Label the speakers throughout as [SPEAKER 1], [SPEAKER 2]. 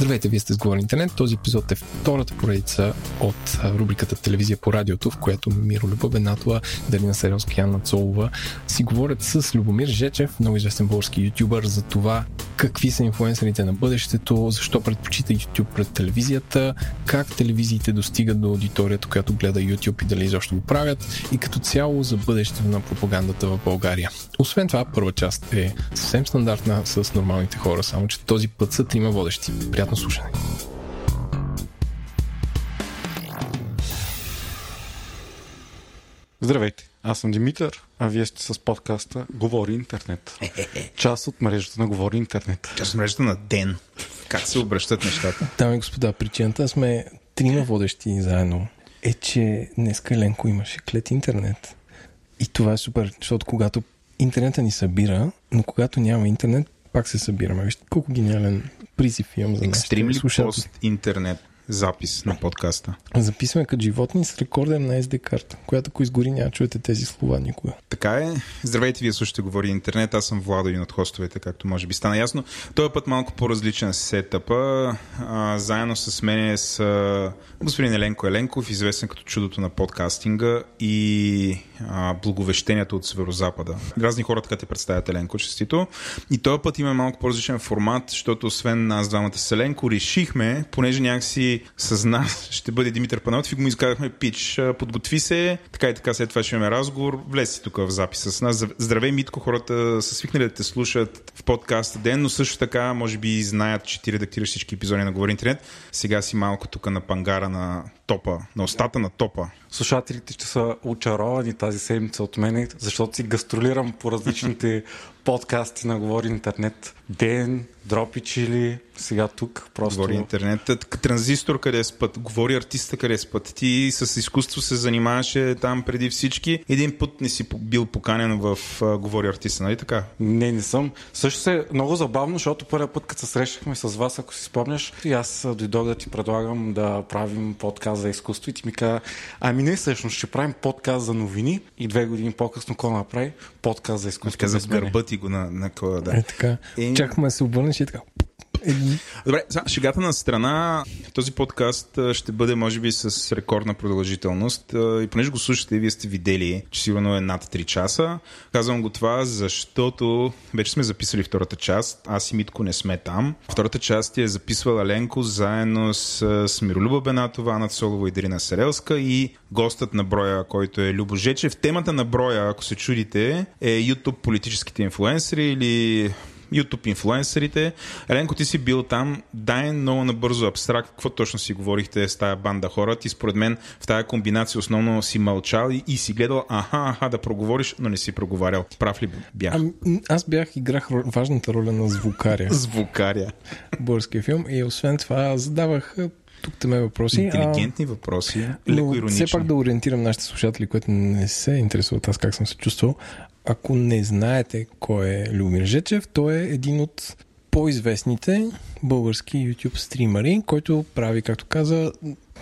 [SPEAKER 1] Здравейте, вие сте с Говори Интернет. Този епизод е втората поредица от рубриката Телевизия по радиото, в която Миро Люба Бенатова, Дарина Серелски, Анна Цолова си говорят с Любомир Жечев, много известен български ютубър, за това какви са инфуенсерите на бъдещето, защо предпочита YouTube пред телевизията, как телевизиите достигат до аудиторията, която гледа YouTube и дали изобщо го правят и като цяло за бъдещето на пропагандата в България. Освен това, първа част е съвсем стандартна с нормалните хора, само че този път са трима водещи. Приятно слушане!
[SPEAKER 2] Здравейте, аз съм Димитър, а вие сте с подкаста Говори Интернет. Част от мрежата на Говори Интернет.
[SPEAKER 3] Част от мрежата на Ден. Как се обръщат нещата?
[SPEAKER 1] Дами и господа, причината сме трима водещи заедно е, че днеска Ленко имаше клет интернет. И това е супер, защото когато интернета ни събира, но когато няма интернет, пак се събираме. Вижте колко гениален призив имам за
[SPEAKER 3] Екстрим ли пост интернет запис на подкаста?
[SPEAKER 1] Записваме като животни с рекорден на SD карта, която ако изгори няма чуете тези слова никога.
[SPEAKER 3] Така е. Здравейте, вие слушате Говори Интернет. Аз съм Владо и от хостовете, както може би стана ясно. Този път малко по-различен сетъпа. А, заедно с мен е с господин Еленко Еленков, известен като чудото на подкастинга и а, благовещението от Северозапада. Разни хора така те представят Еленко, честито. И този път има малко по-различен формат, защото освен нас двамата с Еленко, решихме, понеже някакси с нас ще бъде Димитър Панатов и го изказахме пич, подготви се, така и така след това ще имаме разговор, влез си тук в записа с нас. Здравей, Митко, хората са свикнали да те слушат в подкаста ден, но също така, може би знаят, че ти редактираш всички епизоди на Говори Интернет. Сега си малко тук на пангара на топа, на остата на топа.
[SPEAKER 2] Слушателите ще са очаровани тази седмица от мен, защото си гастролирам по различните подкасти на Говори Интернет. Ден, Дропи Чили, сега тук просто...
[SPEAKER 3] Говори интернет. Транзистор къде е спът, говори артиста къде е спът. Ти с изкуство се занимаваше там преди всички. Един път не си бил поканен в uh, Говори артиста, нали така?
[SPEAKER 2] Не, не съм. Също се е много забавно, защото първият път, като се срещахме с вас, ако си спомняш, и аз дойдох да ти предлагам да правим подкаст за изкуство и ти ми каза, ами не всъщност, ще правим подкаст за новини и две години по-късно какво направи? Подкаст за изкуство.
[SPEAKER 3] Каза гърба ти го на, на кола, да.
[SPEAKER 1] Е, така. Е... Чакаме да се обърнеш и така.
[SPEAKER 3] Добре, шегата на страна, този подкаст ще бъде може би с рекордна продължителност и понеже го слушате вие сте видели, че сигурно е над 3 часа. Казвам го това, защото вече сме записали втората част, аз и Митко не сме там. Втората част е записвала Ленко заедно с, Миролюба Бенатова, Ана Солова и Дарина Сарелска и гостът на броя, който е Любо Жечев. Темата на броя, ако се чудите, е YouTube политическите инфлуенсери или YouTube инфлуенсърите. Еленко, ти си бил там. Дай много набързо абстракт. Какво точно си говорихте с тая банда хора? Ти според мен в тая комбинация основно си мълчал и, и си гледал аха, аха да проговориш, но не си проговарял. Прав ли бях?
[SPEAKER 1] Ами, аз бях, играх важната роля на звукаря.
[SPEAKER 3] звукаря.
[SPEAKER 1] Българския филм и освен това задавах тук те ме въпроси.
[SPEAKER 3] Интелигентни
[SPEAKER 1] а,
[SPEAKER 3] въпроси, леко иронични.
[SPEAKER 1] Все пак да ориентирам нашите слушатели, които не се интересуват аз как съм се чувствал. Ако не знаете кой е Любомир Жечев, той е един от по-известните български YouTube стримери, който прави, както каза,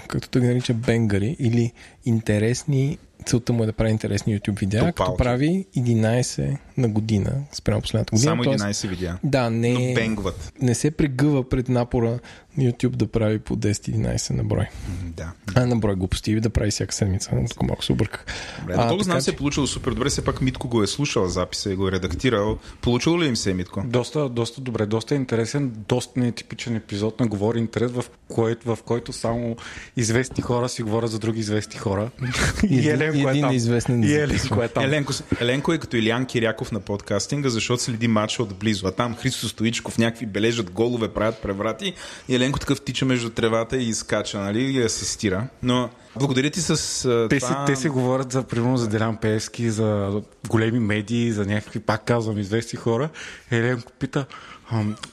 [SPEAKER 1] както да ги нарича бенгари или интересни целта му е да прави интересни YouTube видеа, Топалки. като прави 11 на година, спрямо последната година.
[SPEAKER 3] Само 11 тоест, видеа.
[SPEAKER 1] Да, не,
[SPEAKER 3] Но бенгват.
[SPEAKER 1] не се прегъва пред напора YouTube да прави по 10-11 на брой.
[SPEAKER 3] Да.
[SPEAKER 1] А на брой глупости да прави всяка седмица. Тук малко се обърках.
[SPEAKER 3] Добре, а, толкова знам, че... се е получило супер добре. Все пак Митко го е слушал записа и го е редактирал. Получило ли им се, Митко?
[SPEAKER 2] Доста, доста добре, доста интересен, доста нетипичен епизод на Говори интерес, в, който, в който само известни хора си говорят за други известни хора.
[SPEAKER 1] и Еленко е там. Известен
[SPEAKER 2] и Еленко е там.
[SPEAKER 3] Еленко, Еленко е като Илян Киряков на подкастинга, защото следи матча отблизо. А там Христо Стоичков някакви бележат голове, правят преврати и Еленко такъв тича между тревата и изкача, нали, и асистира. Но благодаря ти с
[SPEAKER 2] те
[SPEAKER 3] това...
[SPEAKER 2] Си, те си говорят за, примерно, за Делян Пеевски, за големи медии, за някакви, пак казвам, известни хора. Еленко пита,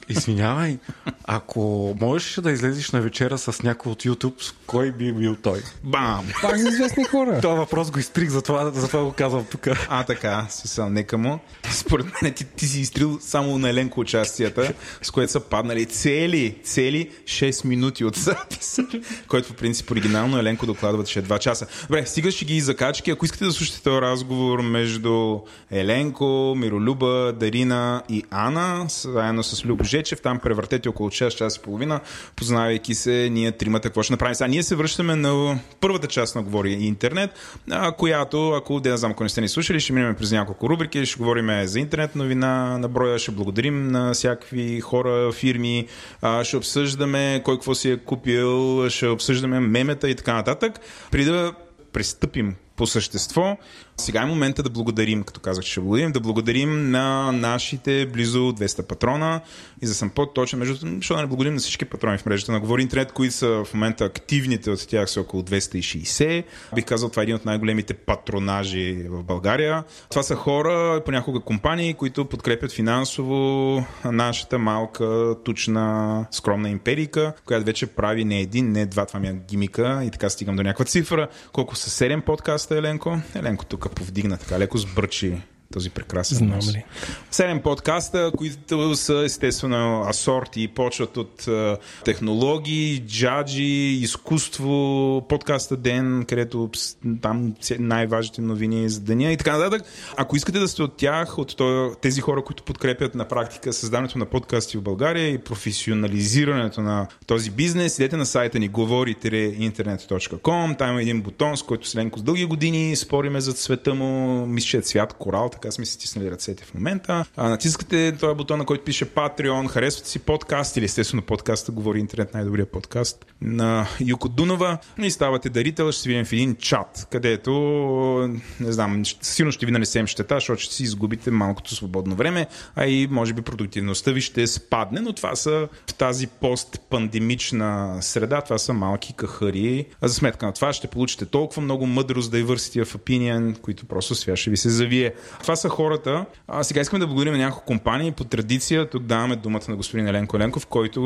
[SPEAKER 2] извинявай, ако можеш да излезеш на вечера с някой от YouTube, кой би бил той?
[SPEAKER 3] Бам!
[SPEAKER 1] Пак за известни хора.
[SPEAKER 2] Това въпрос го изтрих, затова, затова го казвам тук.
[SPEAKER 3] А, така, смисъл, нека му. Според мен ти, ти си изтрил само на Еленко участията, с което са паднали цели, цели 6 минути от записа, който по принцип оригинално Еленко доклада радвате, ще е 2 часа. Добре, стига ще ги и закачки. Ако искате да слушате този разговор между Еленко, Миролюба, Дарина и Ана, заедно с Любо Жечев, там превъртете около 6 часа и половина, познавайки се, ние тримата какво ще направим. Сега ние се връщаме на първата част на Говори интернет, която, ако не знам, ако не сте ни слушали, ще минем през няколко рубрики, ще говорим за интернет новина на броя, ще благодарим на всякакви хора, фирми, ще обсъждаме кой какво си е купил, ще обсъждаме мемета и така нататък. Преди да пристъпим по същество, сега е момента да благодарим, като казах, че ще благодарим, да благодарим на нашите близо 200 патрона и за съм по-точен, между защото да не благодарим на всички патрони в мрежата на Говори Интернет, които са в момента активните от тях са около 260. Бих казал, това е един от най-големите патронажи в България. Това са хора, понякога компании, които подкрепят финансово нашата малка, тучна, скромна империка, която вече прави не един, не два, това ми е гимика и така стигам до някаква цифра. Колко са 7 подкаста, Еленко? Еленко тук повдигна, така леко сбърчи този прекрасен
[SPEAKER 1] Знам ли.
[SPEAKER 3] Седем подкаста, които са естествено асорти и почват от технологии, джаджи, изкуство, подкаста Ден, където там най-важните новини за деня и така нататък. Ако искате да сте от тях, от тези хора, които подкрепят на практика създаването на подкасти в България и професионализирането на този бизнес, идете на сайта ни говори-интернет.com, там има един бутон, с който Селенко с дълги години спориме за цвета му, мисля, че е цвят корал, така сме си стиснали ръцете в момента. А, натискате този бутон, на който пише Patreon, харесвате си подкаст или естествено подкаста Говори интернет, най-добрия подкаст на Юко Дунова и ставате дарител, ще си видим в един чат, където не знам, силно ще ви нанесем щета, защото ще си изгубите малкото свободно време, а и може би продуктивността ви ще спадне, но това са в тази постпандемична среда, това са малки кахари. А за сметка на това ще получите толкова много мъдрост, diversity of opinion, които просто свя ще ви се завие. Това са хората. А сега искаме да благодарим няколко компании. По традиция тук даваме думата на господин Еленко Еленков, който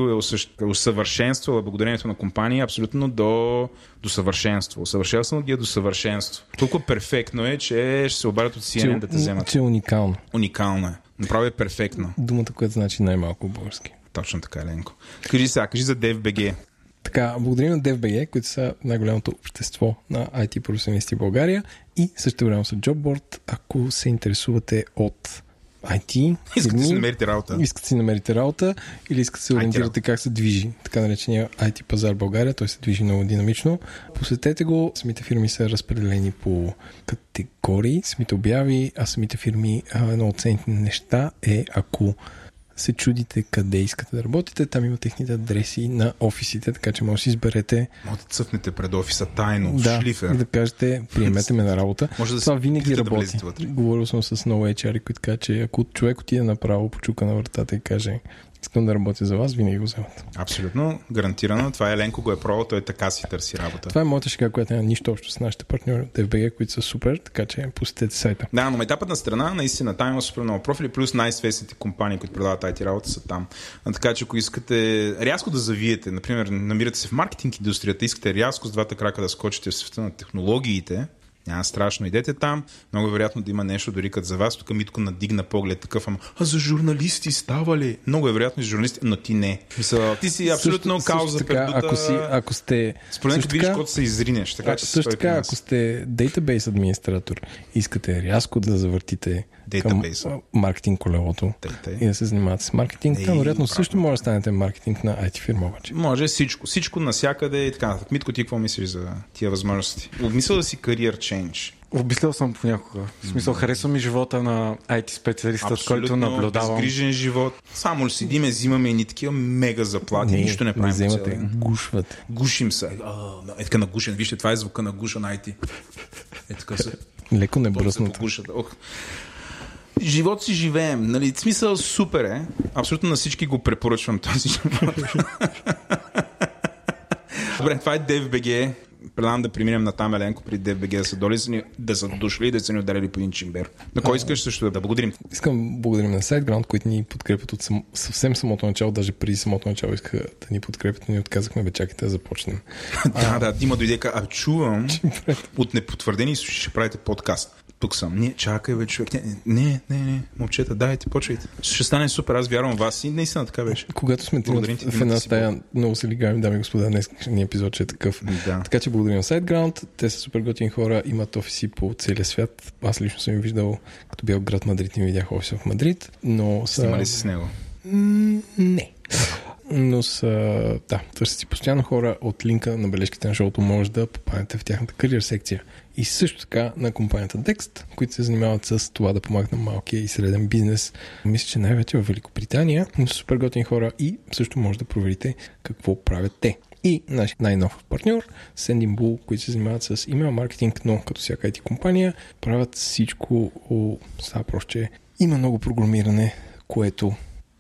[SPEAKER 3] е усъвършенствал благодарението на компания абсолютно до, до съвършенство. Усъвършенствано ги е до съвършенство. Толкова перфектно е, че ще се обадят от CNN да те вземат.
[SPEAKER 1] Че е уникално.
[SPEAKER 3] Уникално е. Направо е перфектно.
[SPEAKER 1] Думата, която значи най-малко български.
[SPEAKER 3] Точно така, Еленко. Кажи сега, кажи за DFBG.
[SPEAKER 1] Така, благодарим на DFBG, които са най-голямото общество на IT професионалисти в България и също време са JobBoard, ако се интересувате от IT.
[SPEAKER 3] Искате да си намерите работа.
[SPEAKER 1] Искате си намерите работа или искате да се ориентирате как се движи така наречения IT пазар в България. Той се движи много динамично. Посетете го. Самите фирми са разпределени по категории, самите обяви, а самите фирми, едно от ценните неща е ако се чудите къде искате да работите, там има техните адреси на офисите, така че може да си изберете.
[SPEAKER 3] Може да цъфнете пред офиса тайно,
[SPEAKER 1] да,
[SPEAKER 3] шлифер.
[SPEAKER 1] да кажете, приемете ме на работа.
[SPEAKER 3] може да
[SPEAKER 1] Това винаги работи. Да Говорил съм с много HR, които казват, че ако човек отиде направо, почука на вратата и каже, искам да работя за вас, винаги го вземат.
[SPEAKER 3] Абсолютно, гарантирано. Това е Еленко го е пробвал, той така си търси работа.
[SPEAKER 1] Това е моята шега, която няма нищо общо с нашите партньори от FBG, които са супер, така че посетете сайта.
[SPEAKER 3] Да, но етапът на страна, наистина, там има супер много профили, плюс най-свестните компании, които продават IT работа са там. А, така че ако искате рязко да завиете, например, намирате се в маркетинг индустрията, искате рязко с двата крака да скочите в света на технологиите, няма страшно. Идете там. Много е вероятно да има нещо дори като за вас. Тук Митко надигна поглед такъв, ама а за журналисти става ли? Много е вероятно за журналисти, но ти не. Мисъл, ти си абсолютно също, кауза
[SPEAKER 1] така,
[SPEAKER 3] пердута.
[SPEAKER 1] ако, си, ако сте...
[SPEAKER 3] Според мен, видиш каквото се изринеш. Така, че
[SPEAKER 1] също така, ако сте дейтабейс администратор, искате рязко да завъртите
[SPEAKER 3] Database.
[SPEAKER 1] към маркетинг колелото и да се занимавате с маркетинг. Там, вероятно, също може да станете маркетинг на IT фирма обаче.
[SPEAKER 3] Може всичко. Всичко насякъде и така нататък. Митко, ти какво мислиш за тия възможности? Обмисля да си кариер change.
[SPEAKER 2] Обмислял съм понякога. В смисъл, харесва ми живота на IT специалиста, който наблюдавам.
[SPEAKER 3] Безгрижен живот. Само ли седиме, взимаме и ни такива мега заплати.
[SPEAKER 1] Не,
[SPEAKER 3] нищо не правим.
[SPEAKER 1] Не вземате, гушвате.
[SPEAKER 3] Гушим се. Е така нагушен. Вижте, това е звука на гуша на IT. Е така се.
[SPEAKER 1] Леко не бръснато.
[SPEAKER 3] Ох живот си живеем. Нали? Смисъл супер е. Абсолютно на всички го препоръчвам този живот. Добре, това е DFBG. Предлагам да преминем на там Еленко при DFBG да са, доли, да са дошли и да са ни ударили по един чимбер. На кой искаш също да благодарим?
[SPEAKER 1] Искам да благодарим на SiteGround, които ни подкрепят от сам, съвсем самото начало, даже преди самото начало искаха да ни подкрепят, но ни отказахме, бе чакайте да започнем.
[SPEAKER 3] да, да, Дима дойде, а чувам от непотвърдени ще правите подкаст. Тук съм. Не, чакай, бе, човек. Не, не, не, не, момчета, дайте, почвайте. Ще стане супер, аз вярвам в вас и наистина така беше.
[SPEAKER 1] Когато сме
[SPEAKER 3] ти,
[SPEAKER 1] в
[SPEAKER 3] имате
[SPEAKER 1] една стая, много се лигаем, дами и господа, днес епизод ще е такъв.
[SPEAKER 3] Да.
[SPEAKER 1] Така че благодарим SiteGround. Те са супер готини хора, имат офиси по целия свят. Аз лично съм им виждал, като бях в град Мадрид, не видях офиса в Мадрид, но са...
[SPEAKER 3] Снима ли си с него?
[SPEAKER 1] М, Не. Но са, да, търсят си постоянно хора от линка на бележките на шоуто, може да попаднете в тяхната кариер секция. И също така на компанията Dext, които се занимават с това да помагат на малкия и среден бизнес. Мисля, че най-вече в Великобритания, но са супер готини хора и също може да проверите какво правят те. И наш най-нов партньор, Sending Bull, които се занимават с имейл маркетинг, но като всяка IT компания, правят всичко, о, става просто, че има много програмиране, което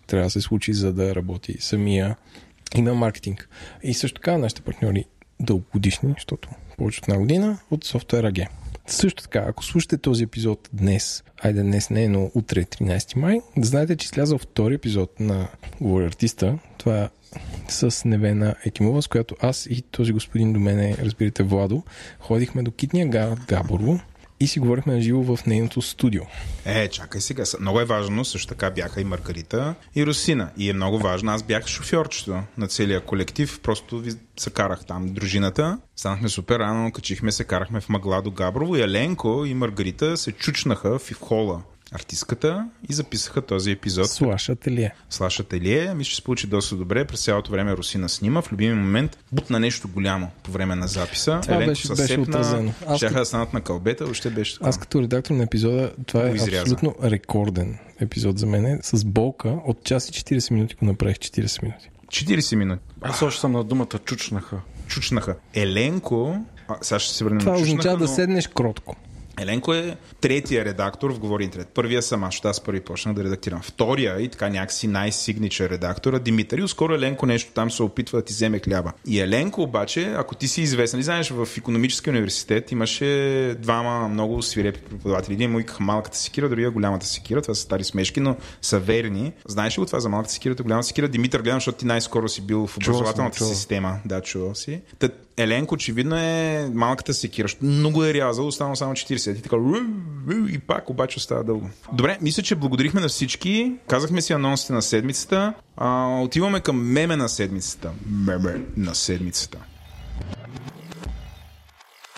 [SPEAKER 1] трябва да се случи, за да работи самия имейл маркетинг. И също така нашите партньори дългогодишни, защото повече от една година, от Software AG. Също така, ако слушате този епизод днес, айде днес не, но утре, 13 май, да знаете, че излязъл втори епизод на Говори артиста. Това е с Невена Екимова, с която аз и този господин до мене, разбирате, Владо, ходихме до Китния гард Габорово и си говорихме на живо в нейното студио.
[SPEAKER 3] Е, чакай сега. Много е важно, също така бяха и Маргарита и Русина. И е много важно. Аз бях шофьорчето на целия колектив. Просто ви съкарах там дружината. Станахме супер рано, качихме се, карахме в мъгла до Габрово и Еленко и Маргарита се чучнаха в хола артистката и записаха този епизод.
[SPEAKER 1] Слаш ателие.
[SPEAKER 3] Слаш ателие. Мисля, че се получи доста добре. През цялото време Русина снима. В любими момент бутна нещо голямо по време на записа.
[SPEAKER 1] Това беше-
[SPEAKER 3] се
[SPEAKER 1] беше отразено. Аз
[SPEAKER 3] Щяха да станат на кълбета, още беше така.
[SPEAKER 1] Аз като редактор на епизода, това е
[SPEAKER 3] изряза.
[SPEAKER 1] абсолютно рекорден епизод за мен. С болка от час и 40 минути го направих 40 минути.
[SPEAKER 3] 40 минути.
[SPEAKER 2] Аз още съм на думата чучнаха.
[SPEAKER 3] Чучнаха. Еленко, а, сега ще се върнем
[SPEAKER 1] Това
[SPEAKER 3] на чучнаха,
[SPEAKER 1] означава да
[SPEAKER 3] но
[SPEAKER 1] седнеш кротко.
[SPEAKER 3] Еленко е третия редактор в Говори Интернет. Първия съм аз, аз първи почнах да редактирам. Втория и така някакси най-сигничър редактора Димитър. И скоро Еленко нещо там се опитва да ти вземе хляба. И Еленко обаче, ако ти си известен, ли знаеш, в економическия университет имаше двама много свирепи преподаватели. Един му викаха малката секира, другия голямата секира. Това са стари смешки, но са верни. Знаеш ли го това за малката секира, голямата секира? Димитър, гледам, защото ти най-скоро си бил в образователната
[SPEAKER 2] чувал.
[SPEAKER 3] система. Да, чувал си. Еленко очевидно е малката секира, много е рязал, останал само 40. И така, и пак обаче остава дълго. Добре, мисля, че благодарихме на всички. Казахме си анонсите на седмицата. А, отиваме към меме на седмицата. Меме на седмицата.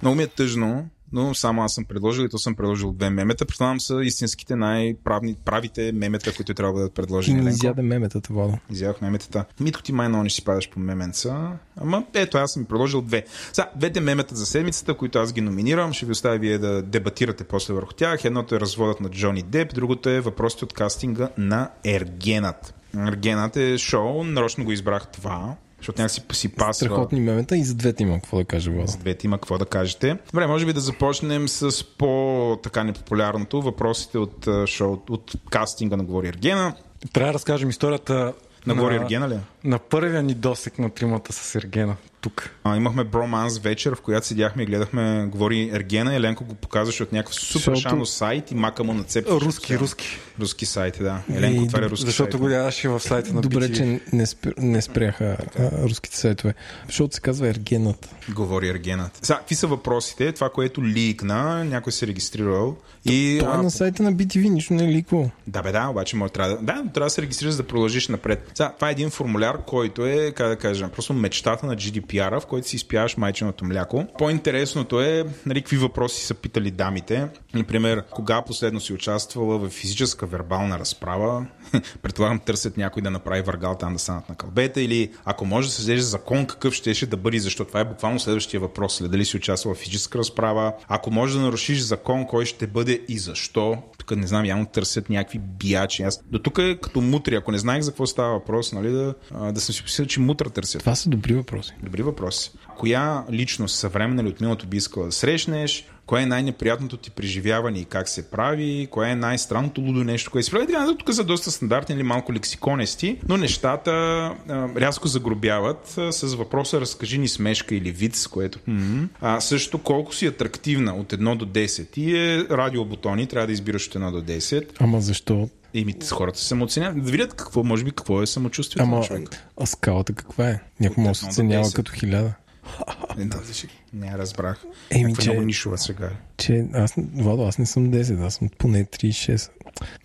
[SPEAKER 3] Много ми е тъжно, но само аз съм предложил и то съм предложил две мемета. Предполагам са истинските най-правни правите мемета, които трябва да бъдат предложени.
[SPEAKER 1] не изяде меметата, Владо.
[SPEAKER 3] Изявах меметата. Митко ти май много не си падаш по меменца. Ама ето, аз съм предложил две. Сега, двете мемета за седмицата, които аз ги номинирам, ще ви оставя вие да дебатирате после върху тях. Едното е разводът на Джони Деп, другото е въпросите от кастинга на Ергенът. Ергенът е шоу, нарочно го избрах това, защото някакси си пасва.
[SPEAKER 1] Страхотни мемета и за двете има какво да кажа, Владо.
[SPEAKER 3] За двете има какво да кажете. Добре, може би да започнем с по-така непопулярното. Въпросите от, шоу, от кастинга на Говори Ергена.
[SPEAKER 2] Трябва да разкажем историята
[SPEAKER 3] На Говори Ергена ли?
[SPEAKER 2] На първия ни досек на тримата с Ергена тук.
[SPEAKER 3] А, имахме броманс вечер, в която седяхме и гледахме, говори Ергена. Еленко го показваше от някакъв супер
[SPEAKER 1] Защото-
[SPEAKER 3] шано сайт и мака му нацепва.
[SPEAKER 2] Руски, руски.
[SPEAKER 3] Руски сайт, да. Еленко
[SPEAKER 1] И
[SPEAKER 3] отваря
[SPEAKER 1] доб-
[SPEAKER 3] руски
[SPEAKER 2] Защото
[SPEAKER 3] сайт.
[SPEAKER 2] го гледаше в сайта на
[SPEAKER 1] Добре, че не, спр... не спряха а, руските сайтове. Защото се казва Ергенът.
[SPEAKER 3] Говори Ергенът. Сега, какви са въпросите? Това, което ликна, някой се е регистрирал. И,
[SPEAKER 1] Това е на сайта на BTV, нищо не е ликвало.
[SPEAKER 3] Да, бе, да, обаче може трябва да. Да, трябва да се регистрираш да продължиш напред. Сега, това е един формуляр, който е, как да кажем, просто мечтата на GDPR, в който си изпяваш майченото мляко. По-интересното е, нали, какви въпроси са питали дамите. Например, кога последно си участвала в физическа вербална разправа? Предполагам, търсят някой да направи въргал там да станат на кълбета или ако може да се взеже закон, какъв щеше да бъде, защото това е буквално следващия въпрос. След дали си участвала в физическа разправа? Ако може да нарушиш закон, кой ще бъде и защо? Тук не знам, явно търсят някакви биячи. Аз до тук е като мутри. Ако не знаех за какво става въпрос, нали, да, да съм си посил, че мутра търсят.
[SPEAKER 1] Това са добри въпроси.
[SPEAKER 3] Добри въпроси. Коя личност съвременна или от миналото би искала да срещнеш? Кое е най-неприятното ти преживяване и как се прави? Кое е най-странното лудо нещо, което се прави? Така, тук са доста стандартни или малко лексиконести, но нещата а, рязко загробяват а, с въпроса разкажи ни смешка или вид, което... м-м. А, също колко си атрактивна от 1 до 10. И е радиобутони, трябва да избираш от 1 до 10.
[SPEAKER 1] Ама защо?
[SPEAKER 3] И ми, хората се самооценяват. Да видят какво, може би, какво е самочувствието
[SPEAKER 1] Ама
[SPEAKER 3] на човек.
[SPEAKER 1] а скалата каква е? Някой може да се оценява
[SPEAKER 3] 10.
[SPEAKER 1] като хиляда.
[SPEAKER 3] Да, не разбрах.
[SPEAKER 1] Еми, че-
[SPEAKER 3] много нишова сега.
[SPEAKER 1] Че аз, Владо, аз не съм 10, аз съм поне 36.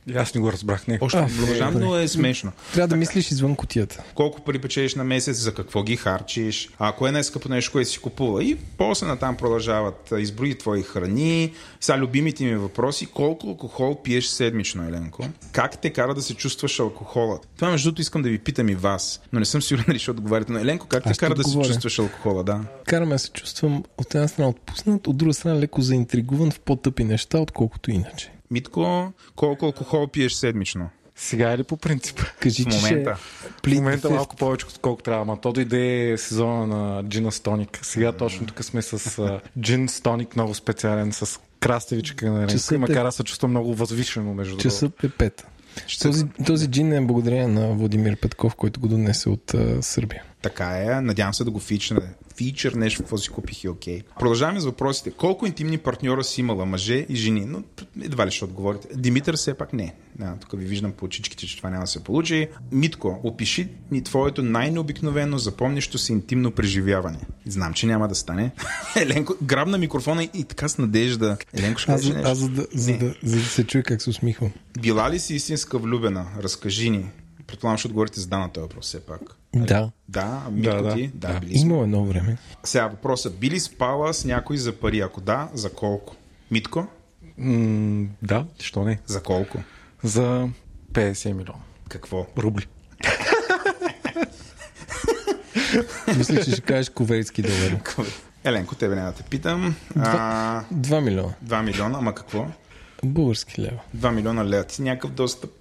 [SPEAKER 2] И аз не го разбрах. Не.
[SPEAKER 3] Още
[SPEAKER 1] А,
[SPEAKER 3] продължавам,
[SPEAKER 1] добре.
[SPEAKER 3] но е смешно.
[SPEAKER 1] Трябва да мислиш извън кутията.
[SPEAKER 3] Колко пари печелиш на месец, за какво ги харчиш, а кое е най-скъпо нещо, което си купува. И после натам продължават а, изброи твои храни. Сега любимите ми въпроси. Колко алкохол пиеш седмично, Еленко? Как те кара да се чувстваш алкохола? Това между другото искам да ви питам и вас, но не съм сигурен дали ще отговаряте. Но Еленко, как те
[SPEAKER 1] Аз ще
[SPEAKER 3] кара да се чувстваш алкохола? Да.
[SPEAKER 1] Караме да се чувствам от една страна отпуснат, от друга страна леко заинтригуван в по-тъпи неща, отколкото иначе.
[SPEAKER 3] Митко, колко алкохол пиеш седмично?
[SPEAKER 2] Сега или по принцип?
[SPEAKER 1] Кажи,
[SPEAKER 3] В
[SPEAKER 1] че
[SPEAKER 3] момента.
[SPEAKER 1] ще...
[SPEAKER 2] В момента малко повече, отколкото трябва. Ама то дойде сезона на джина с тоник. Сега точно тук сме с а, джин с тоник, много специален, с краставичка на
[SPEAKER 1] Часът
[SPEAKER 2] ренка.
[SPEAKER 1] е-
[SPEAKER 2] И макар аз се чувствам много възвишено между другото.
[SPEAKER 1] Часът е пет. Този, този джин е благодарение на Владимир Петков, който го донесе от а, Сърбия.
[SPEAKER 3] Така е, надявам се да го фичне. Фичър нещо, какво си купих и окей. Продължаваме с въпросите. Колко интимни партньора си имала, мъже и жени? Но едва ли ще отговорите. Димитър все пак не. А, тук ви виждам по очичките, че това няма да се получи. Митко, опиши ни твоето най-необикновено запомнящо се интимно преживяване. Знам, че няма да стане. Еленко, грабна микрофона и, и така с надежда. Еленко ще каже нещо.
[SPEAKER 1] аз за, да, за, да, за да се чуе как се усмихвам.
[SPEAKER 3] Била ли си истинска влюбена? Разкажи ни. Предполагам, ще отговорите за да на този въпрос все пак.
[SPEAKER 1] Да.
[SPEAKER 3] Да, Митко
[SPEAKER 2] Да, да.
[SPEAKER 3] ти? Да,
[SPEAKER 2] Да.
[SPEAKER 3] били.
[SPEAKER 1] Имало едно време.
[SPEAKER 3] Сега въпросът. Би ли спала с някой за пари? Ако да, за колко? Митко?
[SPEAKER 2] М, да, що не?
[SPEAKER 3] За колко?
[SPEAKER 2] За 50 милиона
[SPEAKER 3] Какво?
[SPEAKER 2] рубли.
[SPEAKER 1] Мисля, че ще кажеш коверитски долари.
[SPEAKER 3] Еленко, тебе няма да те питам. А,
[SPEAKER 1] 2 милиона.
[SPEAKER 3] 2 милиона, ама какво?
[SPEAKER 1] Български лева.
[SPEAKER 3] 2 милиона лева. Ти някакъв достъп.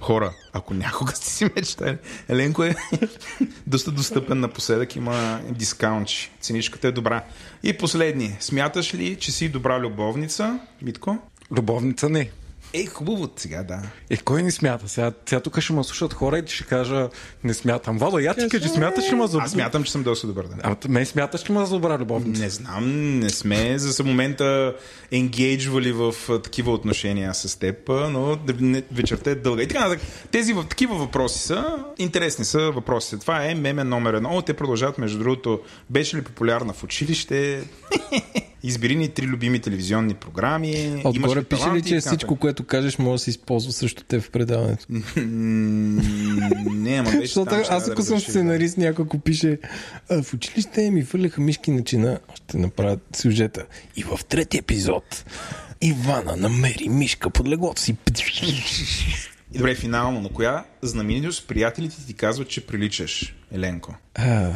[SPEAKER 3] Хора, ако някога сте си мечтали, Еленко е доста достъпен напоследък, има дискаунти. Ценичката е добра. И последни. Смяташ ли, че си добра любовница, Митко?
[SPEAKER 2] Любовница не.
[SPEAKER 3] Е, хубаво сега, да.
[SPEAKER 2] Е, кой не смята? Сега, сега тук ще ме слушат хора и ще кажа, не смятам. Вало, я ти кажи, смяташ ли ме за...
[SPEAKER 3] Аз смятам, че съм доста добър. Да.
[SPEAKER 2] А, мен смяташ ли ме за добра любовница?
[SPEAKER 3] Не знам, не сме за момента енгейджвали в такива отношения с теб, но вечерта е дълга. И така, нататък. тези в такива въпроси са, интересни са въпросите. Това е меме номер едно. О, те продължават, между другото, беше ли популярна в училище? Избери ни три любими телевизионни програми.
[SPEAKER 1] Отгоре пише ли, че всичко, което кажеш, може да се използва срещу теб в предаването?
[SPEAKER 3] Не, ама беше там,
[SPEAKER 1] аз ако съм сценарист, някой ако пише в училище ми фърляха мишки на чина, ще направят сюжета. И в трети епизод Ивана намери мишка под леглото си.
[SPEAKER 3] И добре, финално, на коя знаменитост приятелите ти казват, че приличаш, Еленко?
[SPEAKER 1] А,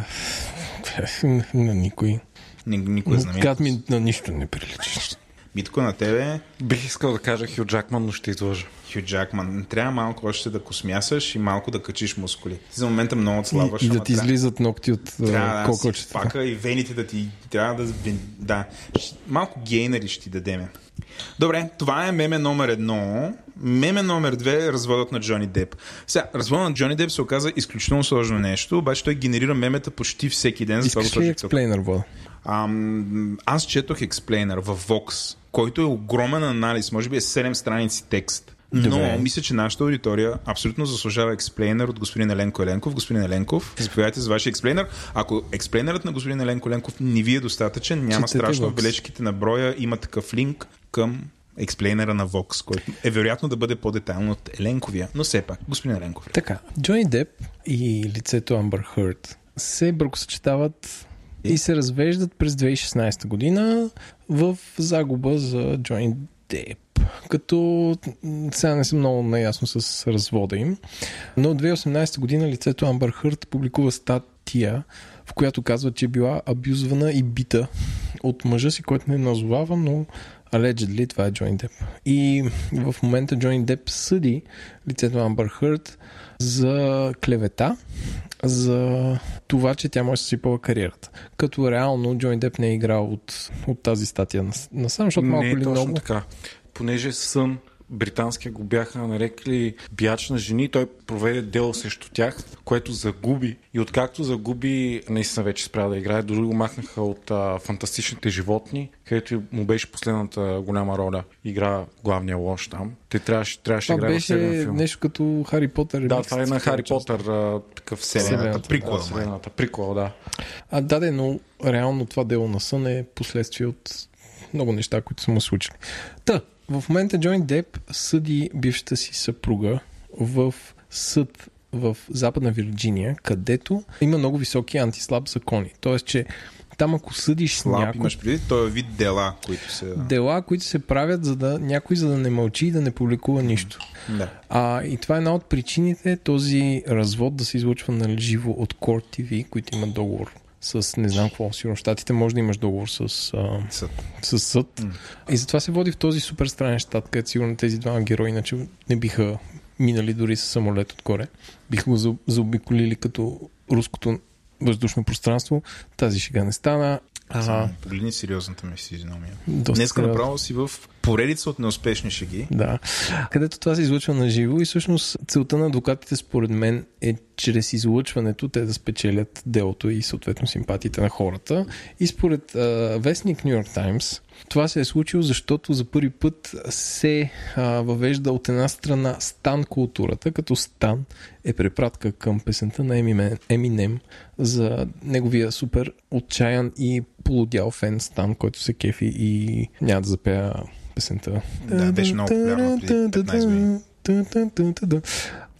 [SPEAKER 1] на никой.
[SPEAKER 3] Ни- Никой знаменитост.
[SPEAKER 1] Казват ми на нищо не приличаш.
[SPEAKER 3] Митко на тебе,
[SPEAKER 2] Бих искал да кажа Хю Джакман, но ще излъжа.
[SPEAKER 3] Хю Джакман. Трябва малко още да космясаш и малко да качиш мускули. Ти за момента много отслабваш.
[SPEAKER 1] И, и да ти
[SPEAKER 3] трябва-
[SPEAKER 1] излизат ногти от
[SPEAKER 3] Трябва да пака и вените да ти трябва да... Да. Малко гейнери ще ти дадеме. Добре, това е меме номер едно. Меме номер две е разводът на Джони Деп. Сега, разводът на Джони Деп се оказа изключително сложно нещо, обаче той генерира мемета почти всеки ден.
[SPEAKER 1] Искаш ли експлейнер?
[SPEAKER 3] Ам, аз четох експлейнер в Vox, който е огромен анализ, може би е 7 страници текст. Но
[SPEAKER 1] Добре.
[SPEAKER 3] мисля, че нашата аудитория абсолютно заслужава експлейнер от господин Еленко Еленков. Господин Еленков, заповядайте за вашия експлейнер. Ако експлейнерът на господин Еленко Еленков не ви е достатъчен, няма
[SPEAKER 1] Четете
[SPEAKER 3] страшно. В бележките на броя има такъв линк към експлейнера на Vox, който е вероятно да бъде по-детайлно от Еленковия. Но все пак, господин Еленков.
[SPEAKER 1] Така, Джони Деп и лицето Амбър Хърт се бракосъчетават и се развеждат през 2016 година в загуба за Джони Деп. Като сега не съм много наясно с развода им, но 2018 година лицето Амбър Хърт публикува статия, в която казва, че е била абюзвана и бита от мъжа си, който не назовавам, но allegedly това е Джони Деп. И в момента Джони Деп съди лицето Амбър Хърт за клевета, за това, че тя може да си сипала кариерата. Като реално Джони Деп не е играл от, от тази статия насам, защото малко
[SPEAKER 2] е точно
[SPEAKER 1] много...
[SPEAKER 2] така. Понеже сън британския го бяха нарекли бяч на жени. Той проведе дело срещу тях, което загуби. И откакто загуби, наистина вече спря да играе. Дори го махнаха от а, фантастичните животни, където му беше последната голяма роля. Игра главния лош там. Те трябваше, трябваше да играе в
[SPEAKER 1] беше
[SPEAKER 2] седем филм.
[SPEAKER 1] нещо като Хари Потър.
[SPEAKER 2] Да, това е на Хари. Потър, а, такъв
[SPEAKER 3] Вселената, прикола,
[SPEAKER 2] Да, прикол, да.
[SPEAKER 1] А, да, да, но реално това дело на сън е последствие от много неща, които са му случили. Та, в момента Джони Деп съди бившата си съпруга в съд в Западна Вирджиния, където има много високи антислаб закони. Тоест, че там ако съдиш
[SPEAKER 3] Слаб
[SPEAKER 1] някой
[SPEAKER 3] имаш преди, този вид дела, които са...
[SPEAKER 1] дела, които се правят за да някой за да не мълчи и да не публикува нищо.
[SPEAKER 3] Да.
[SPEAKER 1] А, и това е една от причините този развод да се излъчва на живо от Court TV, които имат договор с не знам какво. Сигурно щатите може да имаш договор с, а,
[SPEAKER 3] Съд.
[SPEAKER 1] с съд. И затова се води в този супер странен щат, където сигурно тези двама герои иначе не биха минали дори с самолет отгоре. Биха го за- заобиколили като руското въздушно пространство. Тази шега не стана. А,
[SPEAKER 3] Погледни сериозната ми физиономия.
[SPEAKER 1] доста
[SPEAKER 3] Днеска
[SPEAKER 1] сериозно.
[SPEAKER 3] направо си в поредица от неуспешни шеги.
[SPEAKER 1] Да. Където това се излъчва на живо и всъщност целта на адвокатите според мен е чрез излъчването те да спечелят делото и съответно симпатиите на хората. И според а, вестник Нью Йорк Таймс това се е случило, защото за първи път се а, въвежда от една страна стан културата, като стан е препратка към песента на Eminem, за неговия супер отчаян и полудял фен стан, който се кефи и няма да запея песента.
[SPEAKER 3] Да, беше много популярна преди 15 години.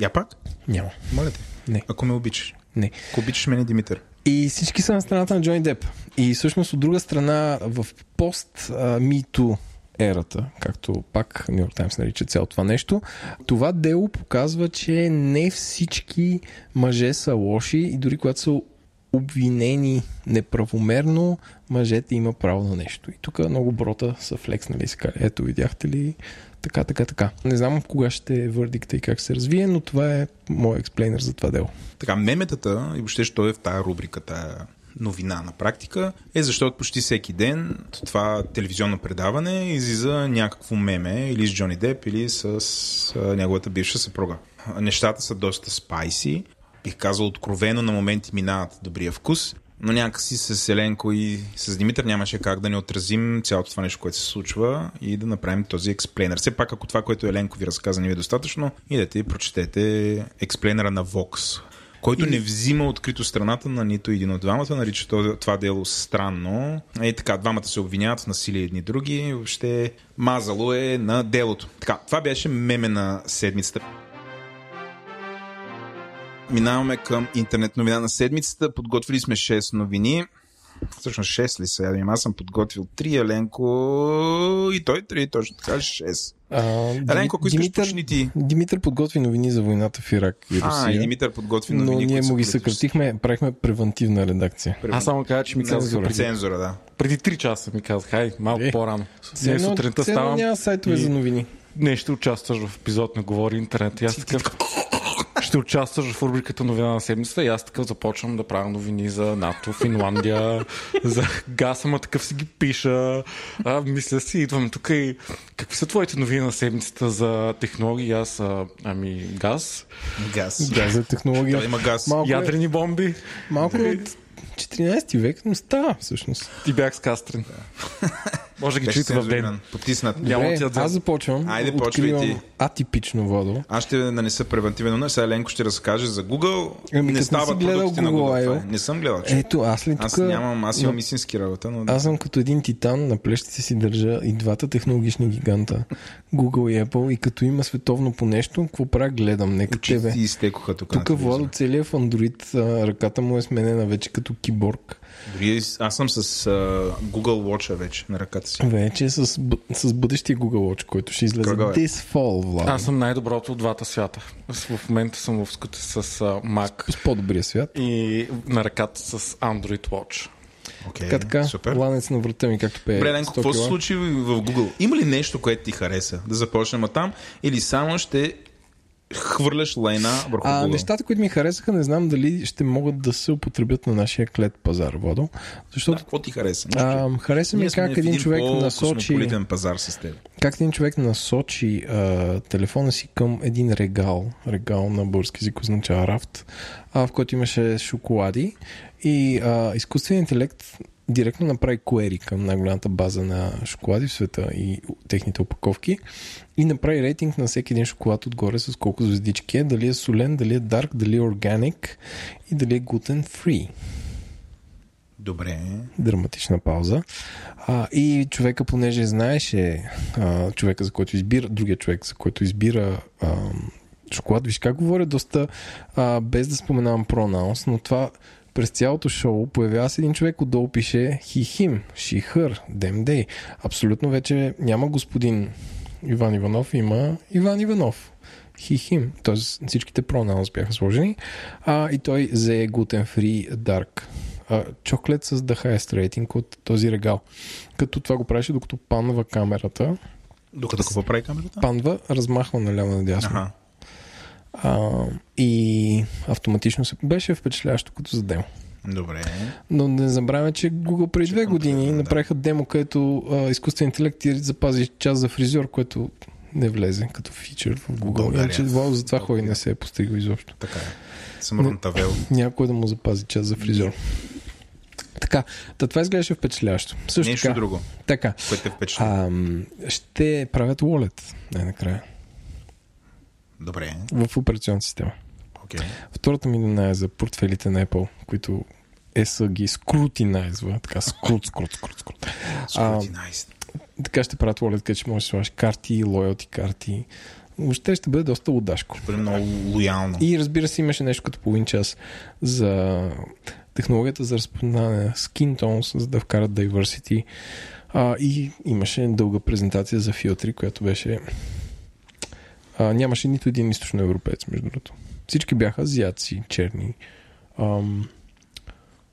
[SPEAKER 3] Я пак?
[SPEAKER 1] Няма.
[SPEAKER 3] Моля те.
[SPEAKER 1] Не.
[SPEAKER 3] Ако ме обичаш.
[SPEAKER 1] Не.
[SPEAKER 3] Ако обичаш мен и Димитър.
[SPEAKER 1] И всички са на страната на Джони Деп. И всъщност от друга страна в пост MeToo ерата, както пак Нью Йорк Таймс нарича цялото това нещо, това дело показва, че не всички мъже са лоши и дори когато са обвинени неправомерно, мъжете има право на нещо. И тук много брота са флекснали и са казали, ето видяхте ли, така, така, така. Не знам кога ще е върдикта и как се развие, но това е моят експлейнер за това дело.
[SPEAKER 3] Така, меметата, и въобще, що е в тази рубрика, тая новина на практика, е защото почти всеки ден това телевизионно предаване излиза някакво меме или с Джони Деп, или с неговата бивша съпруга. Нещата са доста спайси, бих казал откровено, на моменти минават добрия вкус, но някакси с Еленко и с Димитър нямаше как да не отразим цялото това нещо, което се случва и да направим този експлейнер. Все пак, ако това, което Еленко ви разказа, не ви е достатъчно, идете и прочетете експлейнера на Vox, който не взима открито страната на нито един от двамата, нарича това- това дело странно. И така, двамата се обвиняват в насилие едни други, въобще мазало е на делото. Така, това беше меме на седмицата. Минаваме към интернет новина на седмицата. Подготвили сме 6 новини. Всъщност 6 ли са? Видим, Аз съм подготвил 3, Еленко и той 3, точно така 6.
[SPEAKER 1] А,
[SPEAKER 3] Еленко, ако искаш,
[SPEAKER 1] Димитър,
[SPEAKER 3] почни ти.
[SPEAKER 1] Димитър подготви новини за войната в Ирак и Русия.
[SPEAKER 3] А, и Димитър подготви
[SPEAKER 1] но
[SPEAKER 3] новини,
[SPEAKER 1] ние
[SPEAKER 3] които
[SPEAKER 1] му ги съкратихме, правихме превентивна редакция.
[SPEAKER 2] Аз само кажа, че ми казаха преди,
[SPEAKER 3] Цензура, да.
[SPEAKER 2] преди 3 часа ми казах, хай, малко
[SPEAKER 1] Е.
[SPEAKER 2] по-рано.
[SPEAKER 1] Едно-
[SPEAKER 2] сутринта ставам
[SPEAKER 1] няма сайтове
[SPEAKER 2] и-
[SPEAKER 1] за новини.
[SPEAKER 2] не ще участваш в епизод на Говори Интернет. И аз такъв... ще участваш в рубриката новина на седмицата и аз такъв започвам да правя новини за НАТО, Финландия, за газ, ама такъв си ги пиша. А, мисля си, идвам тук и какви са твоите новини на седмицата за технологии? Аз, а, ами, газ,
[SPEAKER 3] Газ.
[SPEAKER 1] Да, за технология.
[SPEAKER 3] Да, има газ.
[SPEAKER 1] Малко, е,
[SPEAKER 2] ядрени бомби.
[SPEAKER 1] малко е от 14 век, но става всъщност.
[SPEAKER 2] Ти бях с Кастрин. Може да ги
[SPEAKER 3] Беше
[SPEAKER 2] чуете в ден.
[SPEAKER 3] Потиснат.
[SPEAKER 2] Няма
[SPEAKER 1] Добре,
[SPEAKER 2] да я взема.
[SPEAKER 1] аз започвам.
[SPEAKER 3] Айде, почвай ти.
[SPEAKER 1] Атипично, Владо.
[SPEAKER 3] Аз ще нанеса превентивен удар. Сега Ленко ще разкаже за Google.
[SPEAKER 1] Ами,
[SPEAKER 3] не става продуктите на
[SPEAKER 1] Google
[SPEAKER 3] Google.
[SPEAKER 1] I.O.
[SPEAKER 3] това е. Не съм гледал. че.
[SPEAKER 1] Ето, аз ли тук...
[SPEAKER 3] Аз нямам, аз имам истински работа, но...
[SPEAKER 1] Аз съм като един титан, на плещите си държа и двата технологични гиганта, Google и Apple, и като има световно по нещо, какво правя, гледам, нека
[SPEAKER 3] Очите
[SPEAKER 1] тебе.
[SPEAKER 3] ти изтекоха тук.
[SPEAKER 1] Тук
[SPEAKER 3] на
[SPEAKER 1] Владо целият в Android, ръката му е сменена вече като киборг.
[SPEAKER 3] Дори аз съм с а, Google Watch вече на ръката си.
[SPEAKER 1] Вече с, с бъдещия Google Watch, който ще излезе
[SPEAKER 3] Кръга
[SPEAKER 1] this fall, Владо.
[SPEAKER 2] Аз съм най-доброто от двата свята. В момента съм в скута с а, Mac
[SPEAKER 1] С по-добрия свят.
[SPEAKER 2] и на ръката с Android Watch.
[SPEAKER 3] Okay,
[SPEAKER 1] Така, така,
[SPEAKER 3] Супер.
[SPEAKER 1] ланец на врата ми, както пее. 100
[SPEAKER 3] какво се случи в Google? Има ли нещо, което ти хареса? Да започнем от там? Или само ще хвърляш лайна върху
[SPEAKER 1] А
[SPEAKER 3] Google.
[SPEAKER 1] нещата, които ми харесаха, не знам дали ще могат да се употребят на нашия клет пазар, Водо.
[SPEAKER 3] Да,
[SPEAKER 1] Защото
[SPEAKER 3] какво ти хареса?
[SPEAKER 1] А, хареса ми как
[SPEAKER 3] в
[SPEAKER 1] един човек насочи...
[SPEAKER 3] пазар с теб.
[SPEAKER 1] Как един човек насочи а, телефона си към един регал, регал на български език означава рафт, а, в който имаше шоколади и а, изкуственият интелект директно направи query към най-голямата база на шоколади в света и техните опаковки и направи рейтинг на всеки един шоколад отгоре с колко звездички е, дали е солен, дали е дарк, дали е органик и дали е gluten free
[SPEAKER 3] Добре.
[SPEAKER 1] драматична пауза. А, и човека, понеже знаеше а, човека, за който избира, другия човек, за който избира а, шоколад, виж как говоря доста а, без да споменавам пронаунс, но това през цялото шоу появява се един човек, отдолу пише he, him, she, her, them, they. Абсолютно вече няма господин Иван Иванов, има Иван Иванов. Him. Тоест всичките пронаунс бяха сложени. А, и той взе gluten free dark а, чоклет с the highest rating от този регал. Като това го правеше докато панва камерата.
[SPEAKER 3] Докато какво прави камерата?
[SPEAKER 1] Панва, размахва наляво надясно.
[SPEAKER 3] Аха.
[SPEAKER 1] А, и автоматично се беше впечатляващо като за демо.
[SPEAKER 3] Добре.
[SPEAKER 1] Но не забравяме, че Google преди две години
[SPEAKER 3] да.
[SPEAKER 1] направиха демо, където а, изкуствен интелект ти запази час за фризьор, което не влезе като фичър в Google. Иначе Вау за това ходи не се е постигал изобщо.
[SPEAKER 3] Така е. Съмърн Тавел.
[SPEAKER 1] Някой да му запази час за фризьор. Така, та това изглеждаше впечатляващо. Също
[SPEAKER 3] Нещо
[SPEAKER 1] така,
[SPEAKER 3] друго,
[SPEAKER 1] така
[SPEAKER 3] което те впечатли.
[SPEAKER 1] ам, ще правят Wallet най-накрая
[SPEAKER 3] Добре.
[SPEAKER 1] в операционната система.
[SPEAKER 3] Окей.
[SPEAKER 1] Втората ми новина е за портфелите на Apple, които ЕС ги скрутинайзва, така скрут, скрут, скрут, скрут.
[SPEAKER 3] Scrutinized.
[SPEAKER 1] така ще правят Wallet, ще можеш да слагаш карти, лоялти карти. Въобще ще бъде доста удашко.
[SPEAKER 3] Бъде много лоялно.
[SPEAKER 1] И разбира се, имаше нещо като половин час за технологията за разпознаване на skin tones, за да вкарат diversity. А, и имаше дълга презентация за филтри, която беше... А, нямаше нито един източноевропеец, между другото. Всички бяха азиатци, черни. Ам,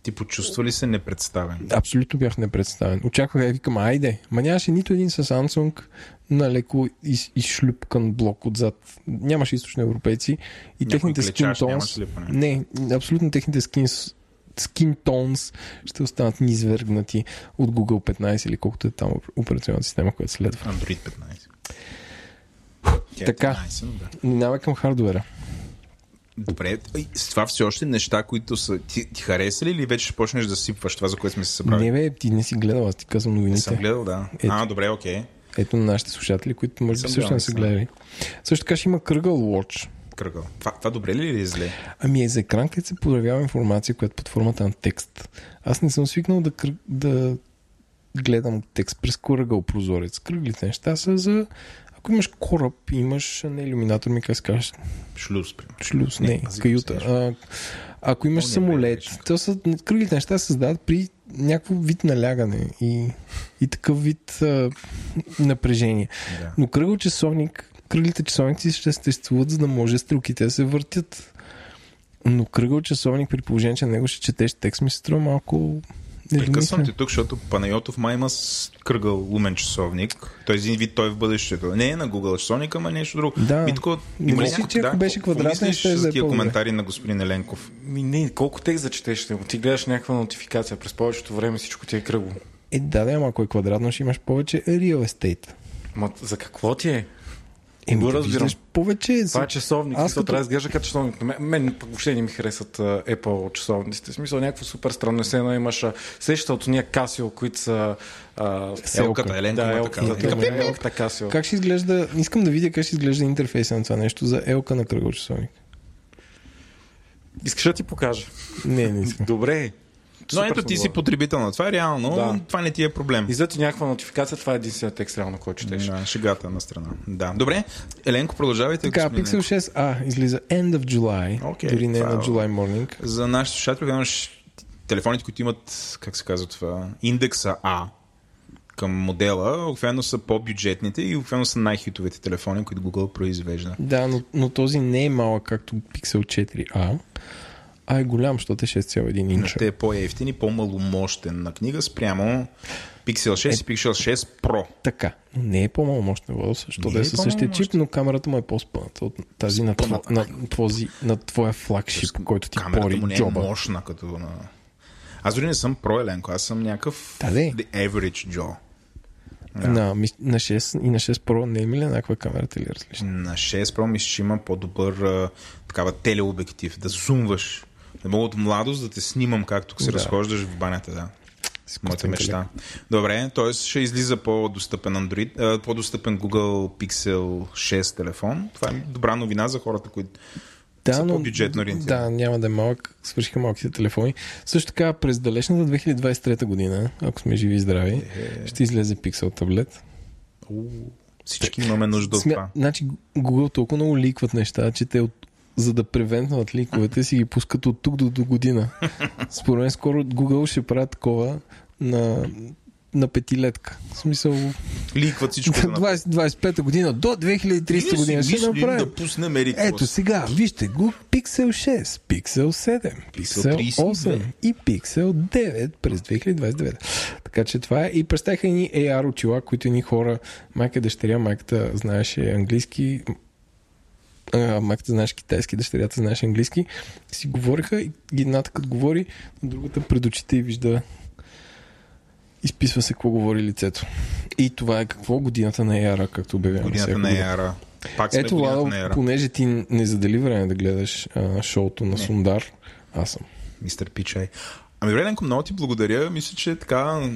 [SPEAKER 3] Ти почувства ли се непредставен?
[SPEAKER 1] абсолютно бях непредставен. Очаквах да викам, айде. Ма нямаше нито един с Samsung на леко из, изшлюпкан блок отзад. Нямаше източноевропейци. И
[SPEAKER 3] Някой
[SPEAKER 1] техните
[SPEAKER 3] ли поне?
[SPEAKER 1] Не, абсолютно техните скин, skin tones ще останат низвергнати от Google 15 или колкото е там операционната система, която следва.
[SPEAKER 3] Android 15. Тя е
[SPEAKER 1] Така.
[SPEAKER 3] 13, но да.
[SPEAKER 1] Минаваме към хардуера.
[SPEAKER 3] Добре, с това все още неща, които са... Ти, ти хареса ли или вече ще почнеш да сипваш това, за което сме се събрали?
[SPEAKER 1] Не бе, ти не си гледал, аз ти казвам
[SPEAKER 3] Не
[SPEAKER 1] новините.
[SPEAKER 3] съм гледал, да.
[SPEAKER 1] Ето.
[SPEAKER 3] А, добре, окей.
[SPEAKER 1] Ето на нашите слушатели, които може би също
[SPEAKER 3] гледал,
[SPEAKER 1] не са гледали. Също така ще има кръгъл Watch.
[SPEAKER 3] Кръгъл. Това, това добре ли или е зле?
[SPEAKER 1] Ами е за екран, където се появява информация, която е под формата на текст. Аз не съм свикнал да, да гледам текст през кръгъл прозорец. Кръглите неща са за... Ако имаш кораб, имаш не иллюминатор, ми как се кажеш,
[SPEAKER 3] Шлюз, примерно.
[SPEAKER 1] шлюз,
[SPEAKER 3] Не,
[SPEAKER 1] не, каюта. А, ако имаш
[SPEAKER 3] О, не,
[SPEAKER 1] самолет,
[SPEAKER 3] беше.
[SPEAKER 1] то са, кръглите неща се създават при някакво вид налягане и, и такъв вид а, напрежение.
[SPEAKER 3] Да.
[SPEAKER 1] Но кръгъл часовник, кръглите часовници ще съществуват, за да може стрелките да се въртят. Но кръгъл часовник при положение, че на него ще четеш текст, ми се струва малко
[SPEAKER 3] Прекъсвам ти тук, защото Панайотов май има кръгъл лумен часовник. Той е един вид той в бъдещето. Не е на Google часовник, ама нещо друго.
[SPEAKER 1] Да.
[SPEAKER 3] Митко,
[SPEAKER 1] Мисли,
[SPEAKER 3] ли някакво-
[SPEAKER 1] че ако беше квадратен, ще
[SPEAKER 3] за
[SPEAKER 1] е
[SPEAKER 3] тия
[SPEAKER 1] по-добре.
[SPEAKER 3] коментари на господин Еленков?
[SPEAKER 2] Ми, не, колко текст зачетеш, ти гледаш някаква нотификация, през повечето време всичко ти е кръгло.
[SPEAKER 1] Е, да, да, ама ако е квадратно, ще имаш повече real estate.
[SPEAKER 2] Ма за какво ти е?
[SPEAKER 1] Еми,
[SPEAKER 2] го
[SPEAKER 1] да
[SPEAKER 2] разбирам.
[SPEAKER 1] повече...
[SPEAKER 2] Това е часовник.
[SPEAKER 1] Аз като-
[SPEAKER 2] трябва да изглежда като часовник. Мен, мен въобще не ми харесват Apple часовниците. В смисъл някакво супер странно. Едно имаш сеща от уния Casio, които са... А,
[SPEAKER 3] Елката, Еленко
[SPEAKER 2] да,
[SPEAKER 3] има
[SPEAKER 2] елката,
[SPEAKER 3] такава.
[SPEAKER 2] да, да, елката Casio.
[SPEAKER 1] Как ще изглежда... Искам да видя как ще изглежда интерфейса на това нещо за елка на кръгъл часовник.
[SPEAKER 2] Искаш да ти покажа?
[SPEAKER 1] Не, не искам.
[SPEAKER 2] Добре.
[SPEAKER 3] Но ето ти си потребител на това, реално,
[SPEAKER 2] Да.
[SPEAKER 3] това не ти е проблем.
[SPEAKER 2] И за ти някаква нотификация, това е единственият текст, реално, който четеш.
[SPEAKER 3] Да, шегата на страна. Да. Добре, Еленко, продължавайте.
[SPEAKER 1] Така, Pixel
[SPEAKER 3] Еленков.
[SPEAKER 1] 6a излиза End of July.
[SPEAKER 3] Окей,
[SPEAKER 1] дори не
[SPEAKER 3] е-
[SPEAKER 1] на July Morning.
[SPEAKER 3] За нашите слушатели, имаш телефоните, които имат, как се казва това, индекса А към модела, обикновено са по-бюджетните и обикновено са най-хитовите телефони, които Google произвежда.
[SPEAKER 1] Да, но, но този не е малък както Pixel 4a. А е голям, защото е 6,1 инча.
[SPEAKER 3] Ще е по-ефтин и по-маломощен на книга спрямо Pixel 6 и Pixel 6 Pro.
[SPEAKER 1] Така, но не е по-маломощен Владо, защото е
[SPEAKER 3] е
[SPEAKER 1] със същия чип, но камерата му е по-спъната от тази на, тво, на, твози, на твоя флагшип, който ти
[SPEAKER 3] Камерата
[SPEAKER 1] пори
[SPEAKER 3] му не е
[SPEAKER 1] джоба.
[SPEAKER 3] мощна като на... Аз дори не съм Pro Еленко, аз съм някакъв
[SPEAKER 1] Да, де.
[SPEAKER 3] the average Joe.
[SPEAKER 1] На, ми- на 6 и на 6 Pro не е ми ли еднаква камерата или различна?
[SPEAKER 3] На 6 Pro мисля, че има по-добър а, такава телеобектив, да зумваш. Да мога от младост да те снимам както се
[SPEAKER 1] Да.
[SPEAKER 3] разхождаш в банята, да. Моята мечта. Добре, т.е. ще излиза по-достъпен Android, по-достъпен Google Pixel 6 телефон. Това е добра новина за хората, които са по-бюджетно ориентирани.
[SPEAKER 1] Да, няма да е малък. Свършиха малките телефони. Също така, през далечната 2023 година, ако сме живи и здрави, ще излезе Pixel таблет.
[SPEAKER 3] Всички имаме нужда от
[SPEAKER 1] Смя...
[SPEAKER 3] това.
[SPEAKER 1] Значи Google толкова много ликват неща, че те от... за да превентнат ликовете си ги пускат от тук до, до година. Според мен скоро Google ще правят такова на, на петилетка. В смисъл,
[SPEAKER 3] Ликват всичко да направят.
[SPEAKER 1] 20, 25 година до 2030 година ще направят.
[SPEAKER 3] да пуснем
[SPEAKER 1] Ето сега, вижте го Pixel 6, Pixel 7, Pixel 8 и Pixel 9 през 2029. Така че това е. И представиха ни AR очила, които ни хора, майка дъщеря, майката знаеше английски, а, знаеше китайски, дъщерята знаеше английски, си говориха и едната като говори, другата пред очите и вижда изписва се какво говори лицето. И това е какво? Годината на AR, както обявяваме.
[SPEAKER 3] Годината на. Ера. Пак сме
[SPEAKER 1] Ето, Ладо,
[SPEAKER 3] на
[SPEAKER 1] понеже ти не задели време да гледаш а, шоуто на Сундар, аз съм.
[SPEAKER 3] Мистер Пичай. Ами, добре, Ленко, много ти благодаря. Мисля, че така,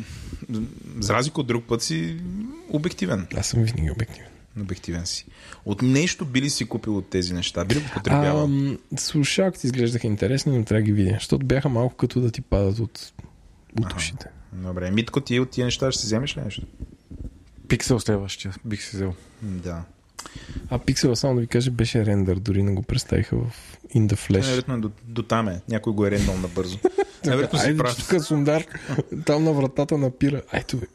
[SPEAKER 3] за разлика от друг път си обективен.
[SPEAKER 1] Аз съм винаги обективен.
[SPEAKER 3] Обективен си. От нещо би ли си купил от тези неща? Би ли го потребявал?
[SPEAKER 1] Слушалките изглеждаха интересни, но трябва да ги видя, защото бяха малко като да ти падат от, от ушите.
[SPEAKER 3] Добре, Митко, ти от тия неща ще си вземеш ли нещо?
[SPEAKER 2] Пиксел следващия бих си взел.
[SPEAKER 3] Да.
[SPEAKER 1] А Pixel, само да ви кажа, беше рендър, дори не го представиха в In the
[SPEAKER 3] Е,
[SPEAKER 1] Flash.
[SPEAKER 3] Най-вероятно е до, до там е. Някой го е рендал набързо. Най-вероятно си прав.
[SPEAKER 1] тук Сундар, там на вратата напира. Айто, бе,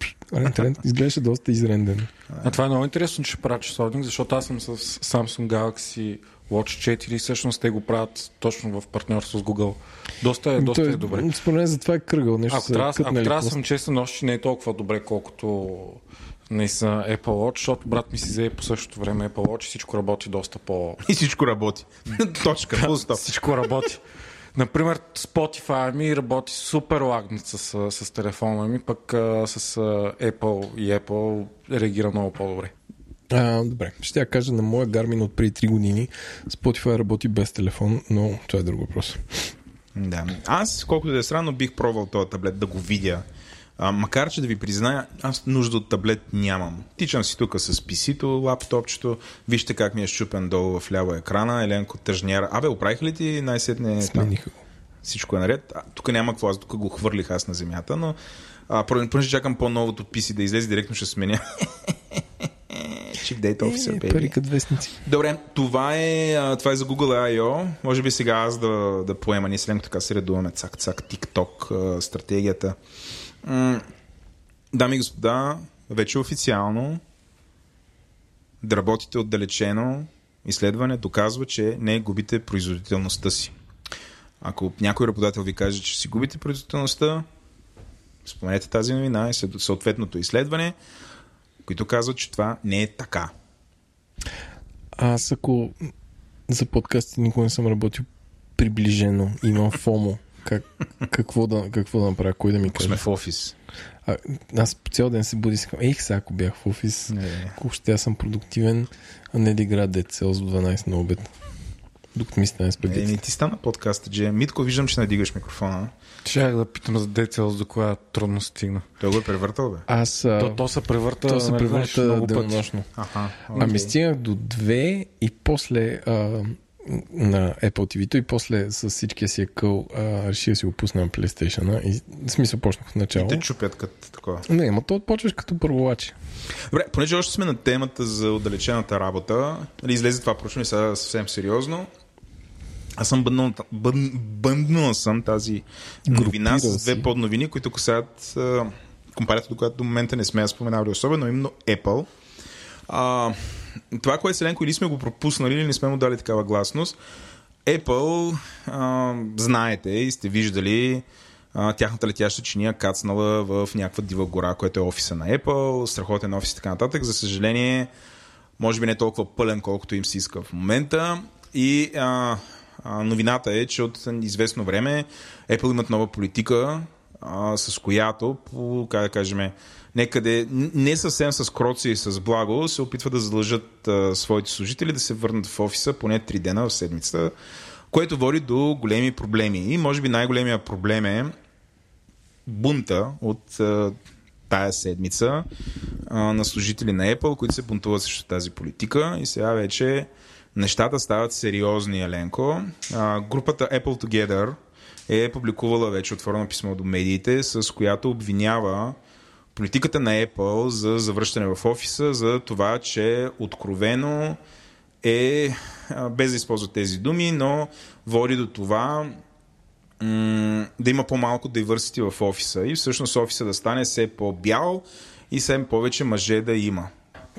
[SPEAKER 1] рент, изглеждаше доста изренден.
[SPEAKER 2] А това е много интересно, че ще правят часовник, защото аз съм с Samsung Galaxy Watch 4 и всъщност те го правят точно в партньорство с Google. Доста е, доста
[SPEAKER 1] Той
[SPEAKER 2] е добре.
[SPEAKER 1] Според мен затова е кръгъл. Нещо
[SPEAKER 2] Ако трябва, ако трябва да съм честен, още не е толкова добре, колкото наистина Apple Watch, защото брат ми си взе по същото време Apple Watch и всичко работи доста по...
[SPEAKER 3] И всичко работи. Точка. Stop.
[SPEAKER 2] Всичко работи. Например, Spotify ми работи супер лагнат с, с телефона ми, пък а, с а, Apple и Apple реагира много по-добре.
[SPEAKER 1] А, добре, ще я кажа на моя Garmin от преди 3 години. Spotify работи без телефон, но това е друг въпрос.
[SPEAKER 3] Да. Аз, колкото да е странно, бих пробвал този таблет да го видя. А, макар, че да ви призная, аз нужда от таблет нямам. Тичам си тук с PC-то, лаптопчето. Вижте как ми е щупен долу в ляво екрана. Еленко тъжняра. Абе, оправиха ли ти най-сетне?
[SPEAKER 1] Смениха го.
[SPEAKER 3] Всичко е наред. А, тук няма какво, аз тук го хвърлих аз на земята, но а, понеже чакам по-новото PC да излезе, директно ще сменя. Chief Data Officer,
[SPEAKER 1] Е,
[SPEAKER 3] baby.
[SPEAKER 1] пари като вестници.
[SPEAKER 3] Добре, това е, това е за Google I.O. Може би сега аз да, да поема. Ние с Ленко така се редуваме цак-цак, TikTok, а, стратегията. Дами и господа, вече официално да работите отдалечено, изследване доказва, че не губите производителността си. Ако някой работодател ви каже, че си губите производителността, споменете тази новина и съответното изследване, които казват, че това не е така.
[SPEAKER 1] Аз ако за подкасти никога не съм работил приближено, имам фомо, как, какво, да, какво да направя, кой да ми каже.
[SPEAKER 3] сме в офис.
[SPEAKER 1] А, аз по цял ден се буди казвам, ех, сега ако бях в офис,
[SPEAKER 3] Не.
[SPEAKER 1] колко ще аз съм продуктивен, а не да игра Dead Cells в 12 на обед. Докато ми стане
[SPEAKER 3] Е,
[SPEAKER 1] спагети.
[SPEAKER 3] не ти стана подкаста, Дже. Митко, виждам, че надигаш микрофона.
[SPEAKER 2] Ще да питам за децел, до коя трудно стигна.
[SPEAKER 3] Той го е превъртал, бе.
[SPEAKER 1] Аз а,
[SPEAKER 2] То, то се превърта,
[SPEAKER 1] то се превърта
[SPEAKER 2] много пъти.
[SPEAKER 1] денонощно.
[SPEAKER 3] Аха.
[SPEAKER 1] Ами стигнах до 2 и после а, на Apple TV-то и после с всичкия си екъл а, реших да си го пусна на PlayStation. И в смисъл почнах в
[SPEAKER 3] И
[SPEAKER 1] начало.
[SPEAKER 3] те чупят като такова.
[SPEAKER 1] Не, ма то почваш като първолачи.
[SPEAKER 3] Добре, понеже още сме на темата за отдалечената работа, нали, излезе това проучване сега съвсем сериозно. Аз съм бъднал, бън, бънднал съм тази новина с две
[SPEAKER 1] си.
[SPEAKER 3] подновини, които касаят компанията, до която до момента не сме я споменали особено, именно Apple. А, това, което Селенко или сме го пропуснали, или не сме му дали такава гласност, Apple, а, знаете и сте виждали а, тяхната летяща чиния кацнала в някаква дива гора, което е офиса на Apple, страхотен офис и така нататък. За съжаление, може би не толкова пълен, колкото им се иска в момента. И а, а, новината е, че от известно време Apple имат нова политика, а, с която, по, как да кажем, некъде, не съвсем с кроци и с благо, се опитва да задължат а, своите служители да се върнат в офиса поне 3 дена в седмицата, което води до големи проблеми. И може би най-големия проблем е бунта от а, тая седмица а, на служители на Apple, които се бунтуват срещу тази политика и сега вече нещата стават сериозни, Еленко. А, групата Apple Together е публикувала вече отворено писмо до медиите, с която обвинява политиката на Apple за завръщане в офиса, за това, че откровено е, без да използва тези думи, но води до това м- да има по-малко diversity в офиса и всъщност офиса да стане все по-бял и все повече мъже да има.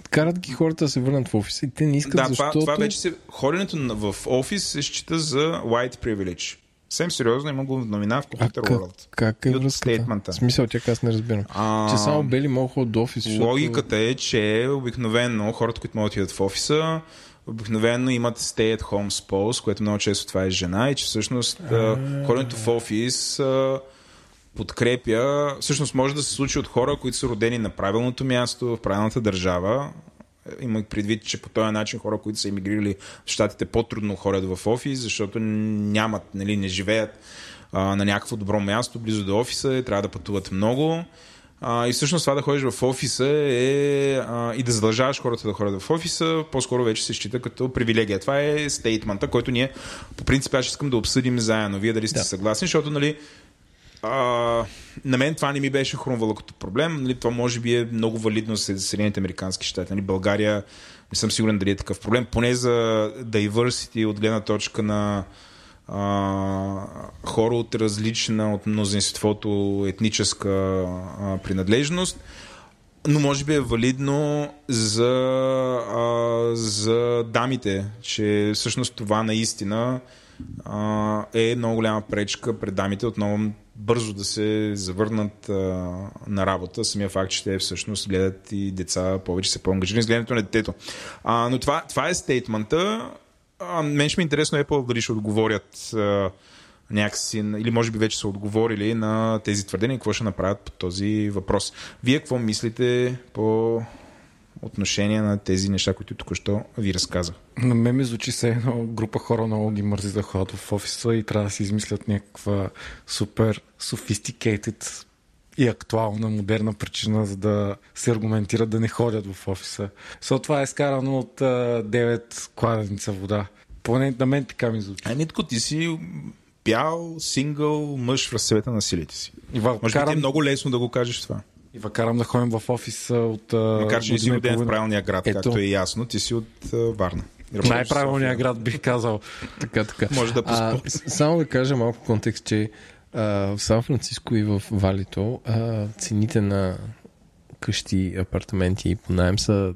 [SPEAKER 1] Карат ги хората да се върнат в офиса и те не искат,
[SPEAKER 3] да,
[SPEAKER 1] защото...
[SPEAKER 3] това, това вече се... Ходенето в офис се счита за white privilege. Съвсем сериозно има го новина в Computer
[SPEAKER 1] как,
[SPEAKER 3] World.
[SPEAKER 1] Как е връзката? В смисъл, тя аз не разбирам. А, че само бели могат от офис.
[SPEAKER 3] Защото... Логиката е, че обикновено хората, които могат да отидат в офиса, обикновено имат stay at home spouse, което много често това е жена и че всъщност ходенето в офис подкрепя, всъщност може да се случи от хора, които са родени на правилното място, в правилната държава, Имах предвид, че по този начин хора, които са емигрирали в Штатите, по-трудно ходят в офис, защото нямат, нали, не живеят а, на някакво добро място, близо до офиса, трябва да пътуват много. А, и всъщност това да ходиш в офиса е, а, и да задължаваш хората да ходят в офиса, по-скоро вече се счита като привилегия. Това е стейтмента, който ние по принцип аз искам да обсъдим заедно. Вие дали сте да. съгласни, защото нали, а, на мен това не ми беше хрумвало като проблем. Нали, това може би е много валидно с Съединените Американски щати. Нали, България не съм сигурен дали е такъв проблем. Поне за diversity от гледна точка на а, хора от различна от мнозинството етническа а, принадлежност. Но може би е валидно за, а, за дамите, че всъщност това наистина е много голяма пречка пред дамите отново бързо да се завърнат а, на работа. Самия факт, че те всъщност гледат и деца повече се по-ангажирани с гледането на детето. А, но това, това е стейтмента. А, мен ще ми е интересно Apple дали ще отговорят а, някакси, или може би вече са отговорили на тези твърдения и какво ще направят по този въпрос. Вие какво мислите по отношение на тези неща, които току-що ви разказах.
[SPEAKER 2] На мен ми звучи се едно група хора много ги мързи да ходят в офиса и трябва да си измислят някаква супер софистикейтед и актуална, модерна причина, за да се аргументират да не ходят в офиса. Со това е скарано от 9 кладенца вода. Поне на мен така ми звучи.
[SPEAKER 3] А Нитко, ти си бял, сингъл мъж в разцвета на силите си.
[SPEAKER 2] И Може
[SPEAKER 3] карам... би ти е много лесно да го кажеш това.
[SPEAKER 2] И карам да ходим в офиса от.
[SPEAKER 3] Макар, че не си роден в правилния град, Ето. както е ясно, ти си от uh, Варна.
[SPEAKER 2] Най-правилният град бих казал.
[SPEAKER 1] така, така.
[SPEAKER 3] Може да а,
[SPEAKER 1] Само да кажа малко контекст, че а, в Сан Франциско и в Валито а, цените на къщи, апартаменти и по найем са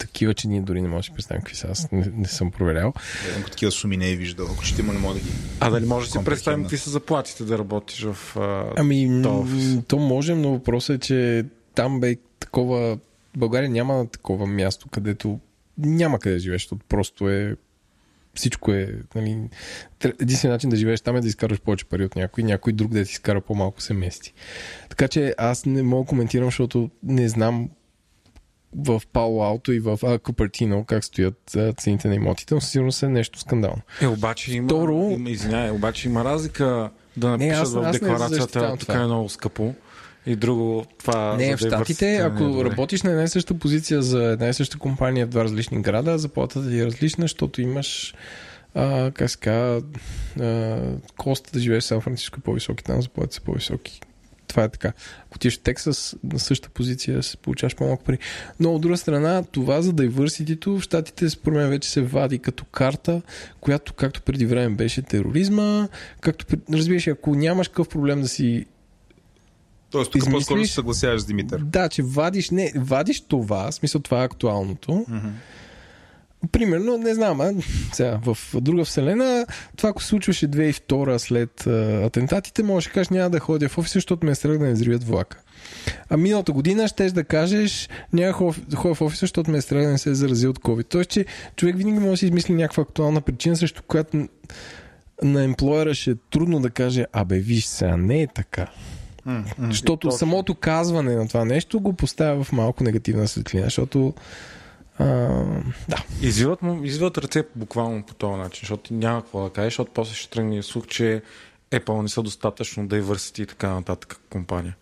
[SPEAKER 1] такива, че ние дори не можем да си представим какви са. Аз не, не съм проверял.
[SPEAKER 3] Ако такива суми не е виждал, ако ще има, не мога да ги.
[SPEAKER 2] А дали може да си представим какви са заплатите да работиш в а,
[SPEAKER 1] Ами, то, то можем, но въпросът е, че там бе такова. България няма такова място, където няма къде да живееш, защото просто е всичко е. Нали, единственият начин да живееш там е да изкараш повече пари от някой, някой друг да ти изкара по-малко се мести. Така че аз не мога да коментирам, защото не знам в Пало Алто и в Купертино как стоят цените на имотите, но сигурно е нещо скандално.
[SPEAKER 2] Е, обаче има, Второ... има извиняй, обаче има разлика да напишат не, аз, в декларацията, аз така е много скъпо. И друго, това.
[SPEAKER 1] Не, в Штатите, ако е работиш на една и съща позиция за една и съща компания в два различни града, заплатата ти е различна, защото имаш а, как ска, коста да живееш в Сан Франциско е по-високи, там заплатите са по-високи това е така. Ако ти в Тексас на същата позиция, се получаваш по-малко пари. Но от друга страна, това за diversity в Штатите според мен вече се вади като карта, която както преди време беше тероризма, както разбираш, ако нямаш какъв проблем да си
[SPEAKER 3] Тоест, тук по-скоро се съгласяваш с Димитър.
[SPEAKER 1] Да, че вадиш, не, вадиш това, в смисъл това е актуалното. Mm-hmm. Примерно, не знам, а, сега, в друга вселена, това ако се случваше 2002 след а, атентатите, може да кажеш няма да ходя в офиса, защото ме е страх да не взривят влака. А миналата година ще да кажеш няма ходя в офиса, защото ме е страх да не се е заразил от COVID. Тоест, че човек винаги може да си измисли някаква актуална причина, срещу която на емплойера ще е трудно да каже, абе, виж сега, не е така. Защото самото казване на това нещо го поставя в малко негативна светлина, защото а, да.
[SPEAKER 2] Извиват, му, извиват ръце буквално по този начин, защото няма какво да кажеш, защото после ще тръгне слух, че Apple не са достатъчно diversity и така нататък компания.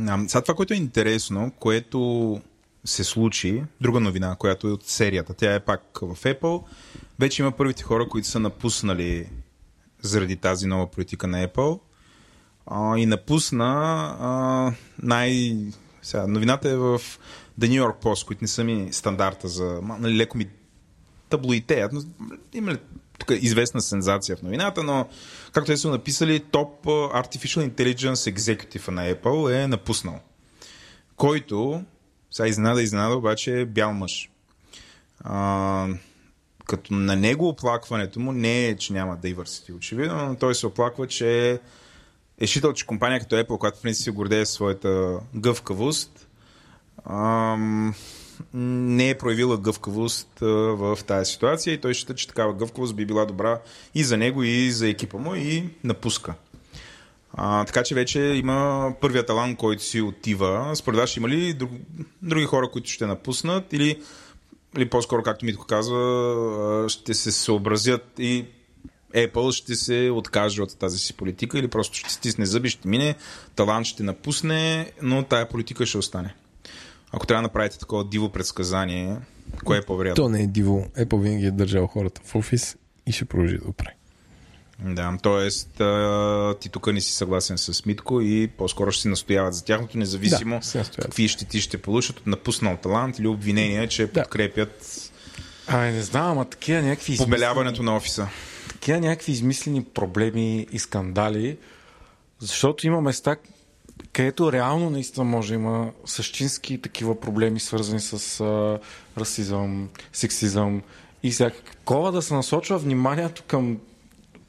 [SPEAKER 3] А, сега това, което е интересно, което се случи, друга новина, която е от серията, тя е пак в Apple, вече има първите хора, които са напуснали заради тази нова политика на Apple а, и напусна а, най... Сега, новината е в The New York Post, които не са ми стандарта за... Нали, леко ми таблоитеят, но има ли тук е известна сензация в новината, но както те са написали, топ Artificial Intelligence Executive на Apple е напуснал. Който, сега изненада, изненада, обаче е бял мъж. А, като на него оплакването му не е, че няма diversity, очевидно, но той се оплаква, че е считал, че компания като Apple, която в принцип се гордее своята гъвкавост, ам, не е проявила гъвкавост в тази ситуация и той счита, че такава гъвкавост би била добра и за него, и за екипа му и напуска. А, така че вече има първият талант, който си отива. Според вас има ли друг, други хора, които ще напуснат или, или по-скоро, както Митко казва, ще се съобразят и Apple ще се откаже от тази си политика или просто ще стисне зъби, ще мине, талант ще напусне, но тая политика ще остане. Ако трябва да направите такова диво предсказание, кое е по-вероятно?
[SPEAKER 1] То не е диво. Apple винаги е държал хората в офис и ще продължи да прави.
[SPEAKER 3] Да, т.е. ти тук не си съгласен с Митко и по-скоро ще си настояват за тяхното, независимо да, какви щети ще получат от напуснал талант или обвинения, че да. подкрепят
[SPEAKER 2] Ай, не знам, ама такива някакви
[SPEAKER 3] побеляването на офиса.
[SPEAKER 2] Такива някакви измислени проблеми и скандали, защото има места, където реално наистина може да има същински такива проблеми, свързани с а, расизъм, сексизъм и всякаква да се насочва вниманието към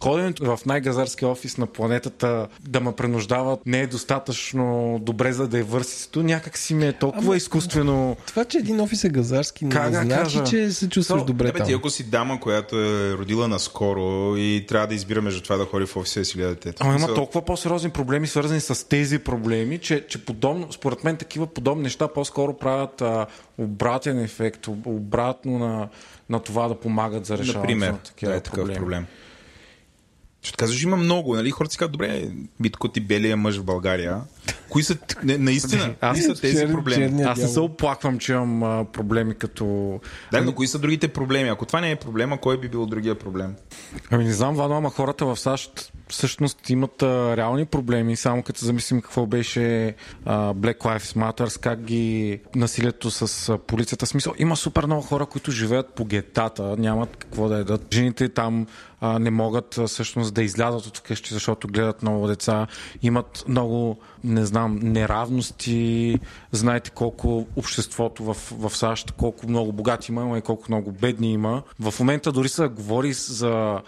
[SPEAKER 2] ходенето в най-газарския офис на планетата да ме принуждават не е достатъчно добре за да е върсисто, някак си ми е толкова Ама, изкуствено.
[SPEAKER 1] Това, че един офис е газарски, не как значи, кажа? че се чувстваш Но, добре.
[SPEAKER 3] Бе, ти ако си дама, която е родила наскоро и трябва да избира между това да ходи в офиса и си гледа детето.
[SPEAKER 2] Ама има толкова по-сериозни проблеми, свързани с тези проблеми, че, че подобно, според мен такива подобни неща по-скоро правят а, обратен ефект, обратно на, на това да помагат за решаването
[SPEAKER 3] Например, на такива да, е такъв проблеми. проблем. Ще казваш, има много, нали? Хората си казват, добре, битко ти белия мъж в България. Кои са, не, наистина,
[SPEAKER 2] аз
[SPEAKER 3] са тези чер, проблеми?
[SPEAKER 2] Аз не се оплаквам, че имам а, проблеми като...
[SPEAKER 3] Да, но кои са другите проблеми? Ако това не е проблема, кой би бил другия проблем?
[SPEAKER 2] Ами не знам, Вано, ама хората в САЩ всъщност имат а, реални проблеми, само като замислим какво беше а, Black Lives Matter, как ги насилието с а, полицията. Смисъл, има супер много хора, които живеят по гетата, нямат какво да едат. Жените там а, не могат а, всъщност да излязат от вкъщи, защото гледат много деца, имат много, не знам, неравности. Знаете колко обществото в, в САЩ, колко много богати има и колко много бедни има. В момента дори се говори за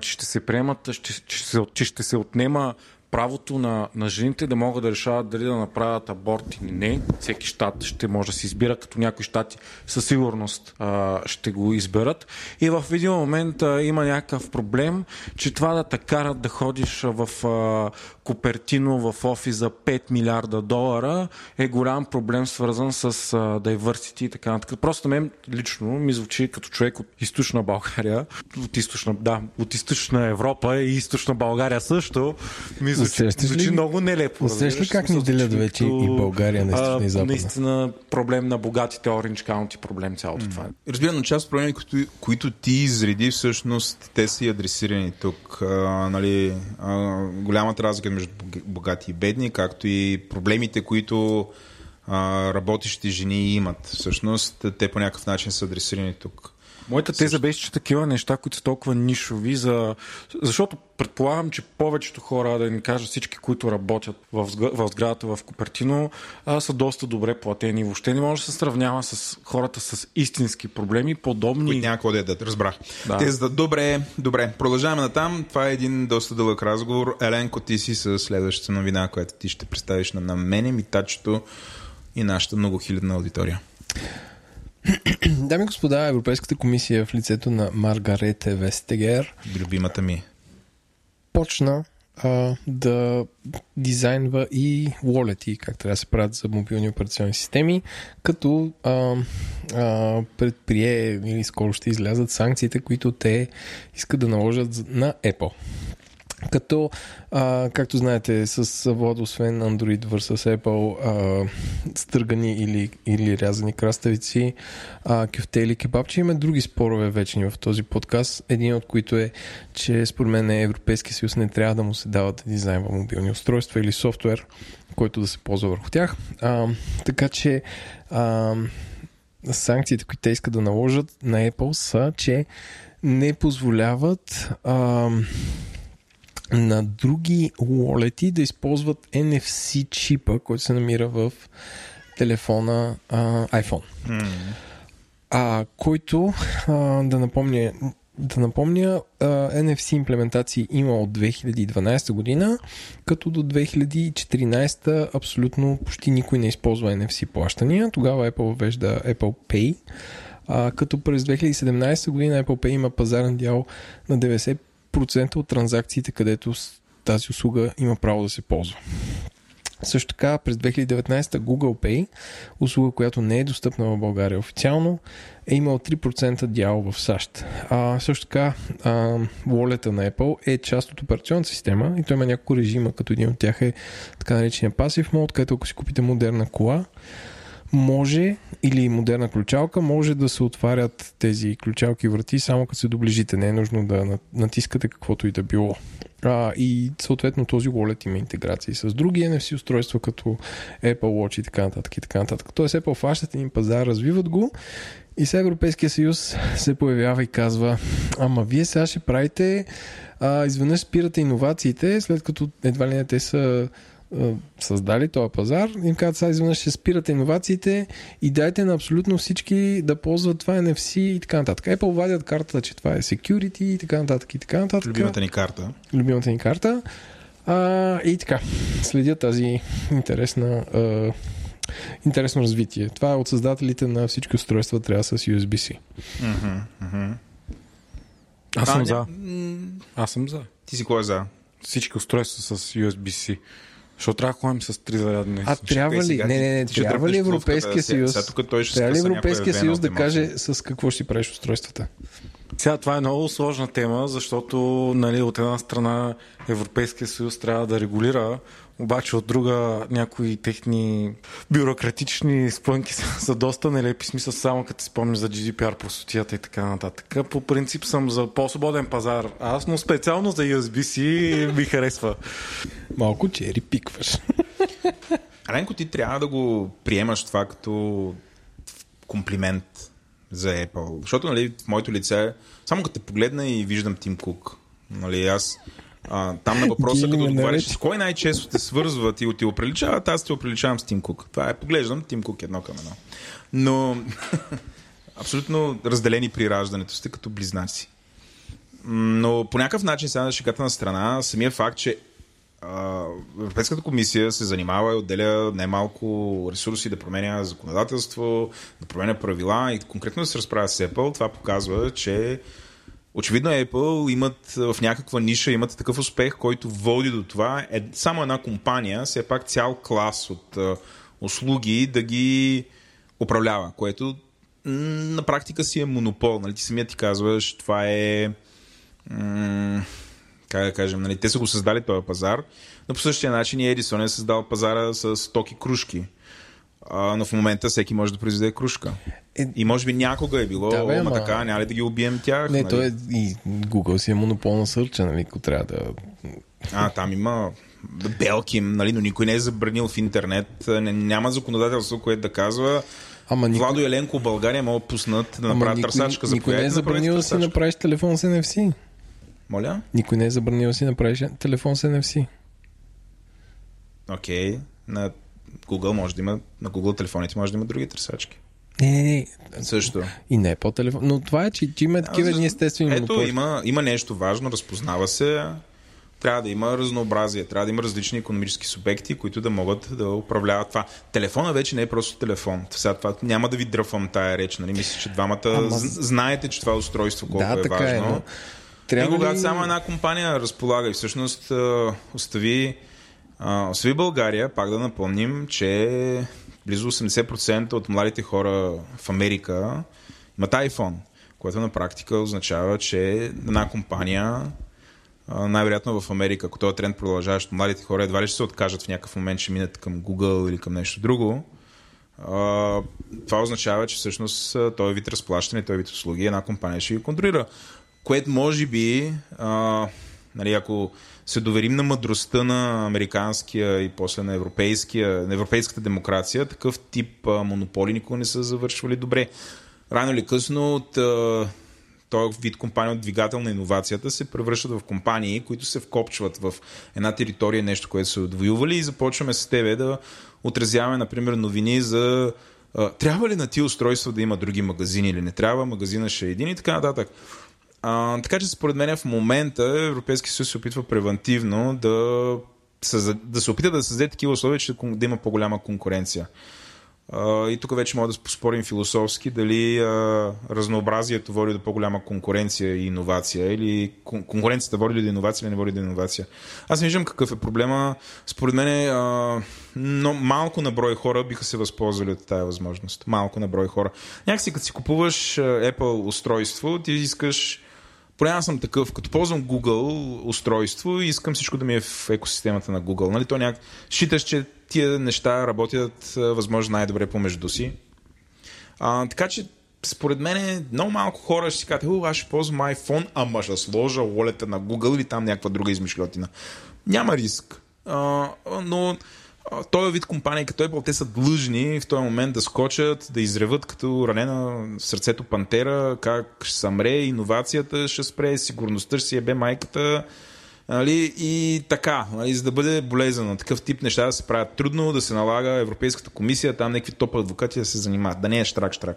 [SPEAKER 2] че ще се приемат, ще, че, се, че ще се отнема правото на, на жените да могат да решават дали да направят аборт или не. Всеки щат ще може да се избира, като някои щати със сигурност а, ще го изберат. И в един момент а, има някакъв проблем, че това да те карат да ходиш в а, Купертино в офис за 5 милиарда долара е голям проблем, свързан с а, diversity и така нататък. Просто мен лично ми звучи като човек от източна България, от източна, да, от източна Европа и източна България също. Ми звучи, звучи много нелепо.
[SPEAKER 1] Усещаш ли как ни делят вече и България на източна и западна?
[SPEAKER 2] Наистина проблем на богатите Orange County проблем цялото mm. това.
[SPEAKER 3] Разбира, но част от проблеми, които, които ти изреди, всъщност те са и адресирани тук. А, нали, а, голямата разлика между богати и бедни, както и проблемите, които работещите жени имат. Всъщност, те по някакъв начин са адресирани тук.
[SPEAKER 2] Моята теза беше, че такива неща, които са толкова нишови, за... защото предполагам, че повечето хора, да ни кажат всички, които работят в, в сградата в Купертино, а, са доста добре платени. Въобще не може да се сравнява с хората с истински проблеми, подобни.
[SPEAKER 3] Които какво да ядат, разбрах. Да. Тезата, добре, добре. Продължаваме на там. Това е един доста дълъг разговор. Еленко, ти си с следващата новина, която ти ще представиш на, на мене, митачето и нашата многохилядна аудитория.
[SPEAKER 1] Дами и господа, Европейската комисия в лицето на Маргарете Вестегер
[SPEAKER 3] любимата ми
[SPEAKER 1] почна а, да дизайнва и wallet, как трябва да се правят за мобилни операционни системи, като а, а, предприе или скоро ще излязат санкциите, които те искат да наложат на Apple. Като, а, както знаете, с Влад, освен Android vs Apple, а, стъргани или, или рязани краставици, а, кюфте или кебабче, има други спорове вечени в този подкаст. Един от които е, че според мен Европейския съюз не трябва да му се дава да дизайнва мобилни устройства или софтуер, който да се ползва върху тях. А, така че а, санкциите, които те искат да наложат на Apple са, че не позволяват а, на други wallet да използват NFC чипа, който се намира в телефона а, iPhone. Mm. А, който, а, да напомня, да напомня, NFC имплементации има от 2012 година, като до 2014 абсолютно почти никой не използва NFC плащания. Тогава Apple вежда Apple Pay, а, като през 2017 година Apple Pay има пазарен дял на 90 процента от транзакциите, където тази услуга има право да се ползва. Също така през 2019 Google Pay, услуга, която не е достъпна в България официално, е имал 3% дял в САЩ. А, също така а, Wallet на Apple е част от операционната система и той има няколко режима, като един от тях е така наречения Passive Mode, където ако си купите модерна кола, може или модерна ключалка, може да се отварят тези ключалки врати само като се доближите. Не е нужно да натискате каквото и да било. А, и съответно този wallet има интеграции с други NFC устройства, като Apple Watch и така нататък и така нататък. Тоест Apple фащат един пазар, развиват го и сега Европейския съюз се появява и казва, ама вие сега ще правите, а, изведнъж спирате иновациите, след като едва ли не те са създали този пазар, им казват сега изведнъж ще спирате иновациите и дайте на абсолютно всички да ползват това NFC и така нататък. Apple вадят картата, че това е security и така нататък и така нататък.
[SPEAKER 3] Любимата ни карта.
[SPEAKER 1] Любимата ни карта. А, и така, следя тази интересна а, интересно развитие. Това е от създателите на всички устройства трябва с USB-C.
[SPEAKER 3] Mm-hmm, mm-hmm.
[SPEAKER 2] Аз съм а, за. Аз съм за.
[SPEAKER 3] Ти си кой е за?
[SPEAKER 2] Всички устройства с USB-C. Защото трябва да ходим с три зарядни.
[SPEAKER 1] А трябва ли? Не, не, не. Трябва ли Европейския съюз? Сега, тук той ще трябва ли Европейския съюз да каже с какво ще правиш устройствата?
[SPEAKER 2] Сега това е много сложна тема, защото нали, от една страна Европейския съюз трябва да регулира обаче от друга някои техни бюрократични спънки са, са доста нелепи, смисъл само като си спомниш за GDPR, просотията и така нататък. По принцип съм за по-свободен пазар аз, но специално за USB-C ми харесва.
[SPEAKER 1] Малко чери пикваш.
[SPEAKER 3] Аленко, ти трябва да го приемаш това като комплимент за Apple. Защото, нали, в моето лице, само като те погледна и виждам Тим Кук. Нали, аз а, там на въпроса, като отговаряш, с кой най-често те свързва ти ти оприличават, аз те оприличавам с Тим Кук. Това е, поглеждам Тим Кук едно към едно. Но абсолютно разделени при раждането сте като близнаци. Но по някакъв начин, сега на шиката на страна, самия факт, че а, Европейската комисия се занимава и отделя немалко ресурси да променя законодателство, да променя правила и конкретно да се разправя с Apple, това показва, че Очевидно Apple имат в някаква ниша имат такъв успех, който води до това е само една компания, все пак цял клас от а, услуги да ги управлява, което на практика си е монопол. Нали? Ти самия ти казваш, това е м- как да кажем, нали? те са го създали този пазар, но по същия начин и Едисон е създал пазара с токи кружки а, но в момента всеки може да произведе кружка. Е, и може би някога е било, да, бе, ама така, няма ли да ги убием тях?
[SPEAKER 1] Не, нали? то е и Google си е монопол на сърча, нали, ако трябва да...
[SPEAKER 3] А, там има белки, нали, но никой не е забранил в интернет. Не, няма законодателство, което да казва
[SPEAKER 1] Ама никой,
[SPEAKER 3] Владо Еленко в България могат да пуснат да направят
[SPEAKER 1] никой,
[SPEAKER 3] търсачка за
[SPEAKER 1] никой не е забранил да си направиш телефон с NFC.
[SPEAKER 3] Моля?
[SPEAKER 1] Никой не е забранил да си направиш телефон с NFC.
[SPEAKER 3] Окей. На Google може да има, на Google телефоните може да има други търсачки.
[SPEAKER 1] Не, не, не.
[SPEAKER 3] Също.
[SPEAKER 1] И не е по телефон. Но това е, че, че има такива
[SPEAKER 3] защо-
[SPEAKER 1] ни естествени
[SPEAKER 3] Ето,
[SPEAKER 1] монополи.
[SPEAKER 3] има, има нещо важно, разпознава се. Трябва да има разнообразие, трябва да има различни економически субекти, които да могат да управляват това. Телефона вече не е просто телефон. Сега това няма да ви дръпвам тая реч, нали? Мисля, че двамата
[SPEAKER 1] Ама-
[SPEAKER 3] знаете, че това устройство колко
[SPEAKER 1] Да,
[SPEAKER 3] е
[SPEAKER 1] така
[SPEAKER 3] важно.
[SPEAKER 1] е, но
[SPEAKER 3] И
[SPEAKER 1] трябва
[SPEAKER 3] когато
[SPEAKER 1] ли...
[SPEAKER 3] само една компания разполага и всъщност остави, остави България, пак да напомним, че близо 80% от младите хора в Америка имат iPhone, което на практика означава, че една компания най-вероятно в Америка, ако този тренд продължава, защото младите хора едва ли ще се откажат в някакъв момент, ще минат към Google или към нещо друго, това означава, че всъщност този вид разплащане, този вид услуги една компания ще ги контролира. Което може би, нали, ако се доверим на мъдростта на американския и после на, европейския, на европейската демокрация, такъв тип а, монополи никога не са завършвали добре. Рано или късно от а, този вид компания от двигател на иновацията се превръщат в компании, които се вкопчват в една територия, нещо, което са отвоювали и започваме с тебе да отразяваме, например, новини за а, трябва ли на тия устройства да има други магазини или не трябва, магазина ще е един и така нататък. А, така че според мен в момента Европейски съюз се опитва превентивно да, да се опита да създаде такива условия, че да има по-голяма конкуренция. А, и тук вече може да спорим философски дали а, разнообразието води до по-голяма конкуренция и иновация или кон- конкуренцията води до иновация или не води до иновация. Аз не виждам какъв е проблема. Според мен а, но малко на брой хора биха се възползвали от тази възможност. Малко на брой хора. Някакси като си купуваш Apple устройство, ти искаш поне аз съм такъв, като ползвам Google устройство и искам всичко да ми е в екосистемата на Google. Нали? То няк... Считаш, че тия неща работят възможно най-добре помежду си. А, така че, според мен, много малко хора ще си кажат, «О, аз ще ползвам iPhone, ама ще сложа лолета на Google или там някаква друга измишлетина. Няма риск. А, но този вид компании като Apple, те са длъжни в този момент да скочат, да изреват като ранена в сърцето пантера, как ще съмре, иновацията ще спре, сигурността ще си ебе майката, Нали, и така, нали, за да бъде болезнено, такъв тип неща да се правят. Трудно, да се налага Европейската комисия, там някакви топ адвокати да се занимават, да не е штрак-штрак.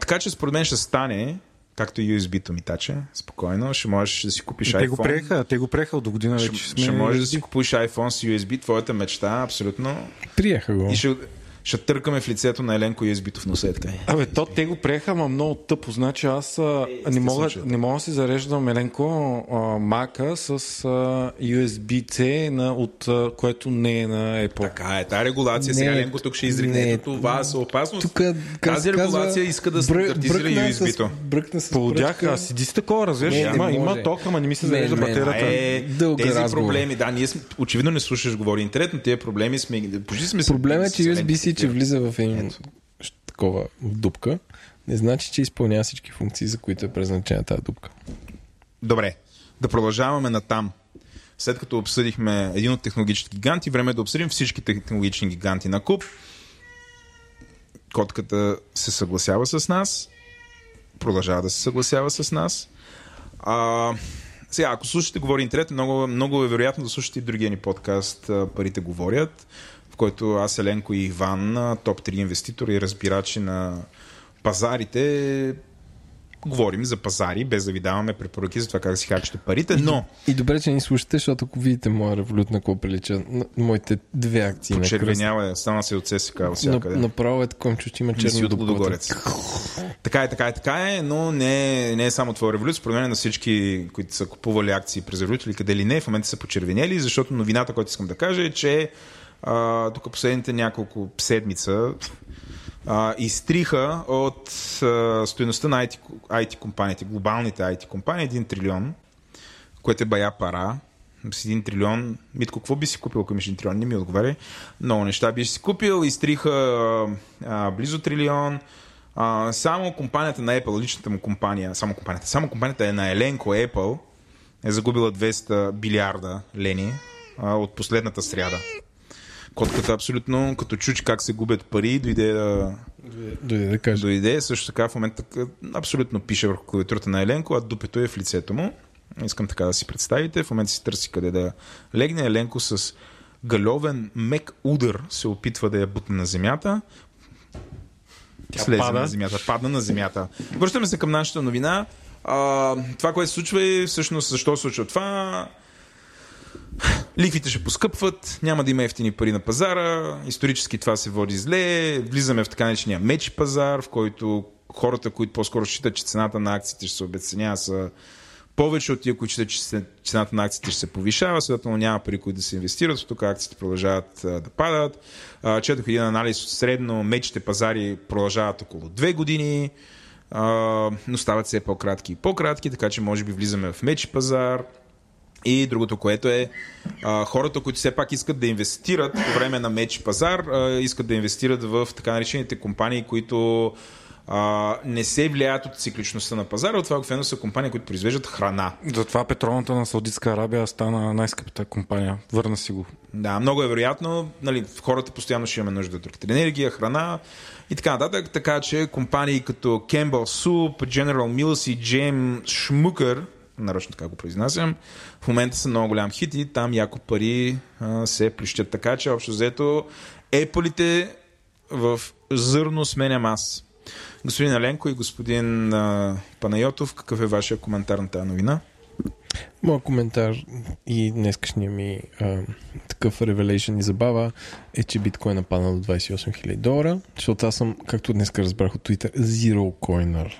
[SPEAKER 3] Така че според мен ще стане, както и USB-то ми таче, спокойно, ще можеш да си купиш
[SPEAKER 2] Те го
[SPEAKER 3] iPhone.
[SPEAKER 2] приеха, те го приеха от до година вече.
[SPEAKER 3] Ще,
[SPEAKER 2] сме
[SPEAKER 3] ще можеш да си
[SPEAKER 2] USB.
[SPEAKER 3] купиш iPhone с USB, твоята мечта, абсолютно.
[SPEAKER 1] Приеха го.
[SPEAKER 3] И ще, ще търкаме в лицето на Еленко USB-то в носа, е така.
[SPEAKER 2] Абе, то те го приеха, ама много тъпо. Значи аз а, не, мога,
[SPEAKER 3] случая.
[SPEAKER 2] не мога да си зареждам Еленко а, мака с а, USB-C, на, от, а, което не е на Apple.
[SPEAKER 3] Така е, тази регулация
[SPEAKER 1] Не,
[SPEAKER 3] сега Еленко тук ще изригне.
[SPEAKER 1] не.
[SPEAKER 3] Това са опасност.
[SPEAKER 1] Тук
[SPEAKER 3] Тази регулация иска да стандартизира USB-то.
[SPEAKER 1] Бръкна с
[SPEAKER 2] Полудях, а седи с такова,
[SPEAKER 1] не
[SPEAKER 2] Има, има ток, ама не ми се зарежда батерията.
[SPEAKER 3] Е,
[SPEAKER 1] Дълга
[SPEAKER 3] тези
[SPEAKER 1] разговор.
[SPEAKER 3] проблеми, да, ние сме, очевидно не слушаш говори интернет, но тези проблеми сме, почти сме се-
[SPEAKER 1] Проблемът е, че USB-C, че влиза в един такова дупка, не значи, че изпълнява всички функции, за които е предназначена тази дупка.
[SPEAKER 3] Добре, да продължаваме на там. След като обсъдихме един от технологичните гиганти, време е да обсъдим всички технологични гиганти на куп. Котката се съгласява с нас. Продължава да се съгласява с нас. А, сега, ако слушате Говори интернет, много, много е вероятно да слушате и другия ни подкаст Парите говорят, в който аз, Еленко и Иван, топ 3 инвеститори и разбирачи на пазарите, говорим за пазари, без да ви даваме препоръки за това как да си харчите парите, но
[SPEAKER 1] И добре, че ни слушате, защото ако видите моя револют на какво прилича на моите две акции на кръст,
[SPEAKER 3] почервенява, стана се от ССК
[SPEAKER 1] на,
[SPEAKER 3] всякъде.
[SPEAKER 1] направо е такова че има черно.
[SPEAKER 3] Лудогорец. Така е, така е, така е, но не, е- не е само твоя революция. Според мен на всички, които са купували акции през революция или къде ли не, в момента са почервенели, защото новината, която искам да кажа е, че а, тук последните няколко седмица а, изтриха от а, стоеността на IT, IT компаниите, глобалните IT компании, 1 трилион, което е бая пара. С 1 трилион. Митко, какво би си купил, имаш 1 трилион? Не ми отговаря. Много неща би си купил. Изтриха а, а, близо трилион. А, само компанията на Apple, личната му компания, само компанията, само компанията е на Еленко Apple, е загубила 200 билиарда лени а, от последната сряда. Котката абсолютно, като чуч как се губят пари, дойде да,
[SPEAKER 1] Дойде да каже.
[SPEAKER 3] дойде. Също така в момента абсолютно пише върху клавиатурата на Еленко, а дупето е в лицето му. Искам така да си представите. В момента си търси къде да легне. Еленко с галевен мек удар се опитва да я бутне на земята.
[SPEAKER 2] Тя
[SPEAKER 3] Слезе
[SPEAKER 2] пада.
[SPEAKER 3] на земята, падна на земята. Връщаме се към нашата новина. А, това, което се случва е всъщност защо се случва това. Ликвите ще поскъпват, няма да има ефтини пари на пазара, исторически това се води зле, влизаме в така наречения мечи пазар, в който хората, които по-скоро считат, че цената на акциите ще се обесценява, са повече от тия, които считат, че цената на акциите ще се повишава, следователно няма пари, които да се инвестират, тук акциите продължават да падат. Четох един анализ, средно мечите пазари продължават около две години, а, но стават все по-кратки и по-кратки, така че може би влизаме в мечи пазар. И другото, което е а, хората, които все пак искат да инвестират по време на меч пазар, а, искат да инвестират в така наречените компании, които а, не се влияят от цикличността на пазара. От това обикновено са компании, които произвеждат храна.
[SPEAKER 2] Затова петролната на Саудитска Арабия стана най-скъпата компания. Върна си го.
[SPEAKER 3] Да, много е вероятно. Нали, хората постоянно ще имаме нужда от електроенергия, храна и така нататък. Така че компании като Campbell Soup, General Mills и Джейм Schmucker, нарочно така го произнасям, в момента са много голям хит и там яко пари а, се плющят. Така че общо взето еполите в зърно сменям аз. Господин Аленко и господин а, Панайотов, какъв е вашия коментар на тази новина?
[SPEAKER 1] Моят коментар и днескашния ми а, такъв ревелейшн и забава е, че биткоин е паднал до 28 000 долара, защото аз съм, както днес разбрах от Twitter, zero coiner.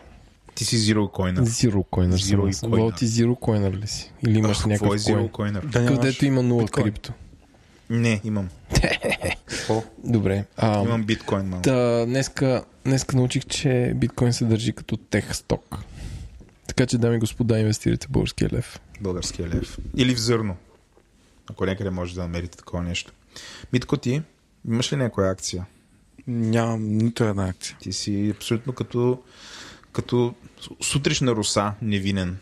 [SPEAKER 3] Ти си Zero Coin.
[SPEAKER 1] Zero coiner
[SPEAKER 3] Zero
[SPEAKER 1] съм.
[SPEAKER 3] coiner.
[SPEAKER 1] Ти zero coiner ли си? Или имаш някакъв
[SPEAKER 3] е Zero
[SPEAKER 1] коин?
[SPEAKER 3] Coiner?
[SPEAKER 2] Да нямаш
[SPEAKER 1] Където има нула
[SPEAKER 2] биткоин.
[SPEAKER 1] крипто.
[SPEAKER 3] Не, имам.
[SPEAKER 2] Какво?
[SPEAKER 1] Добре. А,
[SPEAKER 3] Имам биткоин малко.
[SPEAKER 1] Та, днеска, днеска научих, че биткоин се държи като тех сток. Така че, дами и господа, инвестирайте в българския лев.
[SPEAKER 3] Българския лев. Или в зърно. Ако някъде може да намерите такова нещо. Митко ти, имаш ли някоя акция?
[SPEAKER 2] Нямам нито една акция.
[SPEAKER 3] Ти си абсолютно като, като сутрешна руса, невинен.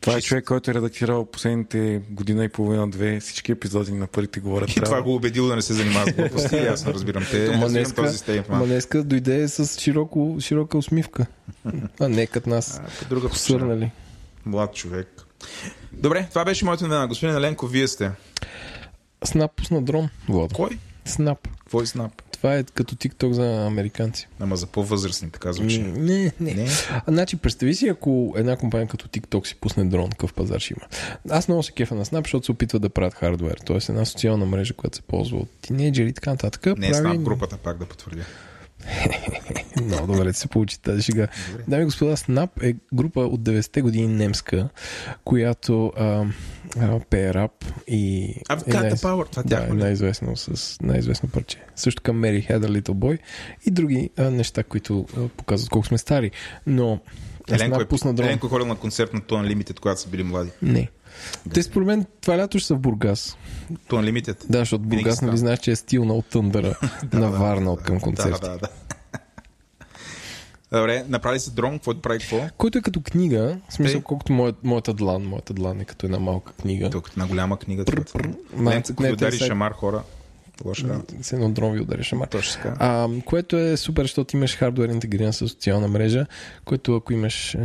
[SPEAKER 2] Това е човек, който е редактирал последните година и половина-две всички епизоди на първите говорят.
[SPEAKER 3] И това го убедил да не се занимава с глупости. И Аз разбирам те.
[SPEAKER 1] Днеска,
[SPEAKER 3] този
[SPEAKER 1] днеска дойде с широко, широка усмивка. А не като нас.
[SPEAKER 3] По друга.
[SPEAKER 1] Посърнали.
[SPEAKER 3] Млад човек. Добре, това беше моята новина. Господин Еленко, вие сте.
[SPEAKER 1] Снап пусна дрон, Владо.
[SPEAKER 3] Кой?
[SPEAKER 1] Снап.
[SPEAKER 3] Какво е Снап?
[SPEAKER 1] Това е като TikTok за американци.
[SPEAKER 3] Ама за по-възрастни, така звучи.
[SPEAKER 1] Не, не.
[SPEAKER 3] Не.
[SPEAKER 1] А, значи, представи си, ако една компания като TikTok си пусне дрон, какъв пазар ще има. Аз много се кефа на Snap, защото се опитват да правят хардвер. Тоест една социална мрежа, която се ползва от тинейджери и така нататък.
[SPEAKER 3] Не е Снап групата, пак да потвърдя.
[SPEAKER 1] Много добре се получи тази шега. Дами и господа, Snap е група от 90-те години немска, която а, а, пее рап и
[SPEAKER 3] I've
[SPEAKER 1] е
[SPEAKER 3] got
[SPEAKER 1] най-
[SPEAKER 3] the power. Това
[SPEAKER 1] да, е най-известно с най-известно парче. Също така Mary Had a Little Boy и други а, неща, които а, показват колко сме стари. Но
[SPEAKER 3] Еленко, е,
[SPEAKER 1] пусна дрон.
[SPEAKER 3] Еленко е ходил на концерт на Тон Limited, когато са били млади.
[SPEAKER 1] Не. Те според мен това лято ще са в Бургас.
[SPEAKER 3] Тон Limited?
[SPEAKER 1] Да, защото
[SPEAKER 3] Винаги
[SPEAKER 1] Бургас, нали знаеш, че е стил на от тъндъра на Варна от към концерти.
[SPEAKER 3] Да, да, да. Добре, направи се дрон, какво прави какво?
[SPEAKER 1] Който е като книга, в смисъл
[SPEAKER 3] Тъй.
[SPEAKER 1] колкото моят, моята длан. Моята длан е като една малка книга.
[SPEAKER 3] Тук една голяма книга. Ленко, ако
[SPEAKER 1] не,
[SPEAKER 3] удари шамар хора, лоша работа.
[SPEAKER 1] С едно дрон ви удариш шамар.
[SPEAKER 3] Точно така.
[SPEAKER 1] А, което е супер, защото имаш хардвер интегриран с социална мрежа, който ако имаш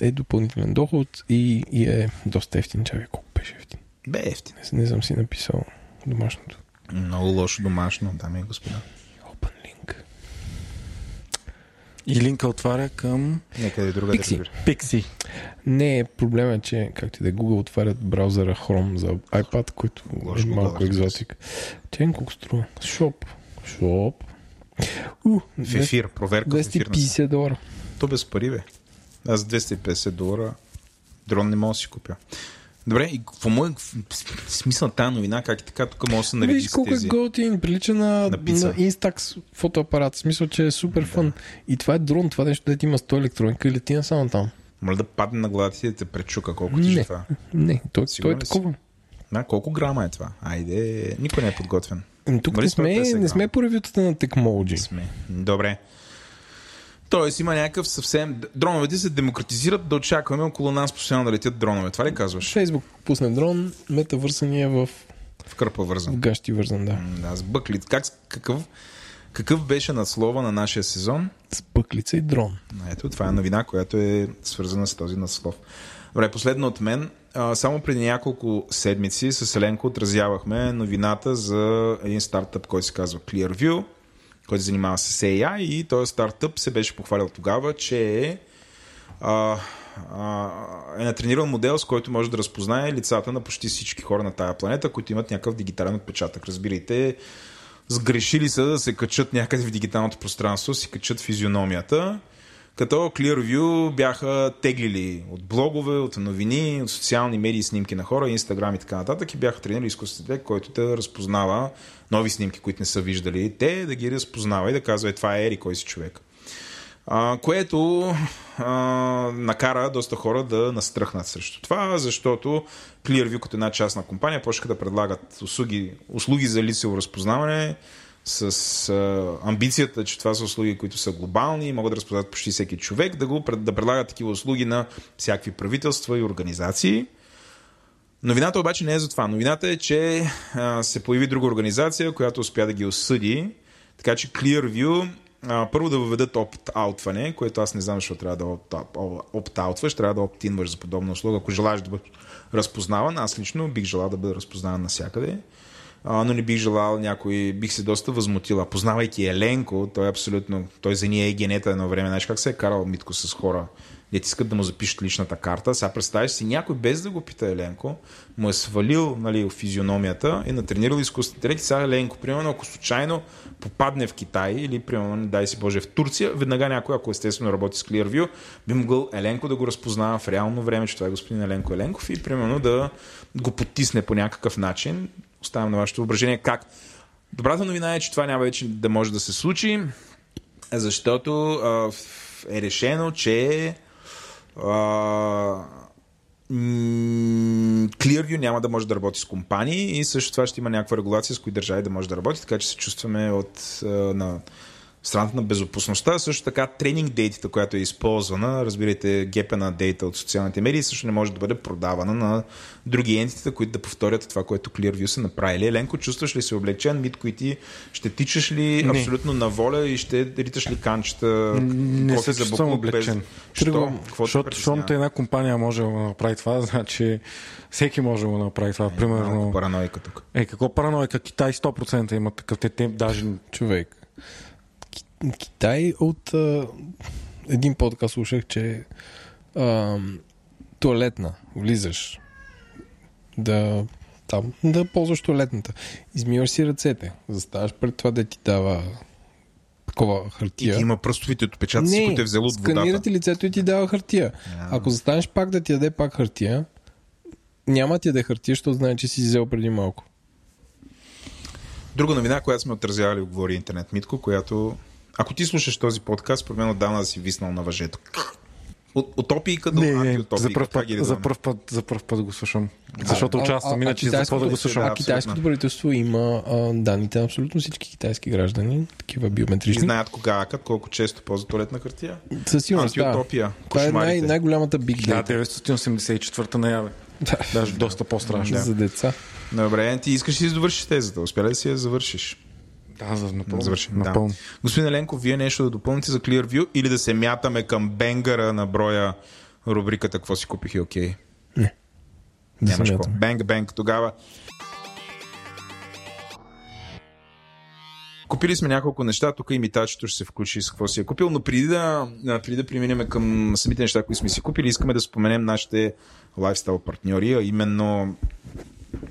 [SPEAKER 1] е, допълнителен доход и, и е доста ефтин. Чакай, колко беше ефтин.
[SPEAKER 3] Бе, ефтин.
[SPEAKER 1] Не, не съм си написал домашното.
[SPEAKER 3] Много лошо домашно, дами и господа.
[SPEAKER 1] Open link.
[SPEAKER 2] И линка отваря към
[SPEAKER 3] Нека да е друга да
[SPEAKER 1] Пикси.
[SPEAKER 2] Pixi.
[SPEAKER 1] Не, проблема е, че както и да е, Google отварят браузъра Chrome за iPad, който
[SPEAKER 3] Лош
[SPEAKER 1] е
[SPEAKER 3] Google,
[SPEAKER 1] малко
[SPEAKER 3] се.
[SPEAKER 1] екзотик. Тя колко струва? Шоп. Шоп. У,
[SPEAKER 3] В ефир, проверка в ефир. на-
[SPEAKER 1] 250 долара.
[SPEAKER 3] То без пари, бе. Аз за 250 долара дрон не мога да си купя. Добре, и какво му е смисъл тази новина, как и така, тук може да се нареди
[SPEAKER 1] Виж колко
[SPEAKER 3] тези.
[SPEAKER 1] е готин, прилича на,
[SPEAKER 3] На пица.
[SPEAKER 1] на Instax фотоапарат. В смисъл, че е супер фън. И това е дрон, това нещо, дето има 100 електроника и лети само там.
[SPEAKER 3] Моля да падне на главата ти и да те пречука. Колко ти
[SPEAKER 1] Не.
[SPEAKER 3] е това?
[SPEAKER 1] Не, той, той е такова.
[SPEAKER 3] На, колко грама е това? Айде, никой не е подготвен.
[SPEAKER 1] Ами Тук не
[SPEAKER 3] сме
[SPEAKER 1] сме,
[SPEAKER 3] 50
[SPEAKER 1] не сме по ревютата на Technology.
[SPEAKER 3] Сме. Добре. Тоест има някакъв съвсем... Дроновете се демократизират да очакваме около нас постоянно да летят дронове. Това ли казваш?
[SPEAKER 1] Фейсбук пусне дрон, метавърса ни е в
[SPEAKER 3] В кърпа вързан.
[SPEAKER 1] В гащи вързан, да.
[SPEAKER 3] Да, с бъклит. Как, какъв, какъв беше надслова на нашия сезон?
[SPEAKER 1] С бъклица и дрон.
[SPEAKER 3] Ето, това е новина, която е свързана с този надслов. Добре, последно от мен. А, само преди няколко седмици с Еленко отразявахме новината за един стартъп, който се казва Clearview, който занимава с AI и този стартъп се беше похвалил тогава, че е, а, а, е натренирал модел, с който може да разпознае лицата на почти всички хора на тая планета, които имат някакъв дигитален отпечатък. Разбирайте, сгрешили са да се качат някъде в дигиталното пространство, си качат физиономията, като Clearview бяха теглили от блогове, от новини, от социални медии снимки на хора, Инстаграм и така нататък и бяха тренирали изкуствен интелект, който да разпознава нови снимки, които не са виждали. Те да ги разпознава и да казва, е, това е Ери, кой си човек. А, което а, накара доста хора да настръхнат срещу това, защото Clearview като една частна компания почнаха да предлагат услуги, услуги за лицево разпознаване с а, амбицията, че това са услуги, които са глобални и могат да разпознат почти всеки човек, да, го, да предлагат такива услуги на всякакви правителства и организации. Новината обаче не е за това. Новината е, че а, се появи друга организация, която успя да ги осъди. Така че Clearview а, първо да въведат опт-аутване, което аз не знам, защо трябва да опт-аутваш, трябва да опт-инваш за подобна услуга, ако желаеш да бъдеш разпознаван. Аз лично бих желал да бъда разпознаван навсякъде. Но не бих желал някой, бих се доста възмутил. А познавайки Еленко, той е абсолютно, той за ние е генета едно време. Знаеш как се е карал Митко с хора, де искат да му запишат личната карта. Сега представяш си някой без да го пита Еленко, му е свалил нали, физиономията и натренирал изкуствен интелект. Сега Еленко, примерно, ако случайно попадне в Китай или, примерно, дай си Боже, в Турция, веднага някой, ако естествено работи с Clearview, би могъл Еленко да го разпознава в реално време, че това е господин Еленко Еленков и, примерно, да го потисне по някакъв начин. Оставям на вашето въображение как. Добрата новина е, че това няма вече да може да се случи, защото е решено, че а, Clearview няма да може да работи с компании и също това ще има някаква регулация с кои държави да може да работи, така че се чувстваме от на страната на безопасността. Също така тренинг дейтата, която е използвана, разбирайте гепа на дейта от социалните медии, също не може да бъде продавана на други ентитета, които да повторят това, което Clearview са направили. Еленко, чувстваш ли се облегчен? Митко и ти ще тичаш ли
[SPEAKER 2] Не.
[SPEAKER 3] абсолютно на воля и ще риташ ли канчета?
[SPEAKER 2] Не се
[SPEAKER 3] за
[SPEAKER 2] чувствам
[SPEAKER 3] буклук без-
[SPEAKER 2] облегчен.
[SPEAKER 3] Що? Какво
[SPEAKER 2] защото, една компания може да го направи това, значи всеки може да го направи това.
[SPEAKER 3] Малко
[SPEAKER 2] Примерно,
[SPEAKER 3] параноика тук.
[SPEAKER 2] е, какво параноика? Китай 100% има такъв. Те, те даже
[SPEAKER 1] човек. Ки- Китай от а, един подкаст слушах, че а, туалетна, влизаш да там, да ползваш туалетната. Измиваш си ръцете, заставаш пред това да ти дава такова
[SPEAKER 3] И
[SPEAKER 1] хартия.
[SPEAKER 3] ти има пръстовите отпечатъци, които е взело от
[SPEAKER 1] сканира
[SPEAKER 3] водата.
[SPEAKER 1] ти лицето и ти дава хартия. Ако застанеш пак да ти даде пак хартия, няма ти да даде хартия, защото знае, че си взел преди малко.
[SPEAKER 3] Друга новина, която сме отразявали в Говори Интернет Митко, която ако ти слушаш този подкаст, според мен отдавна да си виснал на въжето. От, утопийка до
[SPEAKER 2] не, не, за първ, път, за, първ път, за първ път го слушам. Защото
[SPEAKER 1] А-
[SPEAKER 2] участвам,
[SPEAKER 1] а- а
[SPEAKER 2] иначе за какво да го слушам?
[SPEAKER 3] Да,
[SPEAKER 1] А китайското правителство има а, данните на абсолютно всички китайски граждани, такива
[SPEAKER 3] И
[SPEAKER 1] биометрични.
[SPEAKER 3] знаят кога акат, колко често ползват туалетна хартия.
[SPEAKER 1] Със сигурност, да.
[SPEAKER 3] Антиутопия.
[SPEAKER 1] Това е най- най-голямата биг
[SPEAKER 2] Да,
[SPEAKER 1] data
[SPEAKER 2] 984-та наяве.
[SPEAKER 1] Да.
[SPEAKER 2] Даже доста по-страшно.
[SPEAKER 1] за деца.
[SPEAKER 3] Добре, ти искаш ли да си довършиш тезата? Успя ли да си я завършиш?
[SPEAKER 2] Да, за напълно.
[SPEAKER 3] Завършим.
[SPEAKER 2] напълно.
[SPEAKER 3] Да. Господин Еленков, вие нещо да допълните за Clearview или да се мятаме към бенгъра на броя рубриката Какво си купих и окей?
[SPEAKER 1] Да се
[SPEAKER 3] Нямаш какво. Бенг, бенг, тогава. Купили сме няколко неща, тук имитачето ще се включи с какво си е купил, но преди да, преди да преминем към самите неща, които сме си купили, искаме да споменем нашите лайфстайл партньори, а именно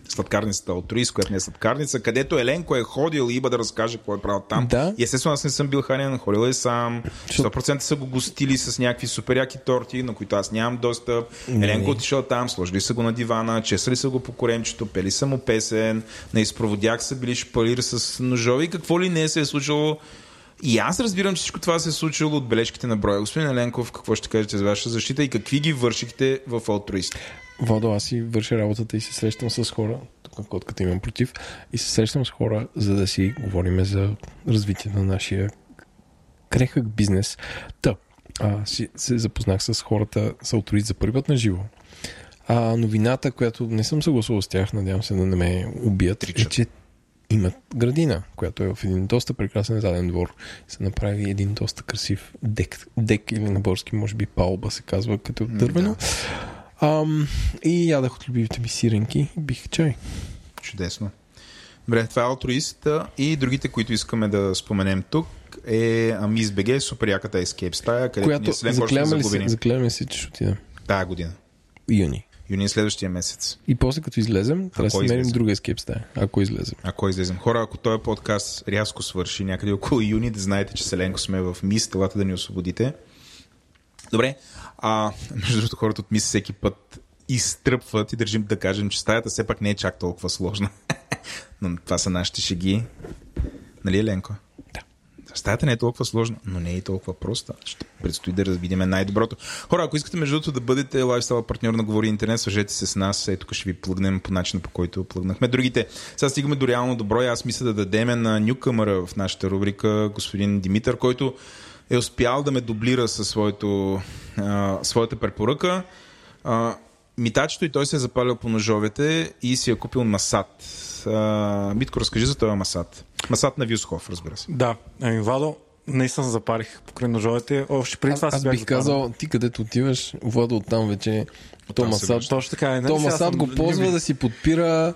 [SPEAKER 3] сладкарницата Altruist, която не е сладкарница, където Еленко е ходил и иба да разкаже какво е правил там.
[SPEAKER 1] Да.
[SPEAKER 3] И естествено аз не съм бил хранен, ходил е сам. 100% са го гостили с някакви супер яки торти, на които аз нямам достъп.
[SPEAKER 1] Не,
[SPEAKER 3] Еленко
[SPEAKER 1] не.
[SPEAKER 3] отишъл там, сложили са го на дивана, чесали са го по коремчето, пели са му песен, на изпроводяк са били шпалир с ножове и какво ли не се е случило. И аз разбирам, че всичко това се е случило от бележките на броя. Господин Еленков, какво ще кажете за ваша защита и какви ги вършихте в Altruist?
[SPEAKER 1] Водо, аз си върша работата и се срещам с хора, тук котката имам против, и се срещам с хора, за да си говорим за развитие на нашия крехък бизнес. Та, а, си, се запознах с хората с Altruist за първи път на живо. А новината, която не съм съгласувал с тях, надявам се да не ме убият,
[SPEAKER 3] Тричат.
[SPEAKER 1] е, че имат градина, която е в един доста прекрасен заден двор. Се направи един доста красив дек, дек или на български, може би палба се казва, като дървено. Ам, и ядах от любимите ми сиренки и бих чай.
[SPEAKER 3] Чудесно. Добре, това е алтруист и другите, които искаме да споменем тук е Амис BG, супер яката Escape стая, където
[SPEAKER 1] Която
[SPEAKER 3] ние след
[SPEAKER 1] заклеваме ли, се, заклеваме се, че ще отидем?
[SPEAKER 3] тая година.
[SPEAKER 1] Юни.
[SPEAKER 3] Юни е следващия месец.
[SPEAKER 1] И после като излезем, трябва да си намерим друга ескейп стая, ако излезем.
[SPEAKER 3] Ако излезем. Хора, ако този подкаст рязко свърши някъде около юни, да знаете, че Селенко сме в МИС, телата да ни освободите. Добре. А, между другото, хората от МИС всеки път изтръпват и държим да кажем, че стаята все пак не е чак толкова сложна. Но това са нашите шеги. Нали, Еленко?
[SPEAKER 1] Да.
[SPEAKER 3] Стаята не е толкова сложна, но не е и толкова проста. Ще предстои да видим най-доброто. Хора, ако искате между другото да бъдете лайфстайл партньор на Говори Интернет, свържете се с нас. Ето тук ще ви плъгнем по начина, по който плъгнахме другите. Сега стигаме до реално добро и аз мисля да дадеме на Нюкъмъра в нашата рубрика господин Димитър, който е успял да ме дублира със своето, а, своята препоръка. А, митачето и той се е запалил по ножовете и си е купил масат. А, Митко, разкажи за този масат. Масат на Вюсхоф, разбира се.
[SPEAKER 2] Да, ами Владо, наистина се запарих покрай ножовете. Още преди това
[SPEAKER 1] Аз,
[SPEAKER 2] си
[SPEAKER 1] аз
[SPEAKER 2] бях
[SPEAKER 1] бих
[SPEAKER 2] запален.
[SPEAKER 1] казал, ти където отиваш, Владо оттам вече
[SPEAKER 3] Оттам се
[SPEAKER 1] Тома
[SPEAKER 3] връща.
[SPEAKER 1] Сад,
[SPEAKER 2] Точно така е. нали
[SPEAKER 1] Тома
[SPEAKER 2] сега
[SPEAKER 1] Сад
[SPEAKER 2] съм
[SPEAKER 1] го ползва
[SPEAKER 2] любим.
[SPEAKER 1] да си подпира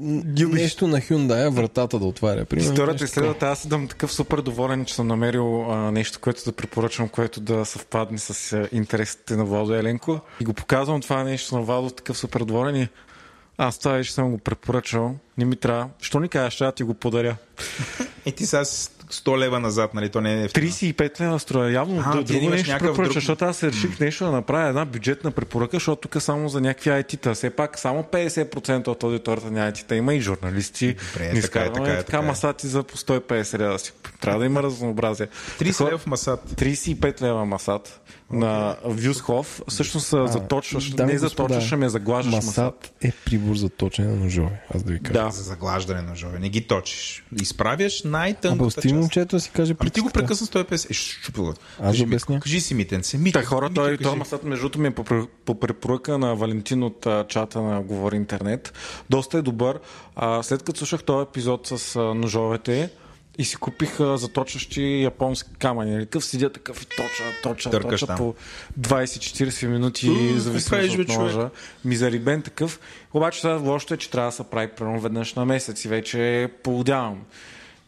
[SPEAKER 1] м, нещо на Hyundai, вратата да отваря. Примерно,
[SPEAKER 2] Историята е следвата. Аз съм такъв супер доволен, че съм намерил а, нещо, което да препоръчвам, което да съвпадне с а, интересите на Владо Еленко. И го показвам това нещо на Владо, такъв супер доволен и аз това вече съм го препоръчал. Не ми трябва. Що ни кажеш, ще ти го подаря.
[SPEAKER 3] И ти сега 100 лева назад, нали? То не е ефтино.
[SPEAKER 2] 35 лева струва. Явно
[SPEAKER 3] А,
[SPEAKER 2] друго нещо препоръча,
[SPEAKER 3] друг-
[SPEAKER 2] защото аз се реших нещо да направя една бюджетна препоръка, защото тук само за някакви IT-та. Все пак само 50% от аудиторията на IT-та има и журналисти.
[SPEAKER 3] Добре,
[SPEAKER 2] Не
[SPEAKER 3] така е, така е, така е.
[SPEAKER 2] масати за по 150 лева. си. Трябва да има разнообразие.
[SPEAKER 3] 30
[SPEAKER 2] Такова-
[SPEAKER 3] лева масат.
[SPEAKER 2] 35 лева масат на Вюсхоф. Всъщност се заточваш,
[SPEAKER 1] дами
[SPEAKER 2] не
[SPEAKER 1] и господа,
[SPEAKER 2] заточваш, ами я заглаждаш масат.
[SPEAKER 1] Масат е прибор за точене на ножове, аз да ви кажа.
[SPEAKER 2] Да.
[SPEAKER 3] За заглаждане на ножове. Не ги точиш. Изправяш
[SPEAKER 1] Абе,
[SPEAKER 3] най-тънката
[SPEAKER 1] остави
[SPEAKER 3] част.
[SPEAKER 1] момчето да си каже
[SPEAKER 3] Ами ти го прекъсна 150. Е, щупила.
[SPEAKER 1] Аз
[SPEAKER 3] Кажи,
[SPEAKER 1] да обясня.
[SPEAKER 3] Кажи си, Митенце. Митко,
[SPEAKER 2] Та хора, той, той масат, между другото, ми е по, по препоръка на Валентин от а, чата на Говори Интернет. Доста е добър. А, след като слушах този епизод с а, ножовете и си купих заточващи японски камъни. нали? Такъв седя такъв и точа, точа,
[SPEAKER 3] Търкаш
[SPEAKER 2] точа
[SPEAKER 3] там.
[SPEAKER 2] по 20-40 минути,
[SPEAKER 3] какво
[SPEAKER 2] зависимо
[SPEAKER 3] бе,
[SPEAKER 2] от ножа. Мизерибен такъв. Обаче това лошото е, че трябва да се прави примерно веднъж на месец и вече полудявам.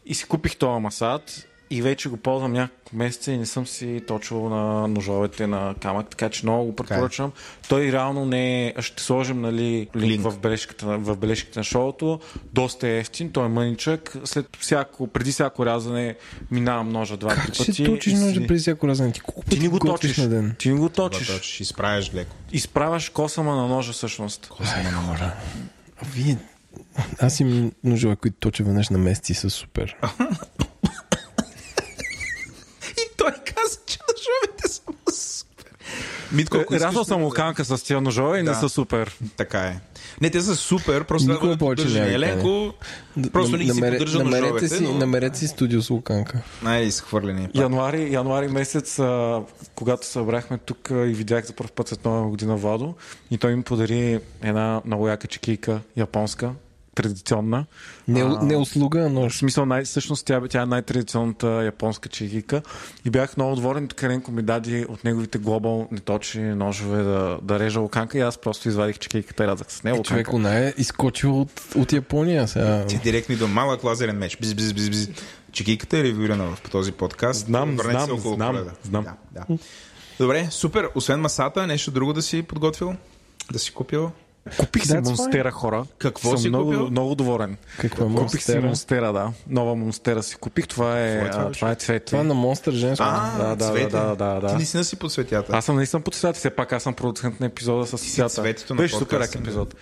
[SPEAKER 2] И си купих този масат и вече го ползвам няколко месеца и не съм си точил на ножовете на камък, така че много го препоръчвам. Той реално не е... Ще сложим нали, линк,
[SPEAKER 3] Линк.
[SPEAKER 2] В, бележката, на- в бележките на шоуто. Доста е ефтин, той е мъничък. След всяко, преди всяко рязане минавам ножа два-три
[SPEAKER 1] Как
[SPEAKER 2] пъти.
[SPEAKER 1] ще точиш
[SPEAKER 2] си-
[SPEAKER 1] ножа през всяко разне? Ти колко
[SPEAKER 2] Ти не го точиш.
[SPEAKER 1] на ден?
[SPEAKER 2] Ти не го точиш.
[SPEAKER 3] точиш. Изправяш леко.
[SPEAKER 2] Изправяш косама на ножа всъщност.
[SPEAKER 3] Косама на ножа.
[SPEAKER 1] А вие... Аз имам ножове, които точа веднъж на месец и са супер.
[SPEAKER 3] Каза, че ножовете са му супер. Митко, ако
[SPEAKER 2] Рязал съм
[SPEAKER 3] да-
[SPEAKER 2] луканка с тия ножове и
[SPEAKER 3] Да.
[SPEAKER 2] не са супер.
[SPEAKER 3] Така е. Не, те са супер, просто
[SPEAKER 1] Никога
[SPEAKER 3] да
[SPEAKER 1] повече няма да
[SPEAKER 3] Еленко, просто не ги си поддържа
[SPEAKER 1] намерете
[SPEAKER 3] ножовете,
[SPEAKER 1] си,
[SPEAKER 3] но...
[SPEAKER 1] намерете си студио с луканка.
[SPEAKER 3] Най-изхвърлени.
[SPEAKER 2] Януари, януари месец, а, когато събрахме тук а, и видях за първ път след нова година Владо, и той ми подари една много яка чекийка, японска, традиционна.
[SPEAKER 1] Не,
[SPEAKER 2] А,
[SPEAKER 1] не услуга, а
[SPEAKER 2] В смисъл, най- всъщност тя, тя е най-традиционната японска чекийка и бях много доволен, тук Ренко ми даде от неговите глобал неточи ножове да, да режа луканка и аз просто извадих чекийката и рязах с нея
[SPEAKER 1] Е, човек,
[SPEAKER 2] луканка.
[SPEAKER 1] она е изкочил от, от Япония. Сега.
[SPEAKER 3] Ти директно идва малък лазерен меч. Биз, биз, биз, биз. Чекийката е ревюирана в този подкаст.
[SPEAKER 2] Знам,
[SPEAKER 3] Върнете се
[SPEAKER 2] знам,
[SPEAKER 3] около
[SPEAKER 2] знам,
[SPEAKER 3] коледа.
[SPEAKER 2] знам.
[SPEAKER 3] Да, да. Добре, супер. Освен масата, нещо друго да си подготвил? Да си купил?
[SPEAKER 2] Купих си монстера, хора.
[SPEAKER 3] Какво
[SPEAKER 2] Съм
[SPEAKER 3] си
[SPEAKER 2] много,
[SPEAKER 3] купил?
[SPEAKER 2] много доволен.
[SPEAKER 1] Какво е
[SPEAKER 2] Купих си
[SPEAKER 1] монстера?
[SPEAKER 2] монстера, да. Нова монстера си купих. Това е,
[SPEAKER 3] Какво е това,
[SPEAKER 2] а, това е цвете.
[SPEAKER 1] Това е на Монстър женско.
[SPEAKER 3] А,
[SPEAKER 2] да, да,
[SPEAKER 3] цвете.
[SPEAKER 2] да, да, да.
[SPEAKER 3] Ти наистина си по цветята.
[SPEAKER 2] Аз съм наистина по цветята, все пак аз съм продуцент на епизода с цветята.
[SPEAKER 3] цветето на
[SPEAKER 2] Беше супер епизод.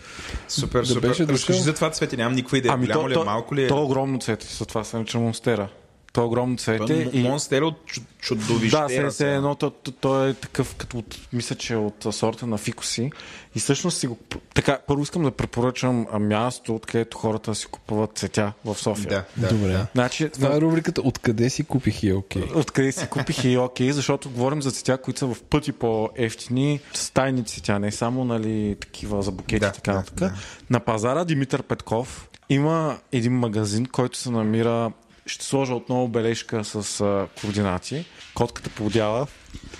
[SPEAKER 3] Супер, супер.
[SPEAKER 1] беше.
[SPEAKER 3] Разкажи за това цвете. Нямам никаква идея.
[SPEAKER 2] Ами
[SPEAKER 3] Голямо
[SPEAKER 2] то,
[SPEAKER 3] ли е,
[SPEAKER 2] то,
[SPEAKER 3] малко ли е?
[SPEAKER 2] то огромно цвете, за това се нарича монстера. То е огромно цвете.
[SPEAKER 3] Той е
[SPEAKER 2] и...
[SPEAKER 3] монстер от чу- чудовищера.
[SPEAKER 2] Да, се, се
[SPEAKER 3] сега.
[SPEAKER 2] едно, то, то, то е такъв, като от, мисля, че е от сорта на фикуси. И всъщност си го... Така, първо искам да препоръчам място, откъдето хората си купуват цветя в София.
[SPEAKER 3] Да, да.
[SPEAKER 1] Добре.
[SPEAKER 3] Да.
[SPEAKER 2] Значи,
[SPEAKER 1] Това е рубриката Откъде си купих и окей.
[SPEAKER 2] Откъде си купих и окей, защото говорим за цветя, които са в пъти по-ефтини, стайни цветя, не само нали, такива за букети
[SPEAKER 3] Да,
[SPEAKER 2] така
[SPEAKER 3] да,
[SPEAKER 2] нататък.
[SPEAKER 3] да.
[SPEAKER 2] На пазара Димитър Петков има един магазин, който се намира ще сложа отново бележка с а, координати. Котката поводява.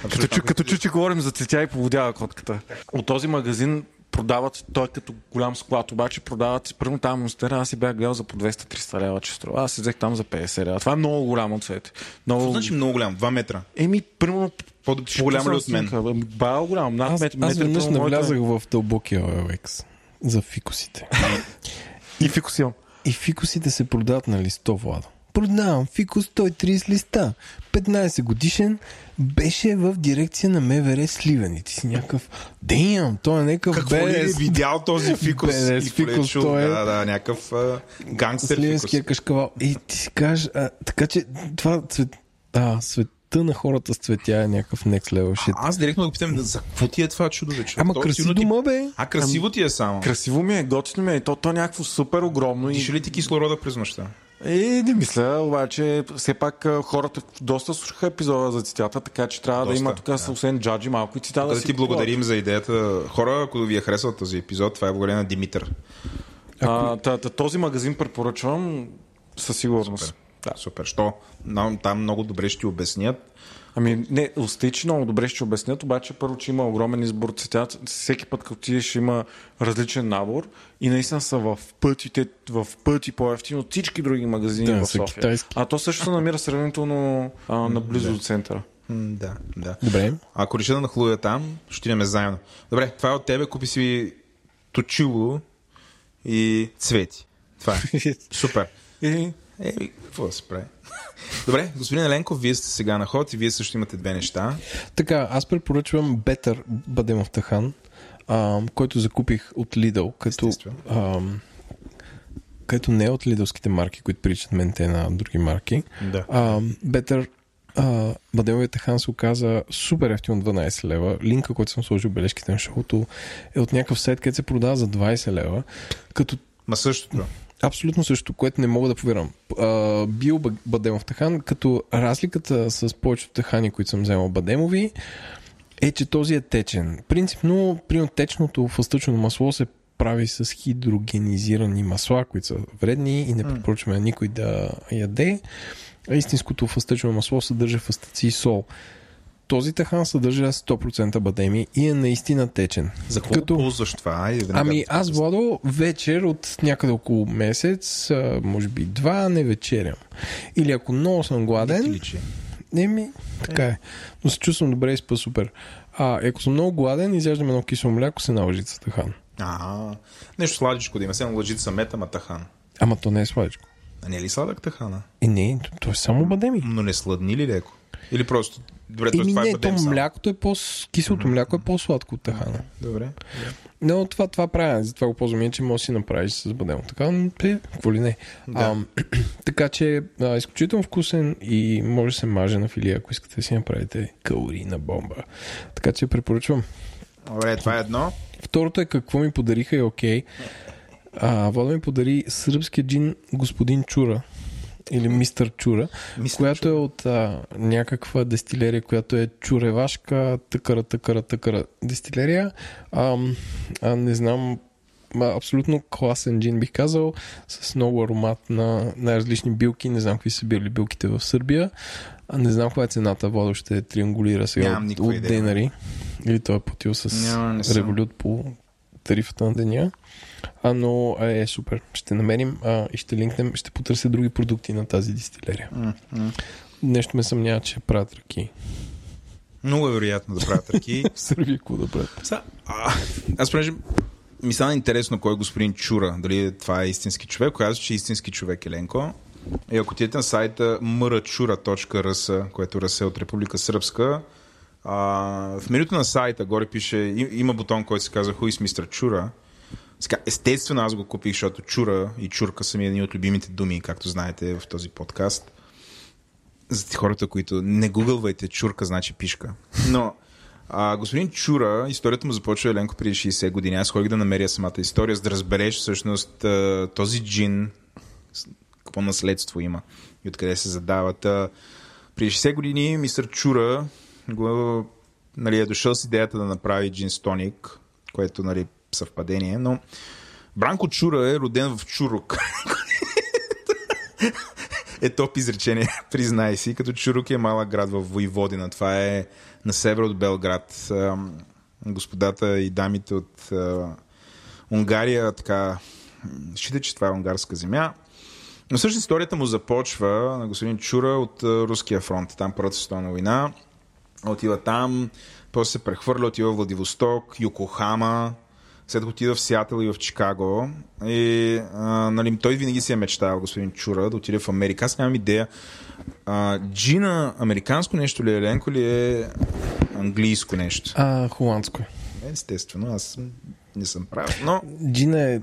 [SPEAKER 2] Като, чу, като чу, че говорим за цветя и поводява котката. От този магазин продават, той е като голям склад, обаче продават, първо там монстера, аз си бях гледал за по 200-300 лева, че струва. Аз си взех там за 50 лева. Това е много голямо цвет. Много...
[SPEAKER 3] Какво значи много голям? 2 метра.
[SPEAKER 2] Еми.
[SPEAKER 3] По- по-голям ли от мен?
[SPEAKER 2] Бал голям, над
[SPEAKER 1] Аз,
[SPEAKER 2] мет,
[SPEAKER 1] аз
[SPEAKER 2] метър,
[SPEAKER 1] веднъж навлязах в дълбокия OLX за фикусите.
[SPEAKER 2] И фикусион.
[SPEAKER 1] И фикусите се продават на листо, Владо. Продавам фикус 130 листа. 15 годишен беше в дирекция на МВР Сливен. И ти си някакъв... Дейм, той е някакъв
[SPEAKER 3] Какво ли е
[SPEAKER 1] бедес.
[SPEAKER 3] видял този фикус?
[SPEAKER 1] Бедес
[SPEAKER 3] И е
[SPEAKER 1] фикус,
[SPEAKER 3] чул?
[SPEAKER 1] той е-
[SPEAKER 3] Да, да, някакъв а, гангстер фикус.
[SPEAKER 1] Сливенския кашкавал. И ти си кажеш, а, така че това цвет... А, света на хората с цветя е някакъв next level shit.
[SPEAKER 3] Аз директно го питам, за какво ти е това чудо, вече?
[SPEAKER 1] Ама красиво дома, бе.
[SPEAKER 3] А, красиво ти е само.
[SPEAKER 2] Красиво ми е, готино ми е. То, то е някакво супер огромно. И...
[SPEAKER 3] Диша ли ти кислорода през нощта?
[SPEAKER 2] Е, не мисля, обаче все пак хората доста слушаха епизода за цитата, така че трябва да
[SPEAKER 3] Доста,
[SPEAKER 2] има тук,
[SPEAKER 3] да.
[SPEAKER 2] освен джаджи, малко и цитата
[SPEAKER 3] Да,
[SPEAKER 2] да,
[SPEAKER 3] ти благодарим за идеята. Хора, ако ви е харесал този епизод, това е благодарение на Димитър.
[SPEAKER 2] А, та, та, този магазин препоръчвам със сигурност.
[SPEAKER 3] Да, супер. Що? Там много добре ще ти обяснят.
[SPEAKER 2] Ами не, остичи много добре ще обяснят, обаче първо, че има огромен избор цветя. Всеки път, като отидеш, има различен набор и наистина са в пътите, в пъти по-ефтини от всички други магазини
[SPEAKER 1] Да,
[SPEAKER 2] в София.
[SPEAKER 1] китайски.
[SPEAKER 2] А то също се намира сравнително а, наблизо до центъра.
[SPEAKER 3] Да, да.
[SPEAKER 1] Добре.
[SPEAKER 3] Ако реша да нахлуя там, ще идеме заедно. Добре, това е от тебе. Купи си точило и цвети. Това е. Супер.
[SPEAKER 2] И
[SPEAKER 3] Еми, какво да се прави? Добре, господин Еленков, вие сте сега на ход и вие също имате две неща.
[SPEAKER 1] Така, аз препоръчвам Better Бадемов Тахан, който закупих от Lidl, като,
[SPEAKER 3] Естествено.
[SPEAKER 1] а, като не от лидълските марки, които причат мен те на други марки.
[SPEAKER 3] Да.
[SPEAKER 1] А, Better а, Бадемовия Тахан се оказа супер ефтин от 12 лева. Линка, който съм сложил бележките на шоуто, е от някакъв сайт, където се продава за 20 лева. Като
[SPEAKER 3] Ма същото.
[SPEAKER 1] Абсолютно също, което не мога да повярвам. Бил Ба- Бадемов тахан, като разликата с повечето тахани, които съм вземал Бадемови, е, че този е течен. Принципно, при течното фъстъчно масло се прави с хидрогенизирани масла, които са вредни и не препоръчваме никой да яде. Истинското фъстъчно масло съдържа фъстъци и сол. Този тахан съдържа 100% бадеми и е наистина течен.
[SPEAKER 3] За какво Като... ползваш това? Веднага
[SPEAKER 1] Ами аз. Владо, вечер от някъде около месец, може би два, не вечерям. Или ако много съм гладен, еми, така е. Но се чувствам добре и спа супер. А ако съм много гладен, изяждам едно кисело мляко с една лъжица тахан.
[SPEAKER 3] А, нещо сладичко да има. Сега лъжица мета, ма тахан.
[SPEAKER 1] Ама то не е сладичко.
[SPEAKER 3] А не е ли сладък тахана?
[SPEAKER 1] И не, то, то е само бадеми.
[SPEAKER 3] Но не сладни ли леко? Или просто... Добре.
[SPEAKER 1] Еми
[SPEAKER 3] това е
[SPEAKER 1] не, то
[SPEAKER 3] бадем само.
[SPEAKER 1] млякото е по... Киселото мляко е по-сладко от тахана.
[SPEAKER 3] Добре.
[SPEAKER 1] Но това, това правя, затова го ползвам, иначе може да си направиш с бадемо. Така, е, какво ли не.
[SPEAKER 3] Да.
[SPEAKER 1] Ам, така че, а, изключително вкусен и може да се маже на филия, ако искате да си направите калорийна бомба. Така че препоръчвам.
[SPEAKER 3] Добре, това е едно.
[SPEAKER 1] Второто е какво ми подариха е окей. А, Вода ми подари сръбския джин господин Чура или мистър Чура,
[SPEAKER 3] Мистър
[SPEAKER 1] която е от а, някаква дестилерия, която е чуревашка, тъкара, тъкара, тъкара дестилерия. А, а, не знам, абсолютно класен джин бих казал, с много аромат на най-различни билки. Не знам какви са били билките в Сърбия. А не знам каква е цената. Водо ще триангулира сега
[SPEAKER 3] Нямам
[SPEAKER 1] от, от
[SPEAKER 3] идея.
[SPEAKER 1] денари. Или той е платил с
[SPEAKER 3] Няма,
[SPEAKER 1] револют по тарифата на деня. А, но е супер. Ще намерим а, и ще линкнем, ще потърся други продукти на тази дистилерия. Нещо ме съмнява, че правят ръки.
[SPEAKER 3] Много е вероятно да правят ръки.
[SPEAKER 1] В Сърбия какво да правят?
[SPEAKER 3] Са, а, аз понеже ми стана интересно кой е господин Чура. Дали това е истински човек. Казва, че е истински човек Еленко. И ако отидете на сайта mrachura.rs, което ръсе от Република Сръбска, а, в менюто на сайта горе пише, има бутон, който се казва Who is Mr. Чура. Сега, естествено аз го купих, защото чура и чурка са ми едни от любимите думи, както знаете в този подкаст. за хората, които не гугълвайте чурка, значи пишка. Но а, господин Чура, историята му започва Еленко преди 60 години. Аз ходих да намеря самата история, за да разбереш всъщност този джин, какво наследство има и откъде се задават. Преди 60 години мистер Чура го, нали, е дошъл с идеята да направи джин стоник, което нали, съвпадение, но Бранко Чура е роден в Чурук. е топ изречение, признай си, като Чурук е малък град в Войводина. Това е на север от Белград. Господата и дамите от Унгария така считат, че това е унгарска земя. Но също историята му започва на господин Чура от Руския фронт. Там Първата световна война. Отива там, после се прехвърля, отива в Владивосток, Йокохама, след отида в Сиатъл и в Чикаго. И, а, нали, той винаги си е мечтал, господин Чура, да отиде в Америка. Аз нямам идея. А, джина американско нещо ли е, Ленко ли е английско нещо?
[SPEAKER 1] А, холандско е.
[SPEAKER 3] Естествено, аз не съм прав. Но...
[SPEAKER 1] Джина е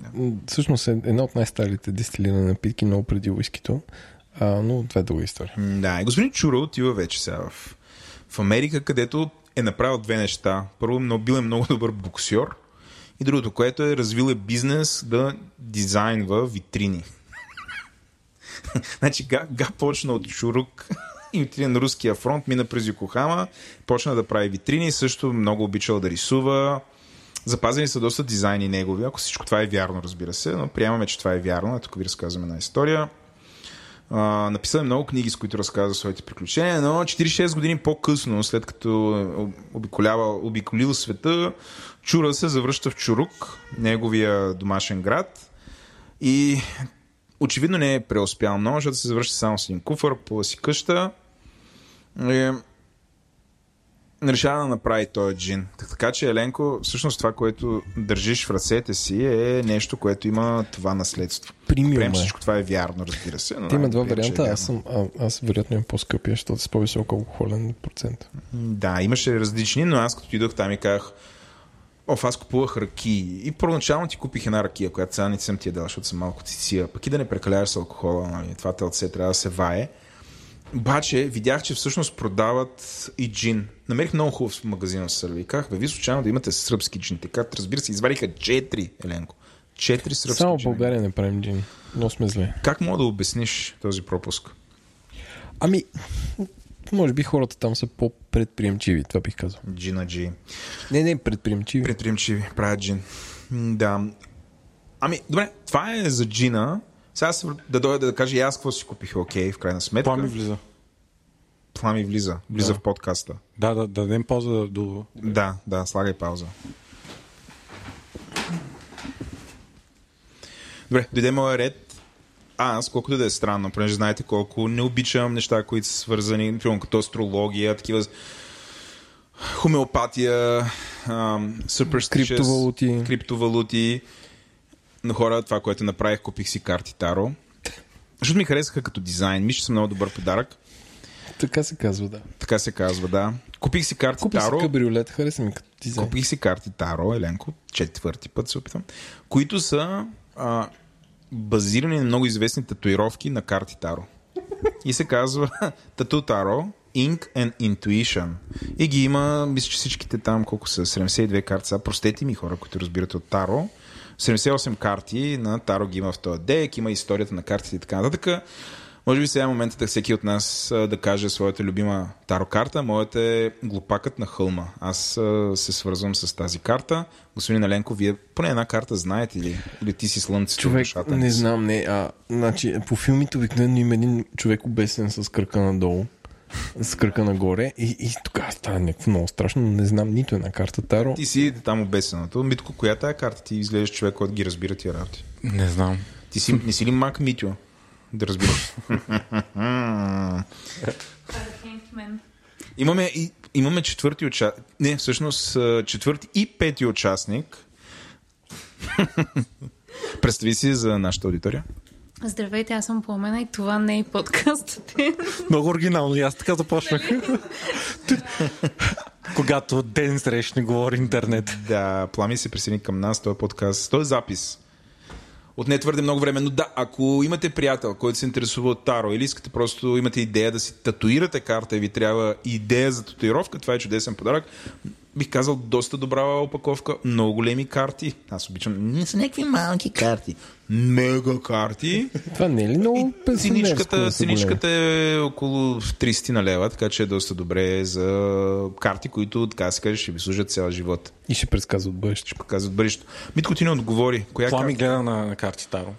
[SPEAKER 1] всъщност е една от най-старите дестилирани напитки, много преди уискито. А, но това е дълга история.
[SPEAKER 3] Да, и господин Чура отива вече сега в, в Америка, където е направил две неща. Първо, но бил е много добър боксер и другото, което е развил е бизнес да дизайнва витрини. значи Га, Га почна от Чурук и отиде на руския фронт, мина през Йокохама, почна да прави витрини, също много обичал да рисува. Запазени са доста дизайни негови, ако всичко това е вярно, разбира се, но приемаме, че това е вярно. Ето тук ви разказваме една история. Uh, написал е много книги, с които разказва своите приключения, но 46 години по-късно, след като обиколява, обиколил света, Чура се завръща в Чурук, неговия домашен град и очевидно не е преуспял много, защото се завръща само с един куфър, по си къща. И решава да направи този джин. Така че, Еленко, всъщност това, което държиш в ръцете си е нещо, което има това наследство.
[SPEAKER 1] Примиум
[SPEAKER 3] е. всичко това е вярно, разбира се.
[SPEAKER 1] Но, Ти има два варианта. Е аз, съм, а, аз вероятно имам по-скъпия, защото с по-висок алкохолен процент.
[SPEAKER 3] Да, имаше различни, но аз като идох там и казах, Оф, аз купувах ръки. И първоначално ти купих една ракия, която сега не съм ти я дал, защото съм малко циция. Пък и да не прекаляваш с алкохола, нали? това телце трябва да се вае. Обаче видях, че всъщност продават и джин. Намерих много хубав магазин в Сърбия. Как, бе, ви случайно да имате сръбски джин. Така, разбира се, извадиха четири, Еленко. Четири сръбски
[SPEAKER 1] Само в България не правим джин. Но сме зле.
[SPEAKER 3] Как мога да обясниш този пропуск?
[SPEAKER 1] Ами, може би хората там са по-предприемчиви, това бих казал.
[SPEAKER 3] Джина Джи.
[SPEAKER 1] Не, не, предприемчиви.
[SPEAKER 3] Предприемчиви, правят джин. Да. Ами, добре, това е за джина. Сега се, да дойда да кажа и аз какво си купих, окей, в крайна сметка.
[SPEAKER 2] Плами влиза.
[SPEAKER 3] Плами влиза. Влиза
[SPEAKER 2] Да.
[SPEAKER 3] в подкаста.
[SPEAKER 2] Да, да, да дадем пауза до...
[SPEAKER 3] Да, да, слагай пауза. Добре, дойде моя ред. Аз, колкото да е странно, понеже знаете колко не обичам неща, които са свързани, примерно като астрология, такива хомеопатия, superstitious,
[SPEAKER 1] Криптовалути.
[SPEAKER 3] криптовалути. Но хора, това, което направих, купих си карти Таро. Защото ми харесаха като дизайн. Мисля, че съм много добър подарък.
[SPEAKER 1] Така се казва, да.
[SPEAKER 3] Така се казва, да. Купих си карти
[SPEAKER 1] Купи си
[SPEAKER 3] Таро.
[SPEAKER 1] кабриолет, хареса ми като дизайн.
[SPEAKER 3] Купих си карти Таро, Еленко, четвърти път се опитвам, които са а, базирани на много известни татуировки на карти Таро. И се казва Tattoo Таро Ink and Intuition. И ги има, мисля, че всичките там, колко са, 72 карти. Сега простете ми хора, които разбират от Таро. 78 карти на Таро ги има в този дек, има историята на картите и така нататък. Може би сега е моментът да всеки от нас да каже своята любима таро карта. Моята е глупакът на хълма. Аз се свързвам с тази карта. Господин Еленко, вие поне една карта знаете ли? Или ти си слънцето в
[SPEAKER 1] Човек,
[SPEAKER 3] душата?
[SPEAKER 1] не знам, не. А, значи, по филмите обикновено има един човек обесен с кръка надолу, с кръка нагоре и, и тогава става някакво много страшно, но не знам нито една карта Таро.
[SPEAKER 3] Ти си там обесеното. Митко, коя е тая карта? Ти изглеждаш човек, който ги разбира тия работи.
[SPEAKER 2] Не знам.
[SPEAKER 3] Ти си, не си ли мак Митю? Да разбираш. Имаме, и, имаме четвърти участник. Не, всъщност четвърти и пети участник. Представи си за нашата аудитория.
[SPEAKER 4] Здравейте, аз съм Пламена и това не е подкастът.
[SPEAKER 2] Много оригинално. И аз така започнах. Когато ден срещне говори интернет.
[SPEAKER 3] Да, Плами се присъедини към нас, този подкаст, този запис. Отне твърде много време. Но да, ако имате приятел, който се интересува от Таро или искате просто имате идея да си татуирате карта и ви трябва идея за татуировка, това е чудесен подарък бих казал, доста добра опаковка, много големи карти. Аз обичам, не са някакви малки карти. Мега карти.
[SPEAKER 1] Това не е ли много
[SPEAKER 3] Циничката, циничката е около 30 на лева, така че е доста добре за карти, които, така се каже, ще ви служат цял живот.
[SPEAKER 1] И ще предсказват бъдещето.
[SPEAKER 3] Ще предсказват бъдещето. Митко ти не отговори.
[SPEAKER 2] Коя Плами карта? гледа на, на карти Таро.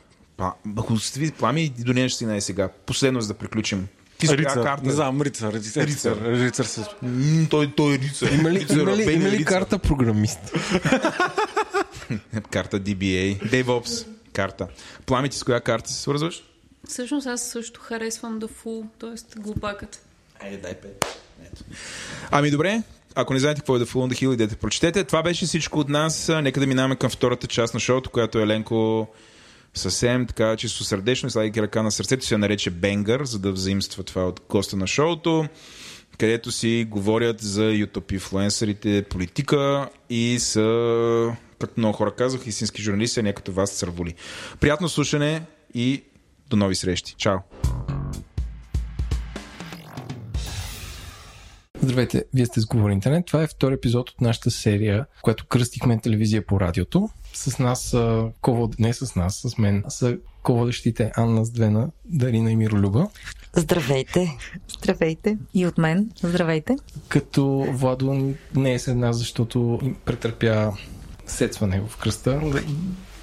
[SPEAKER 3] Ако сте ви, Плами и до нея ще си най-сега. Последно, за да приключим.
[SPEAKER 2] Ти с рицар, карта? Не знам, рицар. Рицар, рицар, рицар също.
[SPEAKER 3] той, той е рицар.
[SPEAKER 1] Има ли, има ли, има ли карта програмист?
[SPEAKER 3] карта DBA. DevOps карта. Плами ти с коя карта се свързваш?
[SPEAKER 4] Всъщност аз също харесвам да фул, т.е. глупакът.
[SPEAKER 3] Айде, дай пет. Ами добре, ако не знаете какво е да Full on the Hill, идете прочетете. Това беше всичко от нас. Нека да минаваме към втората част на шоуто, която Еленко съвсем така чисто сърдечно, слагайки ръка на сърцето я нарече Бенгър, за да взаимства това от госта на шоуто, където си говорят за YouTube инфлуенсърите, политика и са, както много хора казах, истински журналисти, а не като вас църволи. Приятно слушане и до нови срещи. Чао!
[SPEAKER 1] Здравейте, вие сте с Говори Интернет. Това е втори епизод от нашата серия, която кръстихме телевизия по радиото. С нас са, не с нас, с мен, са ководещите Анна Сдвена, Дарина и Миролюба.
[SPEAKER 5] Здравейте.
[SPEAKER 4] Здравейте. И от мен. Здравейте.
[SPEAKER 1] Като Владо не е с нас, защото им претърпя сетване в кръста.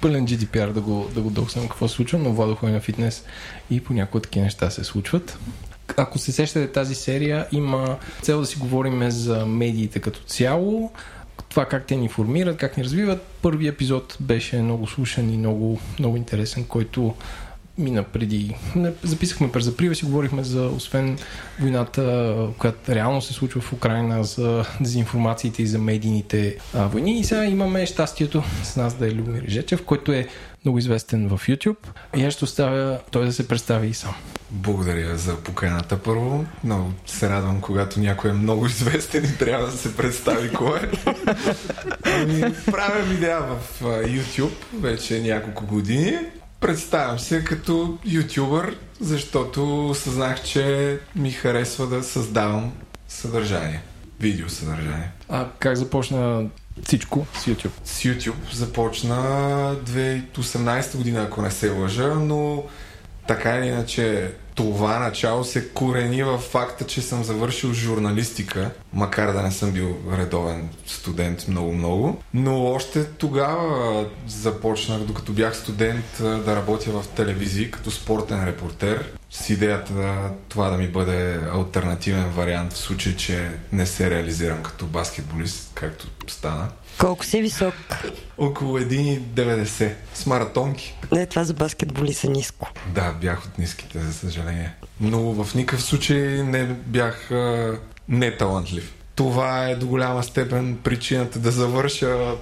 [SPEAKER 1] Пълен GDPR да го, да го доксам какво се случва, но Владо ходи на фитнес и по някои такива неща се случват. Ако се сещате тази серия, има цел да си говорим за медиите като цяло, това как те ни формират, как ни развиват. Първи епизод беше много слушан и много, много интересен, който мина преди. Записахме през април си говорихме за, освен войната, която реално се случва в Украина, за дезинформациите и за медийните войни. И сега имаме щастието с нас да е Любомир Жечев, който е много известен в YouTube. И аз ще оставя той да се представи и сам.
[SPEAKER 6] Благодаря за поканата първо. Много се радвам, когато някой е много известен и трябва да се представи кой е. Ами, правя видеа в YouTube вече няколко години. Представям се като ютубър, защото съзнах, че ми харесва да създавам съдържание. Видео съдържание.
[SPEAKER 1] А как започна всичко с YouTube?
[SPEAKER 6] С YouTube започна 2018 година, ако не се лъжа, но така или иначе това начало се корени в факта, че съм завършил журналистика, макар да не съм бил редовен студент много-много. Но още тогава започнах, докато бях студент, да работя в телевизии като спортен репортер с идеята това да ми бъде альтернативен вариант в случай, че не се реализирам като баскетболист, както стана.
[SPEAKER 5] Колко си висок?
[SPEAKER 6] Около 1,90 с маратонки.
[SPEAKER 5] Не, това за баскетболи са ниско.
[SPEAKER 6] Да, бях от ниските, за съжаление. Но в никакъв случай не бях а, неталантлив. Това е до голяма степен причината да завърша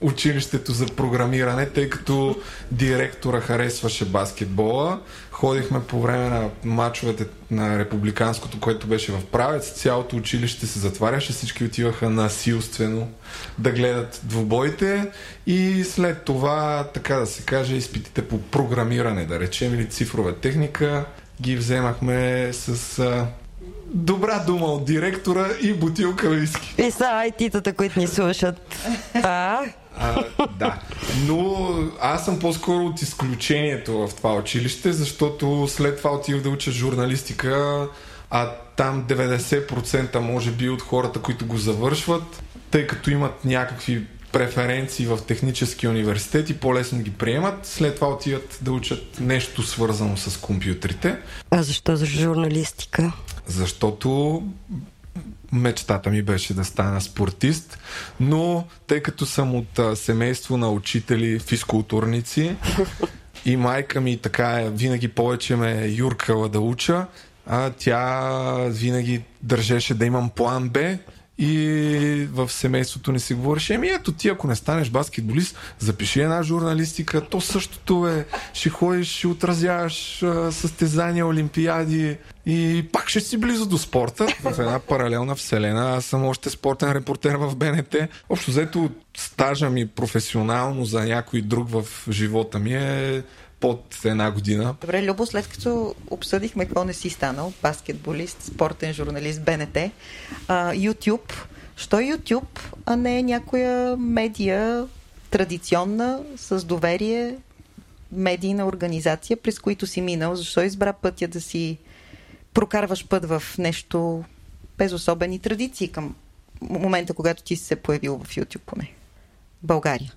[SPEAKER 6] училището за програмиране, тъй като директора харесваше баскетбола. Ходихме по време на мачовете на републиканското, което беше в правец. Цялото училище се затваряше, всички отиваха насилствено да гледат двубоите и след това, така да се каже, изпитите по програмиране, да речем, или цифрова техника, ги вземахме с добра дума от директора и бутилка виски.
[SPEAKER 5] И са IT-тата, които ни слушат. А?
[SPEAKER 6] А, да. Но аз съм по-скоро от изключението в това училище, защото след това отивах да уча журналистика, а там 90% може би от хората, които го завършват, тъй като имат някакви преференции в технически университет и по-лесно ги приемат. След това отиват да учат нещо свързано с компютрите.
[SPEAKER 5] А защо за журналистика?
[SPEAKER 6] Защото мечтата ми беше да стана спортист, но тъй като съм от а, семейство на учители физкултурници и майка ми така е, винаги повече ме е юркала да уча, а тя винаги държеше да имам план Б И в семейството ни си говореше, еми ето ти, ако не станеш баскетболист, запиши една журналистика, то същото е, ще ходиш, ще отразяваш състезания, олимпиади и пак ще си близо до спорта. В една паралелна вселена, аз съм още спортен репортер в БНТ. Общо взето стажа ми професионално за някой друг в живота ми е под една година.
[SPEAKER 7] Добре, Любо, след като обсъдихме какво не си станал, баскетболист, спортен журналист, БНТ, YouTube, що YouTube, а не някоя медия традиционна, с доверие, медийна организация, през които си минал? Защо избра пътя да си прокарваш път в нещо без особени традиции към момента, когато ти си се появил в YouTube поне? България.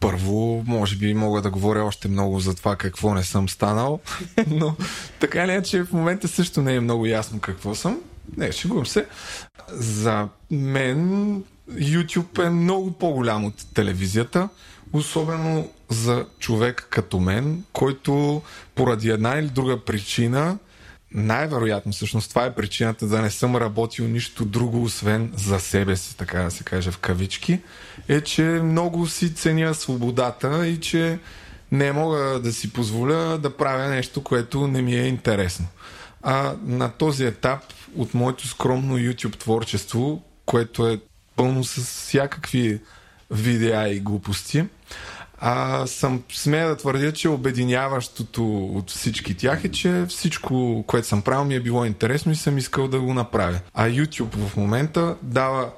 [SPEAKER 6] Първо, може би мога да говоря още много за това какво не съм станал, но така ли е, че в момента също не е много ясно какво съм. Не, шегувам се. За мен YouTube е много по-голям от телевизията, особено за човек като мен, който поради една или друга причина най-вероятно, всъщност това е причината да не съм работил нищо друго, освен за себе си, така да се каже в кавички, е, че много си ценя свободата и че не мога да си позволя да правя нещо, което не ми е интересно. А на този етап от моето скромно YouTube творчество, което е пълно с всякакви видеа и глупости, а, съм смея да твърдя, че обединяващото от всички тях е, че всичко, което съм правил, ми е било интересно и съм искал да го направя. А YouTube в момента дава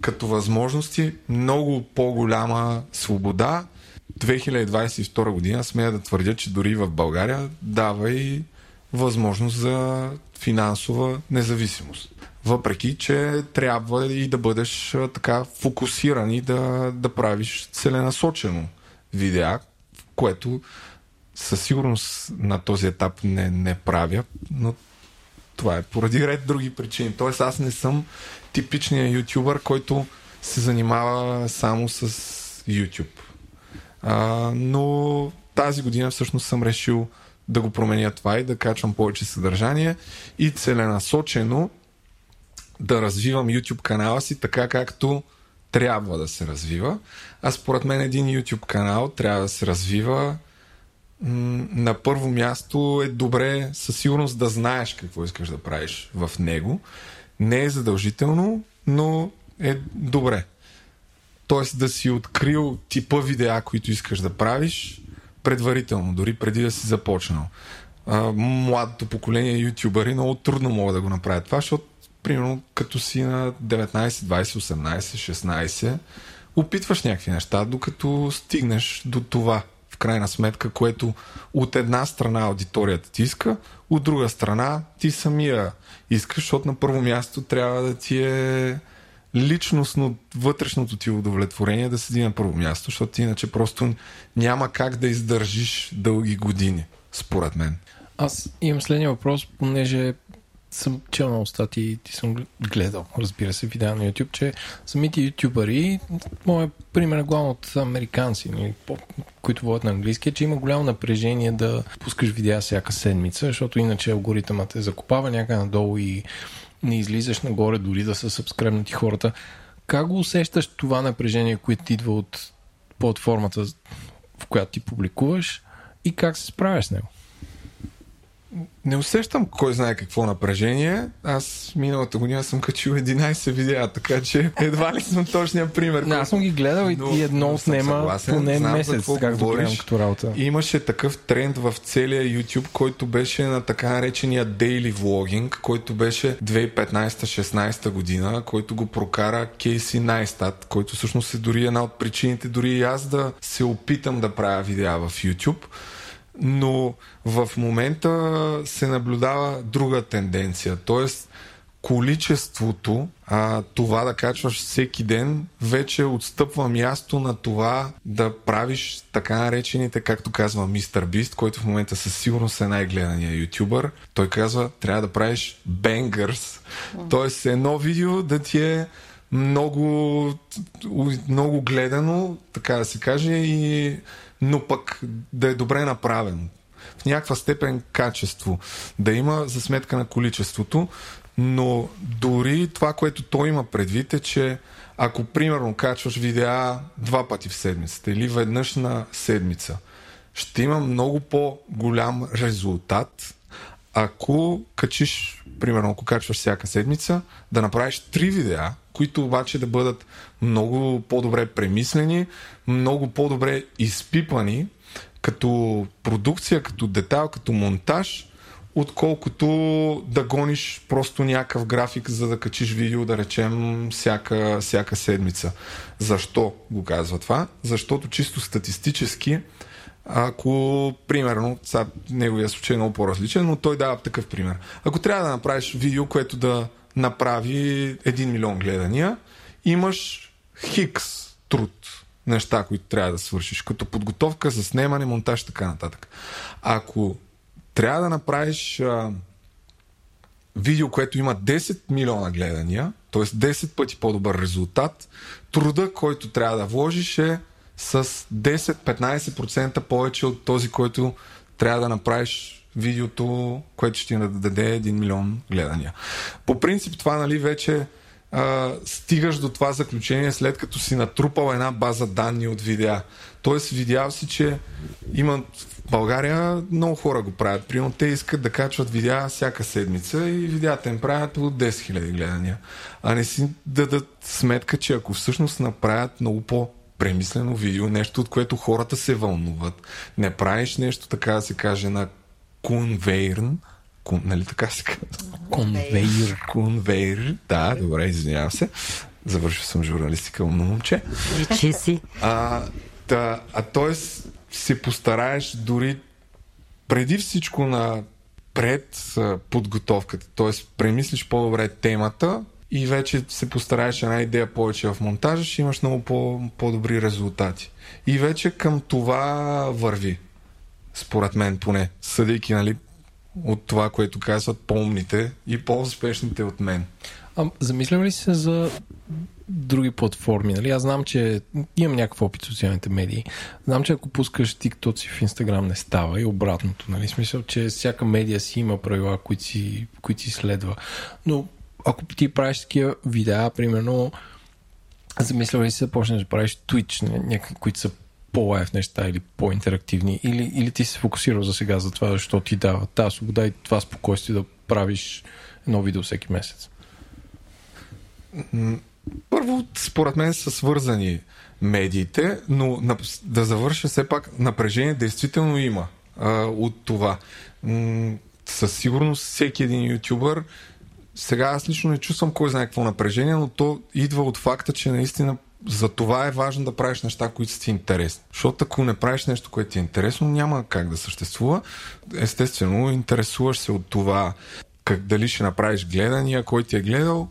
[SPEAKER 6] като възможности много по-голяма свобода. 2022 година смея да твърдя, че дори в България дава и възможност за финансова независимост. Въпреки, че трябва и да бъдеш така фокусиран и да, да правиш целенасочено видеа, което със сигурност на този етап не, не правя, но това е поради ред други причини. Тоест аз не съм типичният ютубър, който се занимава само с YouTube. А, но тази година всъщност съм решил да го променя това и да качвам повече съдържание и целенасочено да развивам YouTube канала си така както трябва да се развива. А според мен един YouTube канал трябва да се развива на първо място е добре със сигурност да знаеш какво искаш да правиш в него. Не е задължително, но е добре. Тоест да си открил типа видеа, които искаш да правиш предварително, дори преди да си започнал. Младото поколение ютубъри много трудно могат да го направят това, защото примерно като си на 19, 20, 18, 16, опитваш някакви неща, докато стигнеш до това, в крайна сметка, което от една страна аудиторията ти иска, от друга страна ти самия искаш, защото на първо място трябва да ти е личностно, вътрешното ти удовлетворение да седи на първо място, защото ти иначе просто няма как да издържиш дълги години, според мен.
[SPEAKER 1] Аз имам следния въпрос, понеже съм чел на статии и съм гледал, разбира се, видео на YouTube, че самите ютубъри, моят пример е главно от американци, нали, които водят на английски, е, че има голямо напрежение да пускаш видеа всяка седмица, защото иначе алгоритъмът те закопава някъде надолу и не излизаш нагоре, дори да са събскребнати хората. Как го усещаш това напрежение, което идва от платформата, в която ти публикуваш и как се справяш с него?
[SPEAKER 6] Не усещам кой знае какво напрежение. Аз миналата година съм качил 11 видеа, така че едва ли съм точния пример.
[SPEAKER 1] Не, аз съм ги гледал и, и едно отнема поне Знам месец, както гледам като работа.
[SPEAKER 6] Имаше такъв тренд в целия YouTube, който беше на така наречения daily vlogging, който беше 2015-16 година, който го прокара Кейси Найстат, който всъщност е дори една от причините, дори и аз да се опитам да правя видеа в YouTube но в момента се наблюдава друга тенденция. Тоест, количеството, а, това да качваш всеки ден, вече отстъпва място на това да правиш така наречените, както казва Мистер Бист, който в момента със сигурност е най-гледания ютубър. Той казва, трябва да правиш бенгърс. Тоест, едно видео да ти е много, много гледано, така да се каже, и но пък да е добре направен. В някаква степен качество да има за сметка на количеството. Но дори това, което той има предвид е, че ако примерно качваш видеа два пъти в седмицата или веднъж на седмица, ще има много по-голям резултат, ако качиш, примерно ако качваш всяка седмица, да направиш три видеа, които обаче да бъдат много по-добре премислени, много по-добре изпипани, като продукция, като детайл, като монтаж, отколкото да гониш просто някакъв график, за да качиш видео, да речем, всяка, всяка седмица. Защо го казва това? Защото чисто статистически, ако, примерно, сега неговия случай е много по-различен, но той дава такъв пример. Ако трябва да направиш видео, което да направи 1 милион гледания, имаш хикс труд неща, които трябва да свършиш, като подготовка за снимане, монтаж и така нататък. Ако трябва да направиш а, видео, което има 10 милиона гледания, т.е. 10 пъти по-добър резултат, труда, който трябва да вложиш е с 10-15% повече от този, който трябва да направиш видеото, което ще ти даде 1 милион гледания. По принцип това нали, вече а, стигаш до това заключение след като си натрупал една база данни от видеа. Тоест видял си, че има в България много хора го правят. Примерно те искат да качват видеа всяка седмица и видеята им правят от 10 000 гледания. А не си дадат сметка, че ако всъщност направят много по премислено видео, нещо от което хората се вълнуват, не правиш нещо така да се каже на конвейрн, Кун, нали така се казва?
[SPEAKER 1] Конвейер.
[SPEAKER 6] Конвейер. Да, добре, извинявам се. Завършил съм журналистика, умно момче.
[SPEAKER 5] Личи си.
[SPEAKER 6] А, да, а т.е. се постараеш дори преди всичко на пред подготовката, т.е. премислиш по-добре темата и вече се постараеш една идея повече в монтажа, ще имаш много по- по-добри резултати. И вече към това върви, според мен поне, съдейки нали, от това, което казват по-умните и по-успешните от мен.
[SPEAKER 1] А, замисляме ли се за други платформи? Нали? Аз знам, че имам някакъв опит в социалните медии. Знам, че ако пускаш TikTok си в Instagram не става и обратното. Нали? Смисъл, че всяка медия си има правила, които си, които си следва. Но ако ти правиш такива видеа, примерно, замислява ли се да почнеш да правиш Twitch, някакви, които са по-лайф неща или по-интерактивни? Или, или ти се фокусирал за сега за това, защото ти дава тази свобода и това спокойствие да правиш едно видео всеки месец?
[SPEAKER 6] Първо, според мен са свързани медиите, но да завърша все пак напрежение действително има а, от това. Със сигурност всеки един ютубър сега аз лично не чувствам кой знае какво напрежение, но то идва от факта, че наистина за това е важно да правиш неща, които са ти интересни. Защото ако не правиш нещо, което ти е интересно, няма как да съществува. Естествено, интересуваш се от това как, дали ще направиш гледания, кой ти е гледал,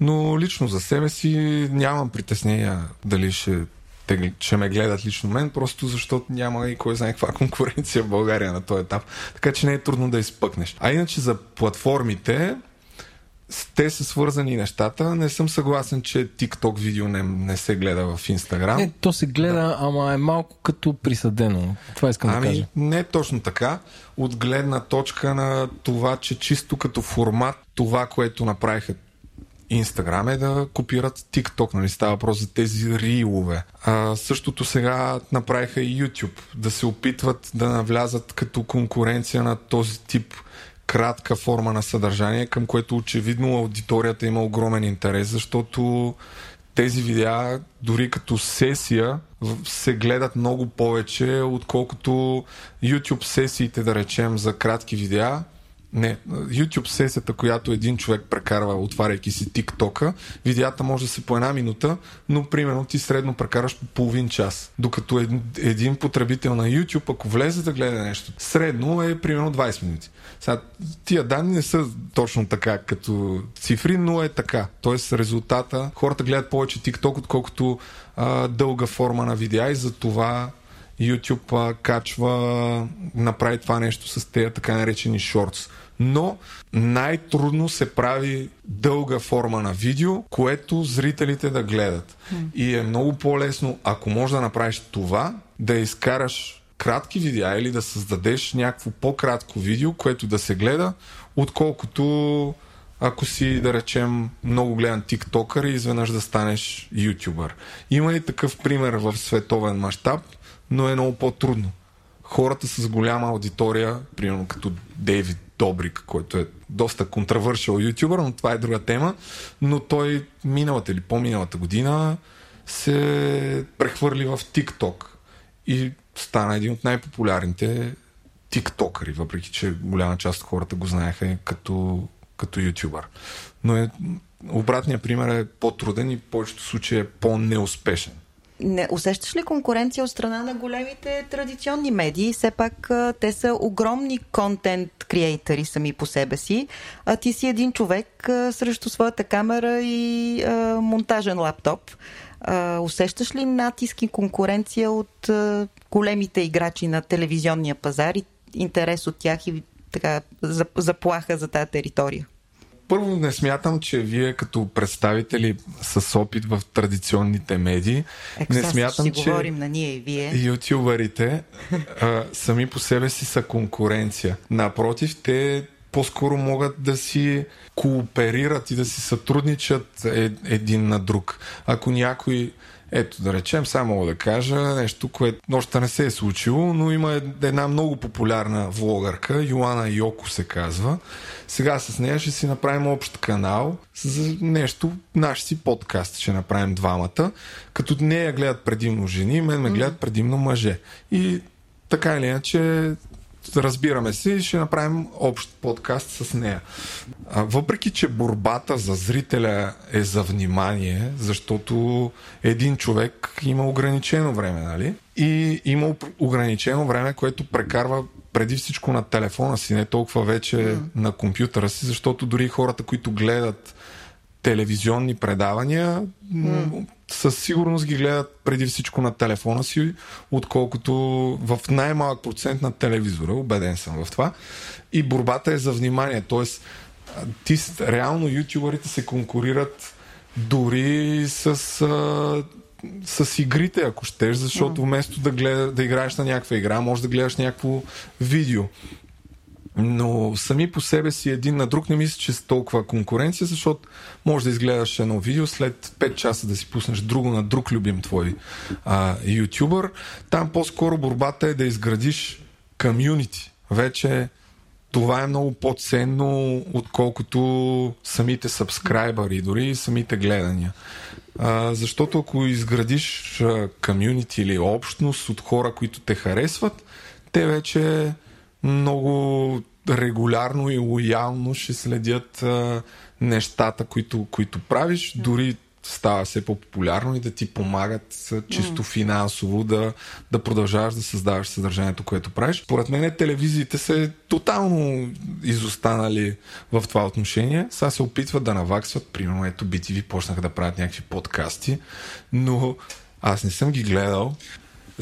[SPEAKER 6] но лично за себе си нямам притеснения дали ще, те, ще ме гледат лично мен, просто защото няма и кой знае каква конкуренция в България на този етап. Така че не е трудно да изпъкнеш. А иначе за платформите, те са свързани нещата. Не съм съгласен, че TikTok видео не, не се гледа в Instagram.
[SPEAKER 1] Не, то се гледа, да. ама е малко като присъдено. Това искам
[SPEAKER 6] ами,
[SPEAKER 1] да кажа.
[SPEAKER 6] Не е точно така. От гледна точка на това, че чисто като формат, това, което направиха Инстаграм е да копират TikTok, нали става въпрос за тези рилове. А, същото сега направиха и YouTube, да се опитват да навлязат като конкуренция на този тип кратка форма на съдържание, към което очевидно аудиторията има огромен интерес, защото тези видеа, дори като сесия, се гледат много повече, отколкото YouTube сесиите, да речем, за кратки видеа, не, YouTube сесията, която един човек прекарва, отваряйки си TikTok-а, видеята може да се по една минута, но примерно ти средно прекараш по половин час. Докато един, един потребител на YouTube, ако влезе да гледа нещо, средно е примерно 20 минути. Сега, тия данни не са точно така като цифри, но е така. Тоест резултата, хората гледат повече TikTok, отколкото а, дълга форма на видеа и за това YouTube а, качва, направи това нещо с тези така наречени шортс но най-трудно се прави дълга форма на видео, което зрителите да гледат. Mm. И е много по-лесно, ако можеш да направиш това, да изкараш кратки видеа или да създадеш някакво по-кратко видео, което да се гледа, отколкото ако си, да речем, много гледан тиктокър и изведнъж да станеш ютубър. Има и такъв пример в световен мащаб, но е много по-трудно. Хората с голяма аудитория, примерно като Дейвид Добрик, който е доста контравършил ютубър, но това е друга тема, но той миналата или по-миналата година се прехвърли в TikTok и стана един от най-популярните тиктокъри, въпреки че голяма част от хората го знаеха като, като ютубър. Но е, обратният пример е по-труден и в повечето случаи е по-неуспешен.
[SPEAKER 7] Не, усещаш ли конкуренция от страна на големите традиционни медии? Все пак те са огромни контент креатори сами по себе си, а ти си един човек срещу своята камера и а, монтажен лаптоп. А, усещаш ли натиск и конкуренция от а, големите играчи на телевизионния пазар и интерес от тях и така заплаха за тази територия?
[SPEAKER 6] Първо не смятам, че вие като представители с опит в традиционните медии,
[SPEAKER 7] Е,
[SPEAKER 6] не смятам, че
[SPEAKER 7] говорим на ние и вие.
[SPEAKER 6] ютубърите а, сами по себе си са конкуренция. Напротив, те по-скоро могат да си кооперират и да си сътрудничат е, един на друг. Ако някой ето да речем, само мога да кажа нещо, което още не се е случило, но има една много популярна влогърка, Йоана Йоко се казва. Сега с нея ще си направим общ канал за нещо, наш си подкаст ще направим двамата, като нея гледат предимно жени, мен ме гледат предимно мъже. И така или иначе разбираме се и ще направим общ подкаст с нея. А, въпреки, че борбата за зрителя е за внимание, защото един човек има ограничено време, нали? И има ограничено време, което прекарва преди всичко на телефона си, не толкова вече mm. на компютъра си, защото дори хората, които гледат телевизионни предавания, mm. със сигурност ги гледат преди всичко на телефона си, отколкото в най-малък процент на телевизора. Убеден съм в това. И борбата е за внимание. Тоест, ти, реално ютубърите се конкурират дори с, а, с игрите, ако щеш, защото вместо да, гледа, да играеш на някаква игра, може да гледаш някакво видео но сами по себе си един на друг не мисля, че са толкова конкуренция, защото може да изгледаш едно видео, след 5 часа да си пуснеш друго на друг любим твой а, ютубър. Там по-скоро борбата е да изградиш комюнити. Вече това е много по-ценно, отколкото самите сабскрайбъри, дори и самите гледания. А, защото ако изградиш комюнити или общност от хора, които те харесват, те вече много регулярно и лоялно ще следят а, нещата, които, които правиш, дори става все по-популярно и да ти помагат чисто финансово да, да продължаваш да създаваш съдържанието, което правиш. Поред мен телевизиите са тотално изостанали в това отношение. Сега се опитват да наваксват. Примерно ето BTV почнаха да правят някакви подкасти, но аз не съм ги гледал.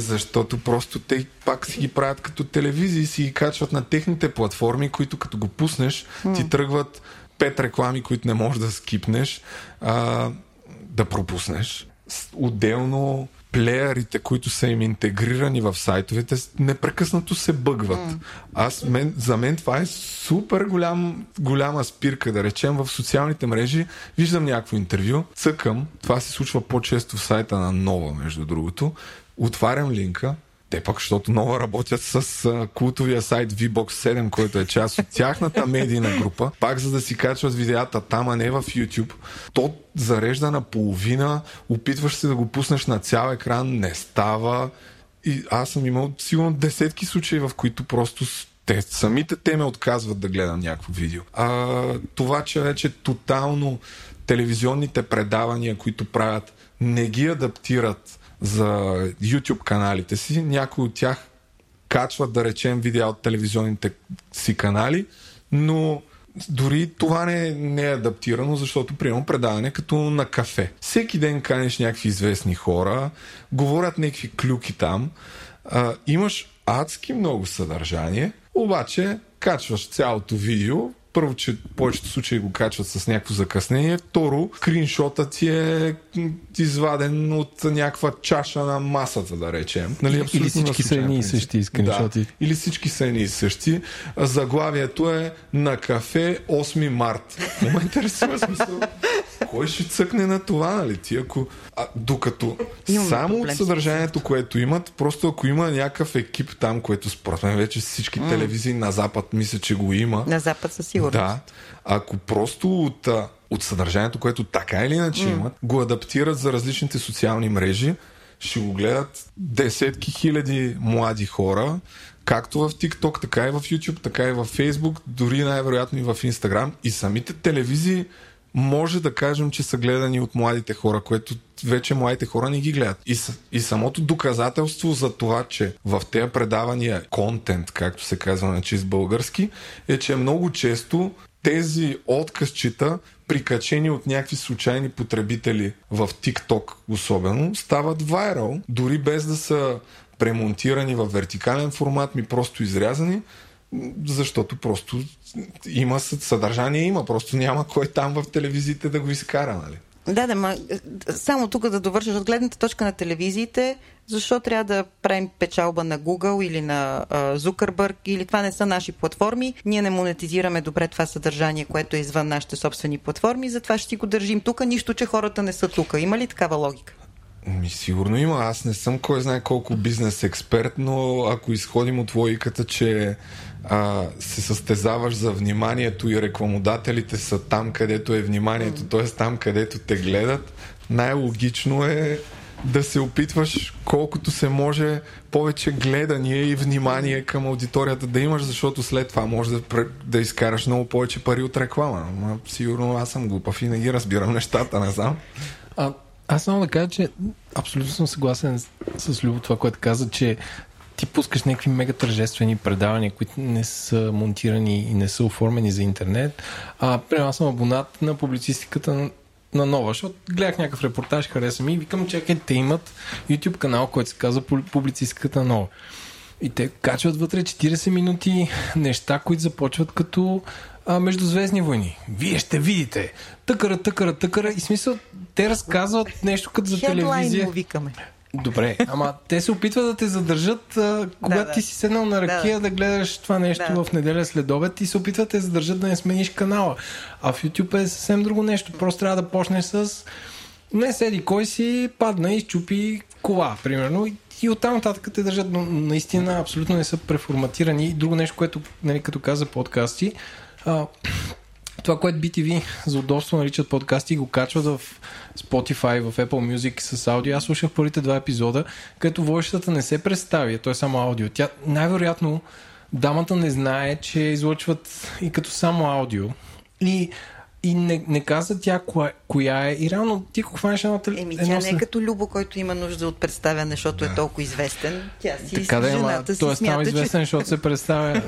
[SPEAKER 6] Защото просто те пак си ги правят като телевизии, си ги качват на техните платформи, които като го пуснеш, mm. ти тръгват пет реклами, които не можеш да скипнеш, а, да пропуснеш. Отделно плеерите, които са им интегрирани в сайтовете, непрекъснато се бъгват. Mm. Аз, мен, за мен това е супер голям, голяма спирка, да речем, в социалните мрежи. Виждам някакво интервю, цъкам, това се случва по-често в сайта на Нова, между другото, отварям линка, те пък, защото нова работят с култовия сайт VBOX 7, който е част от тяхната медийна група, пак за да си качват видеята там, а не в YouTube. То зарежда на половина, опитваш се да го пуснеш на цял екран, не става. И аз съм имал сигурно десетки случаи, в които просто те, самите те ме отказват да гледам някакво видео. А, това, че вече тотално телевизионните предавания, които правят, не ги адаптират за YouTube каналите си. Някои от тях качват, да речем, видеа от телевизионните си канали, но дори това не, не е адаптирано, защото приемам предаване като на кафе. Всеки ден канеш някакви известни хора, говорят някакви клюки там, а, имаш адски много съдържание, обаче качваш цялото видео, първо, че повечето случаи го качват с някакво закъснение. Второ, скриншота ти е изваден от някаква чаша на масата, да речем. Нали,
[SPEAKER 1] Или всички са едни и същи скриншоти.
[SPEAKER 6] Да. Или всички са едни и същи. Заглавието е на кафе 8 март. Не ме интересува смисъл. Кой ще цъкне на това, нали? Ти ако... А, докато
[SPEAKER 7] Имаме
[SPEAKER 6] само от
[SPEAKER 7] проблем
[SPEAKER 6] съдържанието, което имат, просто ако има някакъв екип там, което според мен вече всички телевизии на Запад мисля, че го има.
[SPEAKER 7] На Запад със сигурност.
[SPEAKER 6] Да. Ако просто от, от съдържанието, което така или иначе mm. имат, го адаптират за различните социални мрежи, ще го гледат десетки хиляди млади хора, както в TikTok, така и в YouTube, така и в Facebook, дори най-вероятно и в Instagram. И самите телевизии може да кажем, че са гледани от младите хора, което вече младите хора не ги гледат. И, и самото доказателство за това, че в тези предавания контент, както се казва на чист български, е, че много често тези откъсчета, прикачени от някакви случайни потребители в TikTok особено, стават вайрал, дори без да са премонтирани в вертикален формат, ми просто изрязани, защото просто има съ- съдържание, има, просто няма кой там в телевизиите да го изкара, нали?
[SPEAKER 7] Да, да, ма, само тук да довършиш от гледната точка на телевизиите, защо трябва да правим печалба на Google или на а, Zuckerberg, или това не са наши платформи. Ние не монетизираме добре това съдържание, което е извън нашите собствени платформи, затова ще си го държим тук, нищо, че хората не са тук. Има ли такава логика?
[SPEAKER 6] Ми, сигурно има. Аз не съм кой знае колко бизнес експерт, но ако изходим от логиката, че а, се състезаваш за вниманието и рекламодателите са там, където е вниманието, т.е. там, където те гледат, най-логично е да се опитваш колкото се може повече гледание и внимание към аудиторията да имаш, защото след това може да, да изкараш много повече пари от реклама. Ама, сигурно аз съм глупав и не ги разбирам нещата, не знам.
[SPEAKER 1] А, аз само да кажа, че абсолютно съм съгласен с, с Любо това, което каза, че ти пускаш някакви мега тържествени предавания, които не са монтирани и не са оформени за интернет. А, примерно аз съм абонат на публицистиката на, на нова, защото гледах някакъв репортаж, хареса ми и викам, чакай, те имат YouTube канал, който се казва Пу- Публицистиката на нова. И те качват вътре 40 минути неща, които започват като а, Междузвездни войни. Вие ще видите. Тъкара, тъкара, тъкара. И смисъл, те разказват нещо като за
[SPEAKER 7] Хедлайн
[SPEAKER 1] телевизия.
[SPEAKER 7] му викаме.
[SPEAKER 1] Добре, ама те се опитват да те задържат, а, когато
[SPEAKER 7] да.
[SPEAKER 1] ти си седнал на ракия да,
[SPEAKER 7] Да,
[SPEAKER 1] гледаш това нещо
[SPEAKER 7] Да.
[SPEAKER 1] в неделя след обед и се опитват да те задържат да не смениш канала. А в YouTube е съвсем друго нещо. Просто трябва да почнеш с не седи кой си, падна и щупи кола, примерно. И, и оттам нататък те държат, но наистина абсолютно не са преформатирани. И друго нещо, което, нали, като каза подкасти, а, това, което BTV за удобство наричат подкасти го качват в Spotify, в Apple Music с аудио. Аз слушах първите два епизода, където водещата не се представи, то е само аудио. Тя най-вероятно дамата не знае, че излъчват и като само аудио. И, и не, не каза тя коя, коя е. И реално ти ако хванеш едно тел-
[SPEAKER 7] Еми,
[SPEAKER 1] едно
[SPEAKER 7] тя не
[SPEAKER 1] след-
[SPEAKER 7] е като Любо, който има нужда от представяне, защото е толкова известен. Тя си
[SPEAKER 1] Така да е,
[SPEAKER 7] жената си
[SPEAKER 1] той е станал известен, защото се представя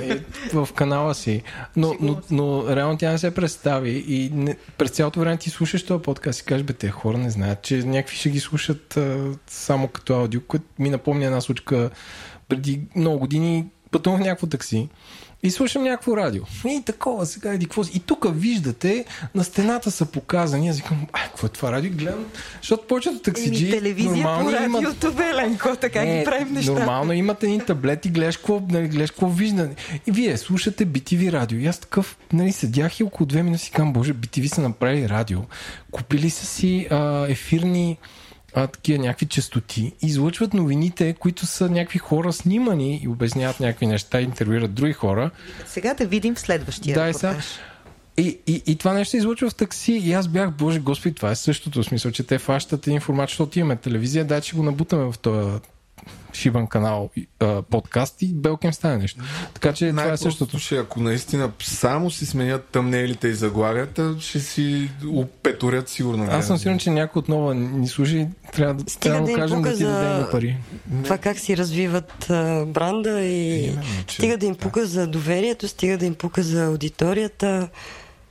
[SPEAKER 1] в канала си. Но, но, но реално тя не се представи и не, през цялото време ти слушаш този подкаст и кажеш, бе, те хора не знаят, че някакви ще ги слушат а, само като аудио, което ми напомня една случка преди много години пътувам в някакво такси и слушам някакво радио. И такова сега, еди какво си. И тук виждате, на стената са показани. Аз викам, а, какво е това радио? Гледам, защото повечето таксиджи
[SPEAKER 7] Еми, телевизия по
[SPEAKER 1] имат
[SPEAKER 7] радиото, Беленко, така ги правим нещата.
[SPEAKER 1] Нормално имате един таблет и гледаш какво, нали, гледаш какво вижда. И вие слушате BTV радио. И аз такъв, нали, седях и около две минути си казвам, боже, BTV са направили радио. Купили са си а, ефирни а, такива някакви частоти, излъчват новините, които са някакви хора снимани и обясняват някакви неща, интервюират други хора.
[SPEAKER 7] Сега да видим в следващия
[SPEAKER 1] Да, сега. И, и, и това нещо се излучва в такси и аз бях, боже господи, това е същото в смисъл, че те фащат един формат, защото имаме телевизия, дай, че го набутаме в този шибан канал а, подкаст и белка им стане нещо. Така че това е същото.
[SPEAKER 6] Ще, ако наистина само си сменят тъмнелите и заглавията, ще си опеторят сигурно.
[SPEAKER 1] Аз съм сигурен, че някой отново ни служи трябва да,
[SPEAKER 5] Стига
[SPEAKER 1] трябва да
[SPEAKER 5] да
[SPEAKER 1] кажем да ти
[SPEAKER 5] за-
[SPEAKER 1] дадем пари.
[SPEAKER 5] Това как си развиват а, бранда и
[SPEAKER 6] Именно, че-
[SPEAKER 5] стига да им пука за доверието, стига да им пука за аудиторията.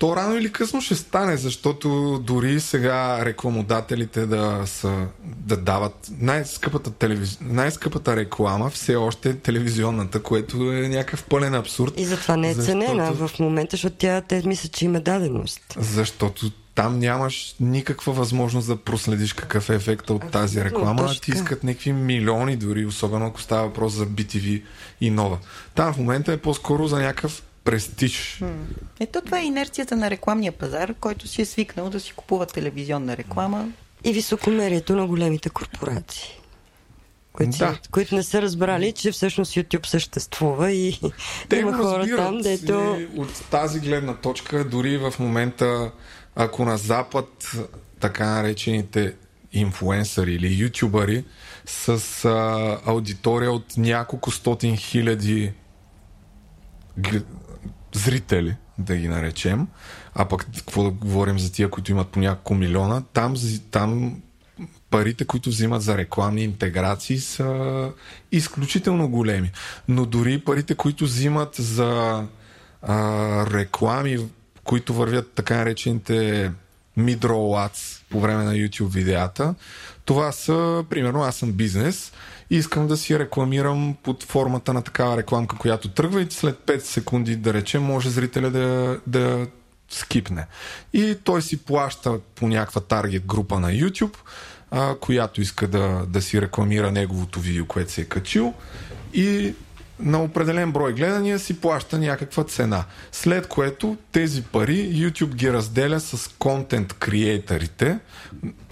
[SPEAKER 6] То рано или късно ще стане, защото дори сега рекламодателите да, са, да дават най-скъпата, телевиз... най-скъпата реклама все още е телевизионната, което е някакъв пълен абсурд.
[SPEAKER 5] И затова не е
[SPEAKER 6] защото...
[SPEAKER 5] ценена в момента, защото тя те мислят, че има даденост.
[SPEAKER 6] Защото там нямаш никаква възможност да проследиш какъв е ефекта от тази реклама. Ти искат някакви милиони дори, особено ако става въпрос за BTV и нова. Там в момента е по-скоро за някакъв престиж.
[SPEAKER 7] Ето това е инерцията на рекламния пазар, който си е свикнал да си купува телевизионна реклама.
[SPEAKER 5] И високомерието на големите корпорации. Които,
[SPEAKER 6] Да.
[SPEAKER 5] които не са разбрали, че всъщност YouTube съществува и
[SPEAKER 6] Те
[SPEAKER 5] има хора
[SPEAKER 6] разбират.
[SPEAKER 5] там, дето...
[SPEAKER 6] От тази гледна точка, дори в момента, ако на Запад така наречените инфуенсъри или ютубъри с а, аудитория от няколко стотин хиляди зрители, да ги наречем, а пък какво да говорим за тия, които имат по няколко милиона, там, там парите, които взимат за рекламни интеграции са изключително големи. Но дори парите, които взимат за а, реклами, които вървят така наречените mid-roll ads по време на YouTube видеята, това са, примерно, аз съм бизнес искам да си рекламирам под формата на такава рекламка, която тръгва и след 5 секунди, да речем, може зрителя да, да скипне. И той си плаща по някаква таргет група на YouTube, а, която иска да, да си рекламира неговото видео, което се е качил и на определен брой гледания си плаща някаква цена. След което тези пари YouTube ги разделя с контент креаторите,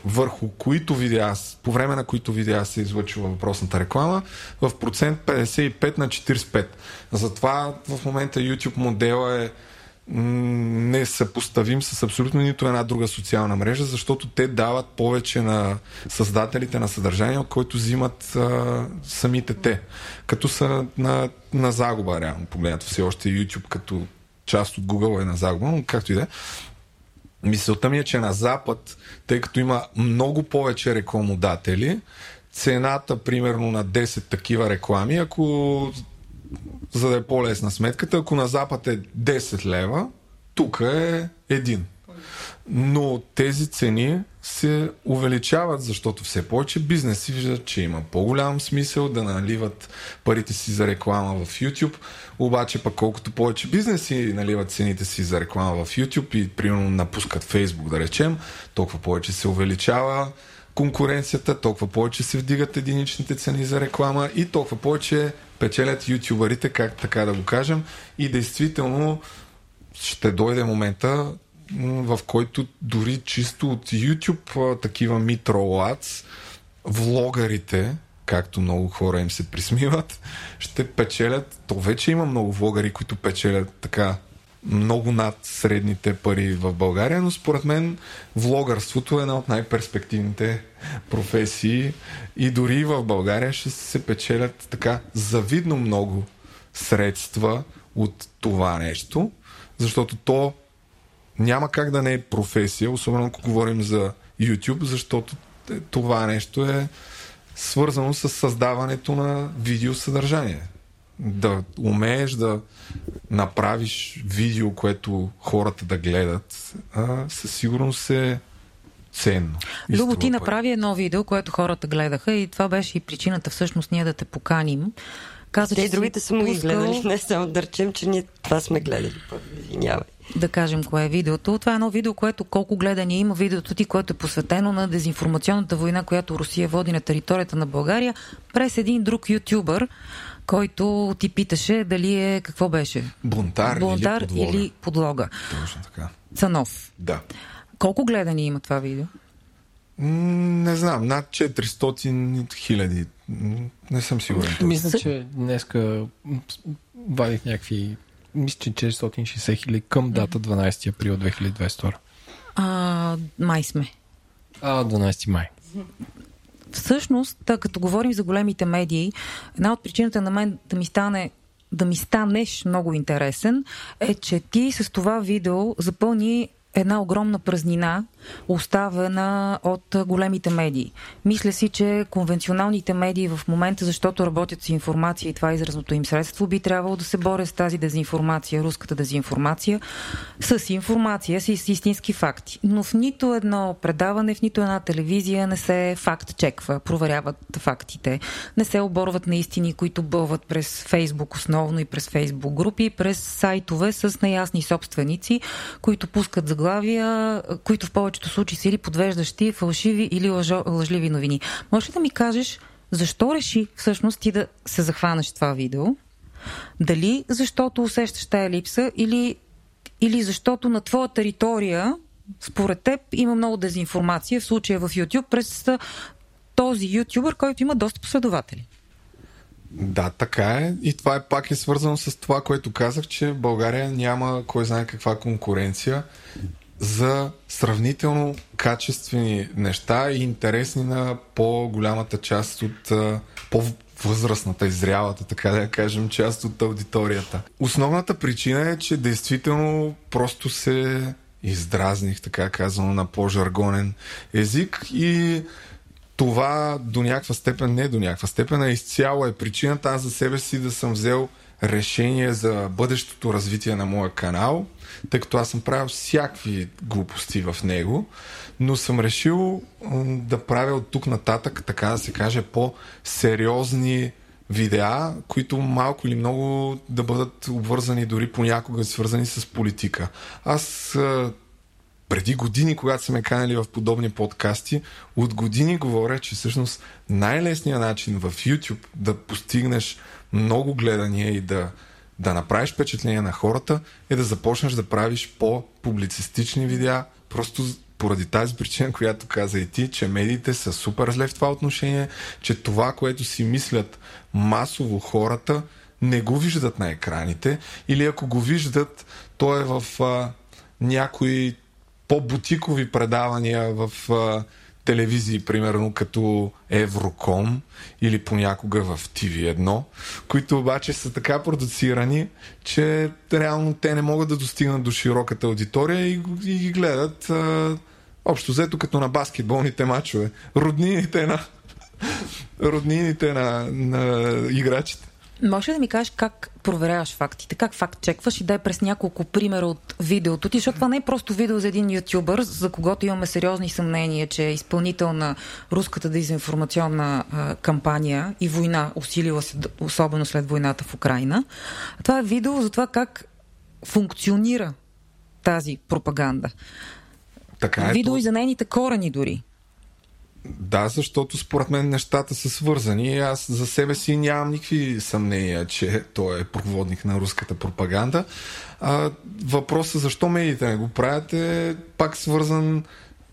[SPEAKER 6] върху които видеа, по време на които видеа се излъчва въпросната реклама, в процент 55 на 45. Затова в момента YouTube модела е м, несъпоставим с абсолютно нито една друга социална мрежа, защото те дават повече на създателите на съдържание, от който взимат а, самите те. Като са на, на загуба, реално погледнато. Все още YouTube като част от Google е на загуба, но както и да е. Мисълта ми е, че на Запад, тъй като има много повече рекламодатели, цената примерно на 10 такива реклами, ако за да е по-лесна сметката, ако на Запад е 10 лева, тук е един. Но тези цени се увеличават, защото все повече бизнеси виждат, че има по-голям смисъл да наливат парите си за реклама в YouTube. Обаче пък колкото повече бизнеси наливат цените си за реклама в YouTube и примерно напускат Facebook, да речем, толкова повече се увеличава конкуренцията, толкова повече се вдигат единичните цени за реклама и толкова повече печелят ютубърите, как така да го кажем. И действително ще дойде момента, в който дори чисто от YouTube такива ads, влогарите, както много хора им се присмиват, ще печелят. То вече има много влогари, които печелят така много над средните пари в България, но според мен влогърството е една от най-перспективните професии и дори в България ще се печелят така завидно много средства от това нещо, защото то няма как да не е професия, особено ако говорим за YouTube, защото това нещо е свързано с създаването на видеосъдържание. Да умееш да направиш видео, което хората да гледат, а, със сигурност е ценно.
[SPEAKER 8] Любо, ти
[SPEAKER 6] пари.
[SPEAKER 8] направи едно видео, което хората гледаха и това беше и причината всъщност ние да те поканим. Каза,
[SPEAKER 5] Те
[SPEAKER 8] че
[SPEAKER 5] и другите са му
[SPEAKER 8] пускал-
[SPEAKER 5] гледали, не само да речем, че ние това сме гледали. Извинявай.
[SPEAKER 8] да кажем кое е видеото. Това е едно видео, което колко гледания има видеото ти, което е посветено на дезинформационната война, която Русия води на територията на България, през един друг ютубър, който ти питаше дали е, какво беше?
[SPEAKER 6] Бунтар,
[SPEAKER 8] Бунтар
[SPEAKER 6] или подлога.
[SPEAKER 8] или подлога.
[SPEAKER 6] Точно така.
[SPEAKER 8] Цанов.
[SPEAKER 6] Да.
[SPEAKER 8] Колко гледания има това видео?
[SPEAKER 6] Не знам, над 400 хиляди. Не съм сигурен.
[SPEAKER 1] Мисля, че днеска вадих някакви мисля, че 460 хиляди към дата 12 април 2022.
[SPEAKER 8] А, май сме.
[SPEAKER 1] А, 12 май.
[SPEAKER 8] Всъщност, като говорим за големите медии, една от причината на мен да ми стане да ми станеш много интересен, е, че ти с това видео запълни една огромна празнина, оставена от големите медии. Мисля си, че конвенционалните медии в момента, защото работят с информация и това е изразното им средство, би трябвало да се борят с тази дезинформация, руската дезинформация, с информация, с истински факти. Но в нито едно предаване, в нито една телевизия не се факт чеква, проверяват фактите, не се оборват на истини, които бълват през Фейсбук основно и през Фейсбук групи, през сайтове с неясни собственици, които пускат заглавия, които в повечето случаи са или подвеждащи, фалшиви или лъжо, лъжливи новини. Може ли да ми кажеш защо реши всъщност ти да се захванеш това видео? Дали защото усещаш тая липса или, или защото на твоя територия според теб има много дезинформация, в случая в YouTube, през този ютубър, който има доста последователи.
[SPEAKER 6] Да, така е. И това е пак е свързано с това, което казах, че България няма кой знае каква конкуренция за сравнително качествени неща и интересни на по-голямата част от по-възрастната, изрялата, така да кажем, част от аудиторията. Основната причина е, че действително просто се издразних, така казано, на по-жаргонен език и това до някаква степен, не до някаква степен, а изцяло е причината аз за себе си да съм взел решение за бъдещото развитие на моя канал, тъй като аз съм правил всякакви глупости в него, но съм решил да правя от тук нататък, така да се каже, по-сериозни видеа, които малко или много да бъдат обвързани дори понякога свързани с политика. Аз преди години, когато са ме канали в подобни подкасти, от години говоря, че всъщност най-лесният начин в YouTube да постигнеш много гледания и да, да направиш впечатление на хората е да започнеш да правиш по-публицистични видеа, просто поради тази причина, която каза и ти, че медиите са супер зле в това отношение, че това, което си мислят масово хората, не го виждат на екраните или ако го виждат, то е в а, някои по-бутикови предавания в а, телевизии, примерно като Евроком или понякога в TV1, които обаче са така продуцирани, че реално те не могат да достигнат до широката аудитория и, и ги гледат а, общо взето като на баскетболните матчове. Роднините на роднините на, на играчите.
[SPEAKER 8] Може ли да ми кажеш как проверяваш фактите, как факт чекваш и дай през няколко примера от видеото ти, защото това не е просто видео за един ютубър, за когото имаме сериозни съмнения, че е изпълнител на руската дезинформационна а, кампания и война, усилила се особено след войната в Украина. Това е видео за това как функционира тази пропаганда. Така е, видео то... и за нейните корени дори.
[SPEAKER 6] Да, защото според мен нещата са свързани. Аз за себе си нямам никакви съмнения, че той е проводник на руската пропаганда. А, въпросът защо медиите не го правят е пак свързан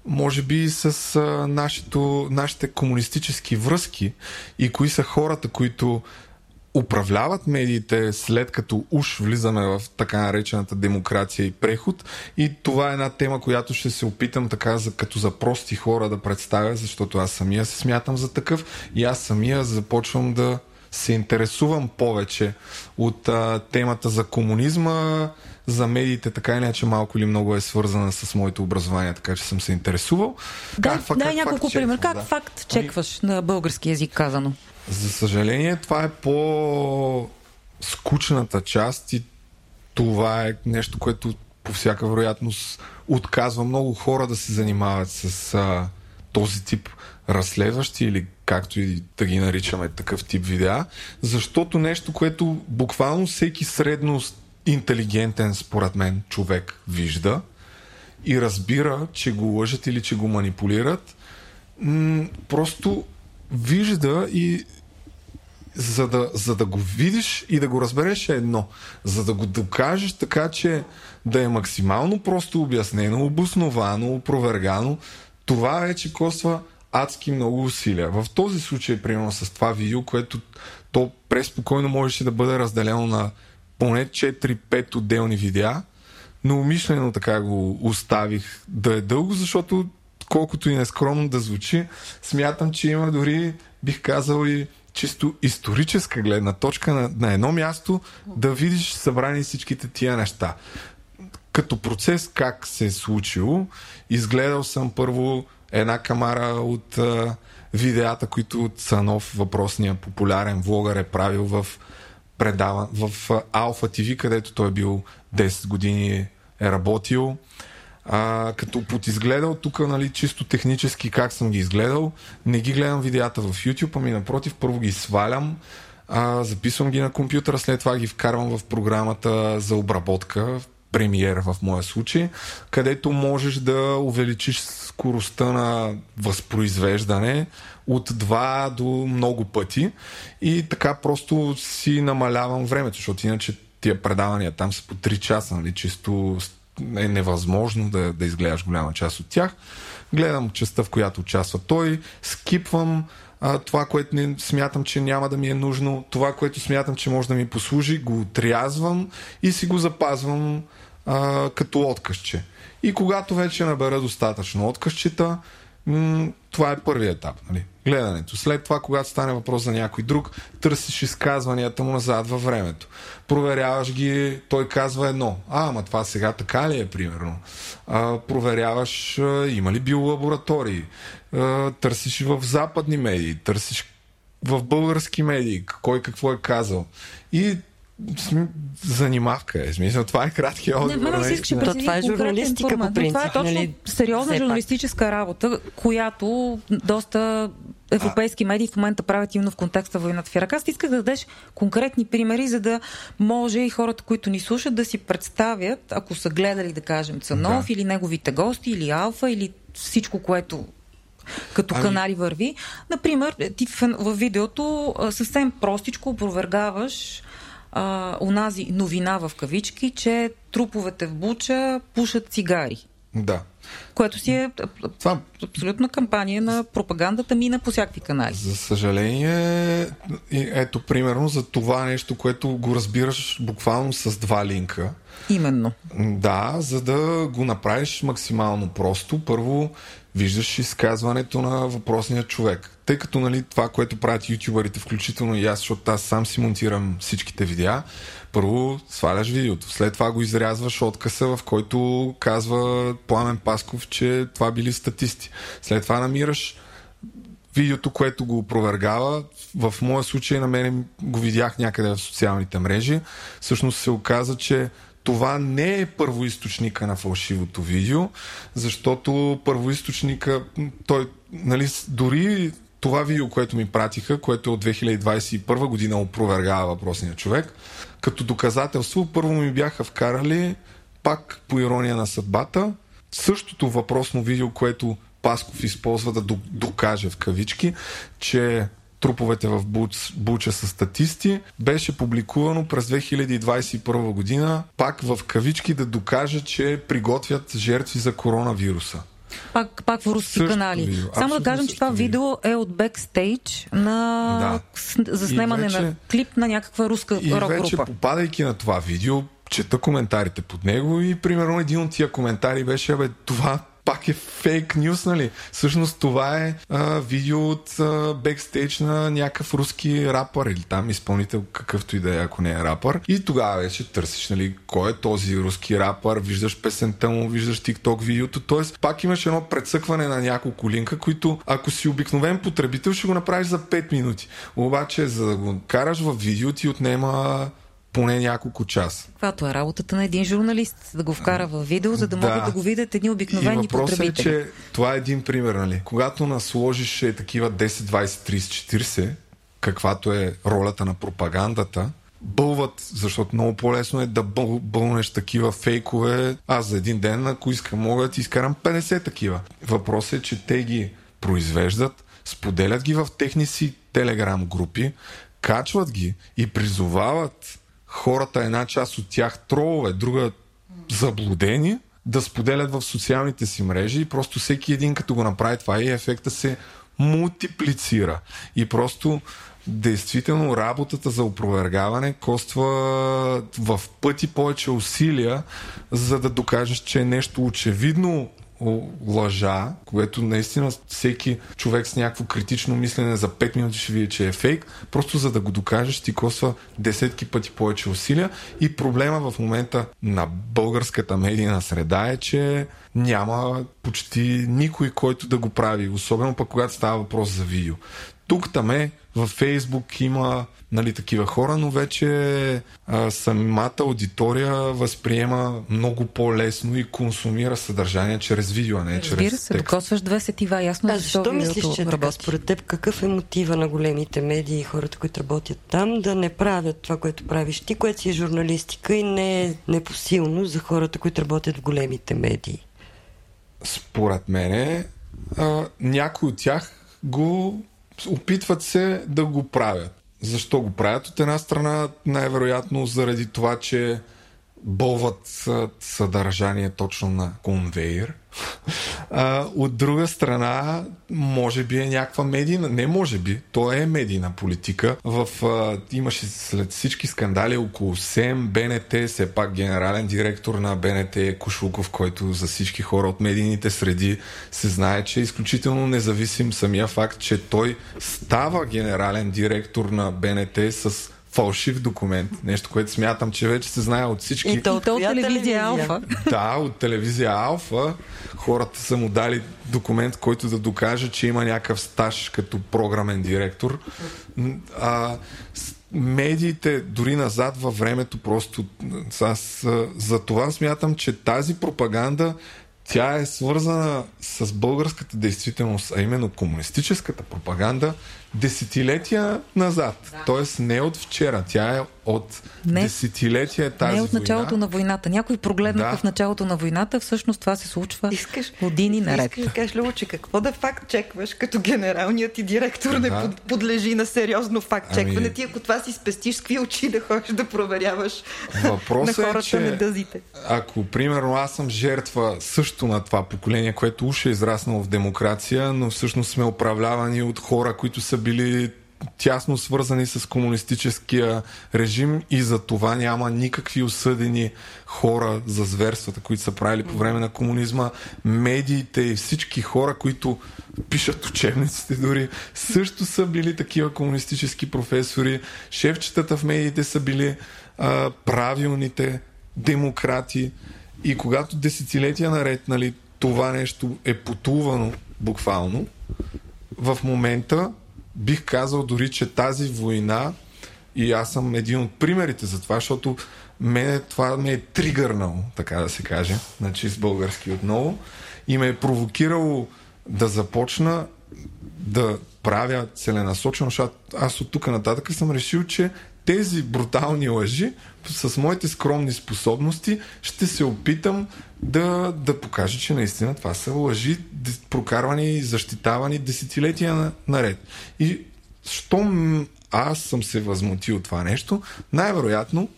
[SPEAKER 6] може би с а, нашето, нашите комунистически връзки и кои са хората, които управляват медиите след като уж влизаме в така наречената демокрация и преход. И това е една тема, която ще се опитам така за, като за прости хора да представя, защото аз самия се смятам за такъв и аз самия започвам да се интересувам повече от а, темата за комунизма, за медиите, така или иначе малко или много е свързана с моето образование, така че съм се интересувал.
[SPEAKER 8] Дай, как, дай как няколко пример. Как да. факт чекваш ами... на български язик казано?
[SPEAKER 6] За съжаление, това е по-скучната част и това е нещо, което по всяка вероятност отказва много хора да се занимават с а, този тип разследващи или както и да ги наричаме такъв тип видеа, защото нещо, което буквално всеки средно интелигентен, според мен, човек вижда и разбира, че го лъжат или че го манипулират, м- просто вижда и за да, за да го видиш и да го разбереш е едно. За да го докажеш така, че да е максимално просто обяснено, обосновано, опровергано, това вече коства адски много усилия. В този случай, примерно с това видео, което то преспокойно можеше да бъде разделено на поне 4-5 отделни видеа, но умишлено така го оставих да е дълго, защото колкото и нескромно да звучи, смятам, че има дори, бих казал и чисто историческа гледна точка на, на едно място да видиш събрани всичките тия неща. като процес как се е случило. Изгледал съм първо една камара от а, видеята, които Цанов, въпросния популярен влогър, е правил в предава, в Алфа ТВ, където той е бил 10 години е работил. А, като подизгледал тук, нали, чисто технически как съм ги изгледал, не ги гледам видеята в YouTube, ами напротив, първо ги свалям, а, записвам ги на компютъра, след това ги вкарвам в програмата за обработка, премиера в моя случай, където можеш да увеличиш скоростта на възпроизвеждане от 2 до много пъти. И така просто си намалявам времето, защото иначе тия предавания там са по 3 часа, нали, чисто е невъзможно да, да изгледаш голяма част от тях. Гледам частта, в която участва той, скипвам а, това, което не смятам, че няма да ми е нужно, това, което смятам, че може да ми послужи, го отрязвам и си го запазвам а, като откъсче. И когато вече набера достатъчно откъсчета, м- това е първият етап. Нали? Гледането. След това, когато стане въпрос за някой друг, търсиш изказванията му назад във времето. Проверяваш ги, той казва едно. А, ама това сега така ли е, примерно? А, проверяваш а, има ли биолаборатории. А, търсиш в западни медии, търсиш в български медии, кой какво е казал. И занимавка е. Смисъл, това е краткият отговор.
[SPEAKER 8] Не, не,
[SPEAKER 5] То, това е журналистика по принцип.
[SPEAKER 8] Това е точно
[SPEAKER 5] нали?
[SPEAKER 8] сериозна
[SPEAKER 5] Все
[SPEAKER 8] журналистическа пак. работа, която доста европейски медии в момента правят именно в контекста войната в Ирак. Аз исках да дадеш конкретни примери, за да може и хората, които ни слушат, да си представят, ако са гледали, да кажем, Цанов
[SPEAKER 6] Да.
[SPEAKER 8] или неговите гости, или Алфа, или всичко, което като
[SPEAKER 6] Ами-
[SPEAKER 8] канали върви. Например, ти в, в видеото а, съвсем простичко опровергаваш а, унази новина в кавички, че труповете в Буча пушат цигари.
[SPEAKER 6] Да.
[SPEAKER 8] Което си е
[SPEAKER 6] Това
[SPEAKER 8] абсолютна кампания на пропагандата мина по всякакви канали.
[SPEAKER 6] За съжаление, ето примерно за това нещо, което го разбираш буквално с два линка.
[SPEAKER 8] Именно.
[SPEAKER 6] Да, за да го направиш максимално просто, първо виждаш изказването на въпросния човек. Тъй като нали, това, което правят ютубърите, включително и аз, защото аз сам си монтирам всичките видеа, първо сваляш видеото, след това го изрязваш откъса, в който казва Пламен Пасков, че това били статисти. След това намираш видеото, което го опровергава. В моя случай на мен го видях някъде в социалните мрежи. Всъщност се оказа, че това не е първоисточника на фалшивото видео, защото първоисточника, той, нали, дори това видео, което ми пратиха, което е от 2021 година опровергава въпросния човек, като доказателство, първо ми бяха вкарали пак по ирония на съдбата, същото въпросно видео, което Пасков използва да до- докаже в кавички, че труповете в Буч, Буча са статисти, беше публикувано през 2021 година, пак в кавички да докаже, че приготвят жертви за коронавируса.
[SPEAKER 8] Пак, пак в руски
[SPEAKER 6] Същото
[SPEAKER 8] канали.
[SPEAKER 6] видео,
[SPEAKER 8] Само да
[SPEAKER 6] абсолютно
[SPEAKER 8] кажем, че това видео е от бекстейдж на...
[SPEAKER 6] Да.
[SPEAKER 8] с- за снимане
[SPEAKER 6] вече-
[SPEAKER 8] на клип на някаква руска
[SPEAKER 6] И
[SPEAKER 8] рок
[SPEAKER 6] вече
[SPEAKER 8] група.
[SPEAKER 6] попадайки на това видео, чета коментарите под него и примерно един от тия коментари беше, бе, това пак е фейк нюс, нали? Всъщност това е а, видео от бекстейдж на някакъв руски рапър или там изпълнител, какъвто и да е, ако не е рапър. И тогава вече търсиш, нали, кой е този руски рапър, виждаш песента му, виждаш TikTok видеото. Тоест, пак имаш едно прецъкване на няколко линка, които ако си обикновен потребител, ще го направиш за 5 минути. Обаче, за да го караш в видео, ти отнема поне няколко часа.
[SPEAKER 8] Каквато е работата на един журналист, да го вкара в видео, за да,
[SPEAKER 6] Да.
[SPEAKER 8] могат да го видят едни
[SPEAKER 6] И
[SPEAKER 8] обикновени
[SPEAKER 6] въпросът е,
[SPEAKER 8] потребители.
[SPEAKER 6] че това е един пример, нали? Когато насложиш е такива 10, 20, 30, 40, каквато е ролята на пропагандата, бълват, защото много по-лесно е да бъл, бълнеш такива фейкове. Аз за един ден, ако искам, мога да изкарам 50 такива. Въпросът е, че те ги произвеждат, споделят ги в техни си телеграм групи, качват ги и призовават хората, една част от тях тролове, друга заблудени, да споделят в социалните си мрежи и просто всеки един като го направи това и ефекта се мултиплицира. И просто действително работата за опровергаване коства в пъти повече усилия, за да докажеш, че е нещо очевидно лъжа, което наистина всеки човек с някакво критично мислене за 5 минути ще види, че е фейк, просто за да го докажеш ти коства десетки пъти повече усилия и проблема в момента на българската медийна среда е, че няма почти никой, който да го прави, особено пък когато става въпрос за видео. Тук там е, във Фейсбук има нали, такива хора, но вече а, самата аудитория възприема много по-лесно и консумира съдържание чрез видео, а не чрез
[SPEAKER 8] Разбира се,
[SPEAKER 6] текст.
[SPEAKER 8] докосваш две сетива, ясно
[SPEAKER 5] А защо мислиш, че така?
[SPEAKER 8] работи.
[SPEAKER 5] Според теб какъв е мотива на големите медии и хората, които работят там, да не правят това, което правиш ти, което си е журналистика и не е непосилно за хората, които работят в големите медии?
[SPEAKER 6] Според мене, а, някои от тях го опитват се да го правят. Защо го правят? От една страна, най-вероятно заради това, че бълват съдържание точно на конвейер. А, от друга страна, може би е някаква медийна, не може би, то е медийна политика. В, а, имаше след всички скандали около СЕМ, БНТ, все пак генерален директор на БНТ е Кошуков, който за всички хора от медийните среди се знае, че е изключително независим самия факт, че той става генерален директор на БНТ с фалшив документ. Нещо, което смятам, че вече се знае от всички.
[SPEAKER 5] И то от,
[SPEAKER 8] То от телевизия Алфа.
[SPEAKER 6] Да, от телевизия Алфа хората са му дали документ, който да докаже, че има някакъв стаж като програмен директор. А, медиите дори назад във времето просто аз за това смятам, че тази пропаганда тя е свързана с българската действителност, а именно комунистическата пропаганда десетилетия назад. Да. Тоест не от вчера, тя е от
[SPEAKER 8] Не.
[SPEAKER 6] десетилетия тази
[SPEAKER 8] Не е от началото
[SPEAKER 6] война.
[SPEAKER 8] на войната. Някой прогледнаха
[SPEAKER 6] Да.
[SPEAKER 8] в началото на войната, всъщност това се случва
[SPEAKER 7] Искаш,
[SPEAKER 8] години наред.
[SPEAKER 7] Искаш да кажеш, Луче, какво да факт чекваш, като генералният ти директор не
[SPEAKER 6] Да.
[SPEAKER 7] под, подлежи на сериозно факт чекване?
[SPEAKER 6] Ами-
[SPEAKER 7] Ти ако това си спестиш, с какви очи да ходиш да проверяваш на
[SPEAKER 6] Въпросът е,
[SPEAKER 7] хората
[SPEAKER 6] че
[SPEAKER 7] медъзите?
[SPEAKER 6] ако примерно аз съм жертва също на това поколение, което уж е израснало в демокрация, но всъщност сме управлявани от хора, които са били тясно свързани с комунистическия режим и за това няма никакви осъдени хора за зверствата, които са правили по време на комунизма. Медиите и всички хора, които пишат учебниците дори, също са били такива комунистически професори. Шефчетата в медиите са били а, правилните демократи. И когато десетилетия наред нали, това нещо е потувано буквално, в момента бих казал дори, че тази война и аз съм един от примерите за това, защото мене това ме е тригърнало, така да се каже, на чист български отново, и ме е провокирало да започна да правя целенасочено, защото аз от тук нататък съм решил, че тези брутални лъжи с моите скромни способности ще се опитам да, да покажа, че наистина това са лъжи, прокарвани и защитавани десетилетия на- наред. И щом аз съм се възмутил това нещо, най-вероятно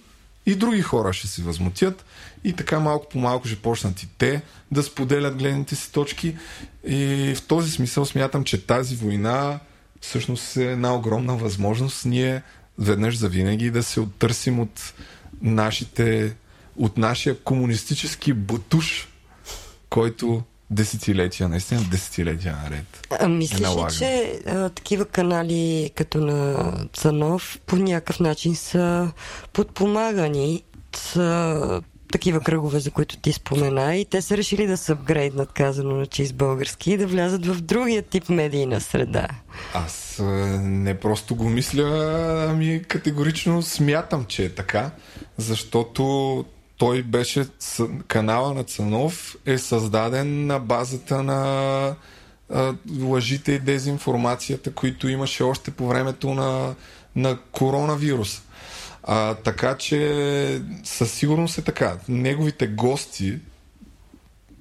[SPEAKER 6] и други хора ще се възмутят и така малко по малко ще почнат и те да споделят гледните си точки и в този смисъл смятам, че тази война всъщност е една огромна възможност ние веднъж за винаги да се оттърсим от нашите от нашия комунистически бутуш, който десетилетия, наистина десетилетия наред.
[SPEAKER 5] А мислиш ли,
[SPEAKER 6] налага.
[SPEAKER 5] че а, такива канали като на Цанов по някакъв начин са подпомагани с такива кръгове, за които ти спомена и те са решили да се апгрейднат, казано на чист български, и да влязат в другия тип медийна среда.
[SPEAKER 6] Аз не просто го мисля, ами категорично смятам, че е така, защото той беше, канала на Цанов е създаден на базата на а, лъжите и дезинформацията, които имаше още по времето на, на коронавирус. А, така че със сигурност е така. Неговите гости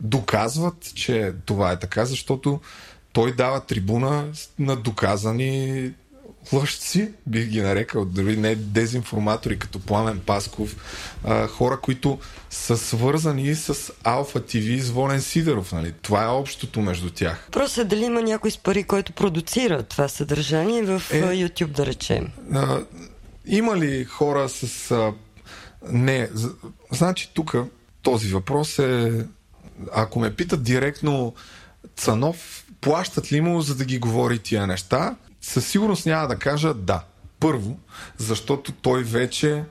[SPEAKER 6] доказват, че това е така, защото той дава трибуна на доказани лъжци, бих ги нарекал, дори не дезинформатори, като Пламен Пасков, а, хора, които са свързани с Алфа ТВ и с Волен Сидеров. Нали? Това е общото между тях.
[SPEAKER 5] Просто е дали има някой с пари, който продуцира това съдържание в
[SPEAKER 6] Е.
[SPEAKER 5] YouTube, да речем.
[SPEAKER 6] А, има ли хора с... А, не, значи тук този въпрос е ако ме питат директно Цанов, плащат ли му за да ги говори тия неща, със сигурност няма да кажа да. Първо, защото той вече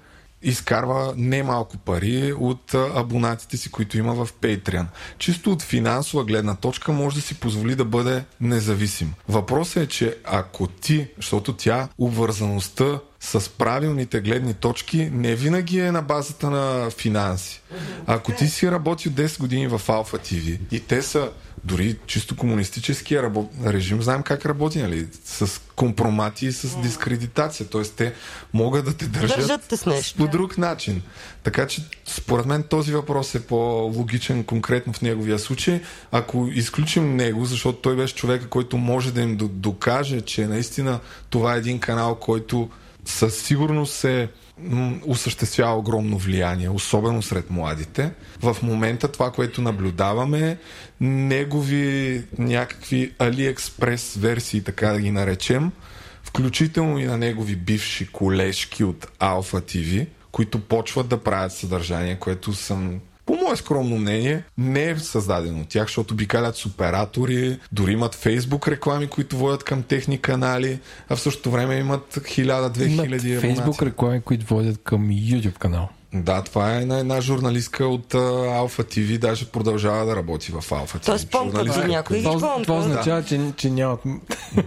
[SPEAKER 6] изкарва немалко пари от абонатите си, които има в Patreon. Чисто от финансова гледна точка може да си позволи да бъде независим. Въпросът е, че ако ти, защото тя обвързаността с правилните гледни точки не винаги е на базата на финанси. Ако ти си работил 10 години в Alpha TV и те са дори чисто комунистическия рабо... режим, знаем как работи, нали? С компромати и с дискредитация. Т.е. те могат да те държат,
[SPEAKER 5] Държат те с нещо.
[SPEAKER 6] по друг начин. Така че, според мен, този въпрос е по-логичен конкретно в неговия случай. Ако изключим него, защото той беше човека, който може да им докаже, че наистина това е един канал, който със сигурност се осъществява огромно влияние, особено сред младите. В момента това, което наблюдаваме негови някакви Алиекспрес версии, така да ги наречем, включително и на негови бивши колежки от Alpha TV, които почват да правят съдържание, което съм по мое скромно мнение, не е създадено от тях, защото обикалят с оператори, дори имат фейсбук реклами, които водят към техни канали, а в същото време имат 1000-2000
[SPEAKER 1] фейсбук реклами, които водят към YouTube канал.
[SPEAKER 6] Да, това е една, една журналистка от Алфа uh, TV, даже продължава да работи в Алфа TV.
[SPEAKER 5] Тоест помпа за някой
[SPEAKER 1] това, това, това означава, да. че, че нямат,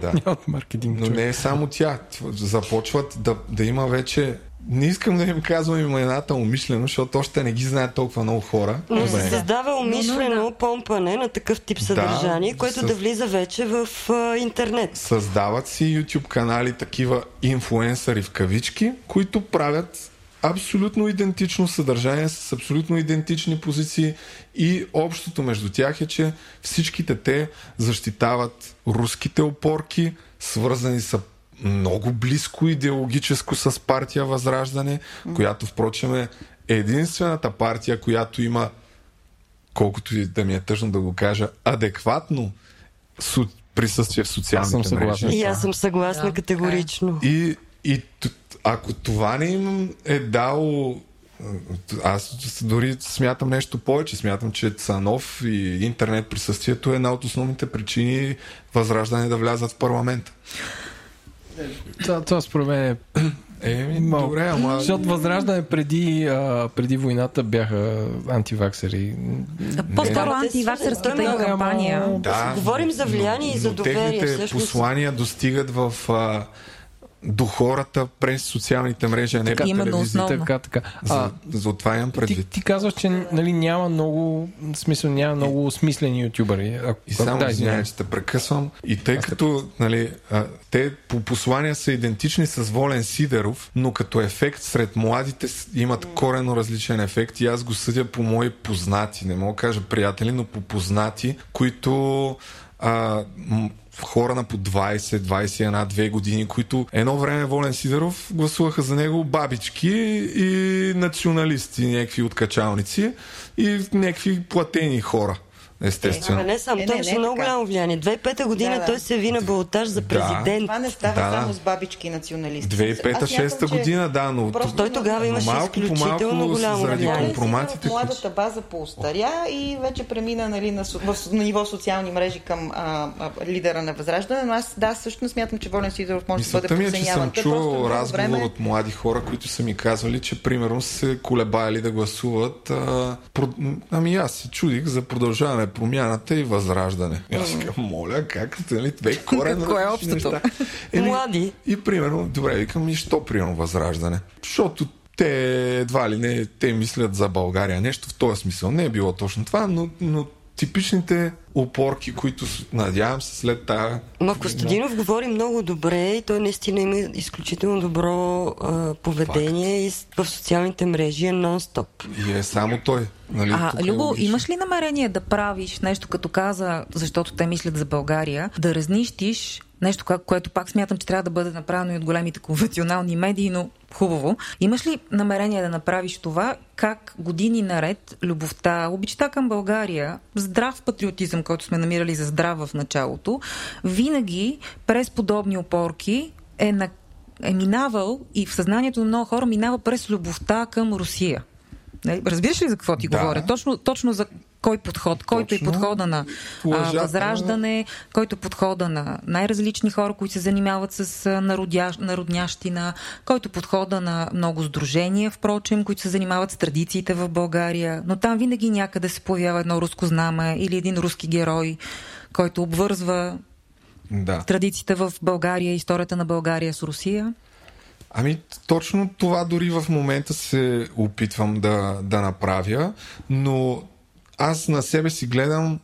[SPEAKER 1] да. нямат маркетинг.
[SPEAKER 6] Но не е само тя. Започват да, да има вече не искам да им казвам имената умишлено, защото още не ги знаят толкова много хора.
[SPEAKER 5] Но се създава умишлено помпане на такъв тип съдържание, да, което с... да влиза вече в а, интернет.
[SPEAKER 6] Създават си YouTube канали, такива инфуенсъри в кавички, които правят абсолютно идентично съдържание с абсолютно идентични позиции и общото между тях е, че всичките те защитават руските опорки, свързани са много близко идеологическо с партия Възраждане, която впрочем е единствената партия, която има, колкото и да ми е тъжно да го кажа, адекватно присъствие в социалните мрежи.
[SPEAKER 5] И аз съм съгласна да, категорично.
[SPEAKER 6] И, и ако това не им е дало аз дори смятам нещо повече. Смятам, че Цанов и интернет присъствието е една от основните причини възраждане да влязат в парламента.
[SPEAKER 1] Това, това според мен е
[SPEAKER 6] Еми, Мал... добре, ама...
[SPEAKER 1] Защото възраждане преди, а, преди войната бяха антиваксери.
[SPEAKER 8] По-скоро антиваксерската им кампания.
[SPEAKER 5] Да, Говорим за влияние и за доверие.
[SPEAKER 6] Техните
[SPEAKER 5] всъщност.
[SPEAKER 6] послания достигат в а, до хората през социалните мрежи, а не
[SPEAKER 8] така, телевизията.
[SPEAKER 1] Така, така.
[SPEAKER 6] А, за, за това имам предвид.
[SPEAKER 1] Ти, ти казваш, че нали, няма много смисъл, няма много смислени ютубъри.
[SPEAKER 6] А, и само да, извинявай, че те прекъсвам. И тъй Аз като нали, а, те по послания са идентични с Волен Сидеров, но като ефект сред младите имат корено различен ефект и аз го съдя по мои познати, не мога да кажа приятели, но по познати, които а, хора на по 20, 21, 2 години, които едно време Волен Сидеров гласуваха за него бабички и националисти, някакви откачалници и някакви платени хора. Естествено.
[SPEAKER 5] Е, не сам,
[SPEAKER 7] е,
[SPEAKER 5] той беше много
[SPEAKER 7] така.
[SPEAKER 5] голямо влияние. 2005 година
[SPEAKER 7] Да, да.
[SPEAKER 5] той се яви на балотаж за президент.
[SPEAKER 7] Това не става
[SPEAKER 6] Да.
[SPEAKER 7] само с бабички и националисти.
[SPEAKER 6] 2005-2006
[SPEAKER 7] че
[SPEAKER 6] година, да, но
[SPEAKER 7] просто
[SPEAKER 5] Той тогава имаше
[SPEAKER 6] малко
[SPEAKER 5] изключително
[SPEAKER 6] малко
[SPEAKER 5] голямо
[SPEAKER 6] заради
[SPEAKER 5] влияние.
[SPEAKER 6] компроматите,
[SPEAKER 7] младата база поостаря и вече премина нали, на, в, на ниво социални мрежи към а, а, лидера на Възраждане, но аз да, също не смятам, че Волен Сидоров може да бъде
[SPEAKER 6] Мисълта ми е, че съм чувал
[SPEAKER 7] много
[SPEAKER 6] разговор
[SPEAKER 7] време-
[SPEAKER 6] от млади хора, които са ми казвали, че примерно се колебали да гласуват. А, про... Ами аз се чудих за продължаване промяната и възраждане. И аз казвам, моля, как нали, две корена
[SPEAKER 8] Какво е общото?
[SPEAKER 6] Еми,
[SPEAKER 5] Млади.
[SPEAKER 6] И примерно, добре, викам, и що примерно възраждане? Защото те едва ли не, те мислят за България нещо в този смисъл. Не е било точно това, но, но типичните опорки, които надявам се след тази
[SPEAKER 5] Ма Костадинов говори много добре и той наистина има изключително добро а, поведение и в социалните мрежи е нон-стоп.
[SPEAKER 6] И е само той. Нали,
[SPEAKER 8] А,
[SPEAKER 6] е
[SPEAKER 8] Любо,
[SPEAKER 6] логично.
[SPEAKER 8] имаш ли намерение да правиш нещо, като каза, защото те мислят за България, да разнищиш нещо, ко- което пак смятам, че трябва да бъде направено и от големите конвенционални медии, но хубаво. Имаш ли намерение да направиш това, как години наред любовта, обичта към България, здрав патриотизъм, който сме намирали за здрав в началото, винаги през подобни опорки е, на, е минавал и в съзнанието на много хора минава през любовта към Русия. Нали, Разбираш ли за какво ти
[SPEAKER 6] Да.
[SPEAKER 8] говоря? Точно, точно за кой подход, който е
[SPEAKER 6] Точно.
[SPEAKER 8] подхода на а, възраждане, който е подхода на най-различни хора, които се занимават с народя, народнящина, който е подхода на много сдружения, впрочем, които се занимават с традициите в България. Но там винаги някъде се появява едно руско знаме или един руски герой, който обвързва
[SPEAKER 6] Да.
[SPEAKER 8] традициите в България, историята на България с Русия.
[SPEAKER 6] Ами, точно това дори в момента се опитвам да, да направя, но аз на себе си гледам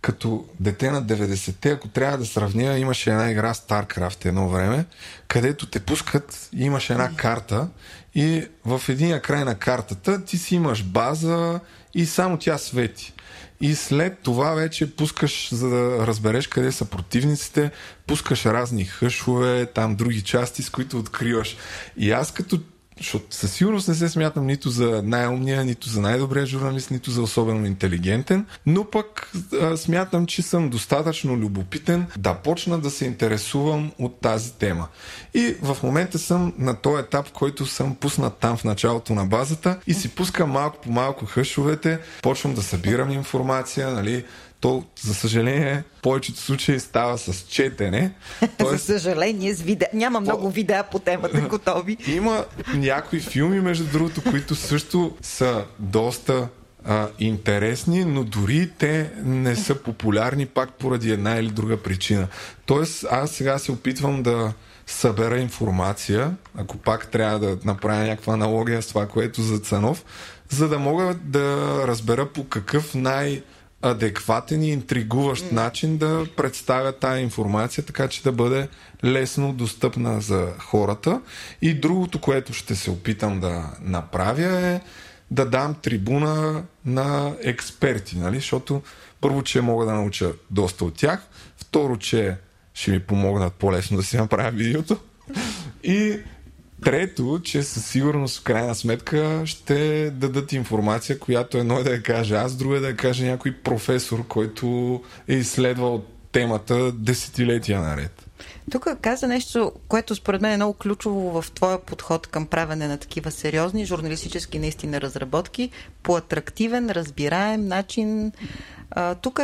[SPEAKER 6] като дете на 90-те, ако трябва да сравня, имаше една игра StarCraft едно време, където те пускат, имаш една карта и в единия край на картата ти си имаш база и само тя свети. И след това вече пускаш, за да разбереш къде са противниците, пускаш разни хъшове, там други части, с които откриваш. И аз като защото със сигурност не се смятам нито за най-умния, нито за най-добрия журналист, нито за особено интелигентен, но пък а, смятам, че съм достатъчно любопитен да почна да се интересувам от тази тема. И в момента съм на този етап, който съм пуснат там в началото на базата и си пускам малко по малко хъшовете, почвам да събирам информация, нали, то, за съжаление, в повечето случаи става с четене.
[SPEAKER 7] За съжаление, с видео. няма много видеа по темата готови.
[SPEAKER 6] Има някои филми, между другото, които също са доста а, интересни, но дори те не са популярни пак поради една или друга причина. Тоест, аз сега се опитвам да събера информация, ако пак трябва да направя някаква аналогия с това, което за Цанов, за да мога да разбера по какъв най- адекватен и интригуващ mm. начин да представя тая информация, така че да бъде лесно достъпна за хората. И другото, което ще се опитам да направя е да дам трибуна на експерти, нали? защото първо, че мога да науча доста от тях, второ, че ще ми помогнат по-лесно да си направя видеото и Трето, че със сигурност в крайна сметка ще дадат информация, която едно е да я каже аз, друго е да я каже някой професор, който е изследвал темата десетилетия наред.
[SPEAKER 7] Тук каза нещо, което според мен е много ключово в твоя подход към правене на такива сериозни журналистически наистина разработки по атрактивен, разбираем начин. Тук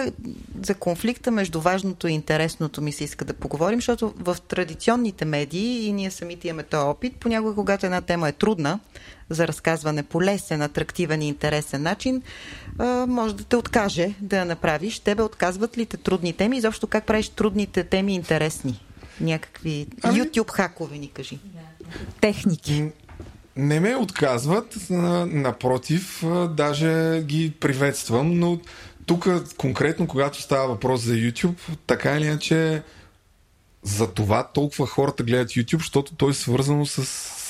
[SPEAKER 7] за конфликта между важното и интересното ми се иска да поговорим, защото в традиционните медии и ние самите имаме този опит, понякога когато една тема е трудна за разказване по лесен, атрактивен и интересен начин, може да те откаже да я направиш. Тебе отказват ли те трудни теми? Изобщо как правиш трудните теми интересни? Някакви
[SPEAKER 6] Ами-
[SPEAKER 7] YouTube хакове ни кажи.
[SPEAKER 8] Техники.
[SPEAKER 6] Не ме отказват, напротив, даже ги приветствам, но тук конкретно, когато става въпрос за YouTube, така или иначе за това толкова хората гледат YouTube, защото той е свързано с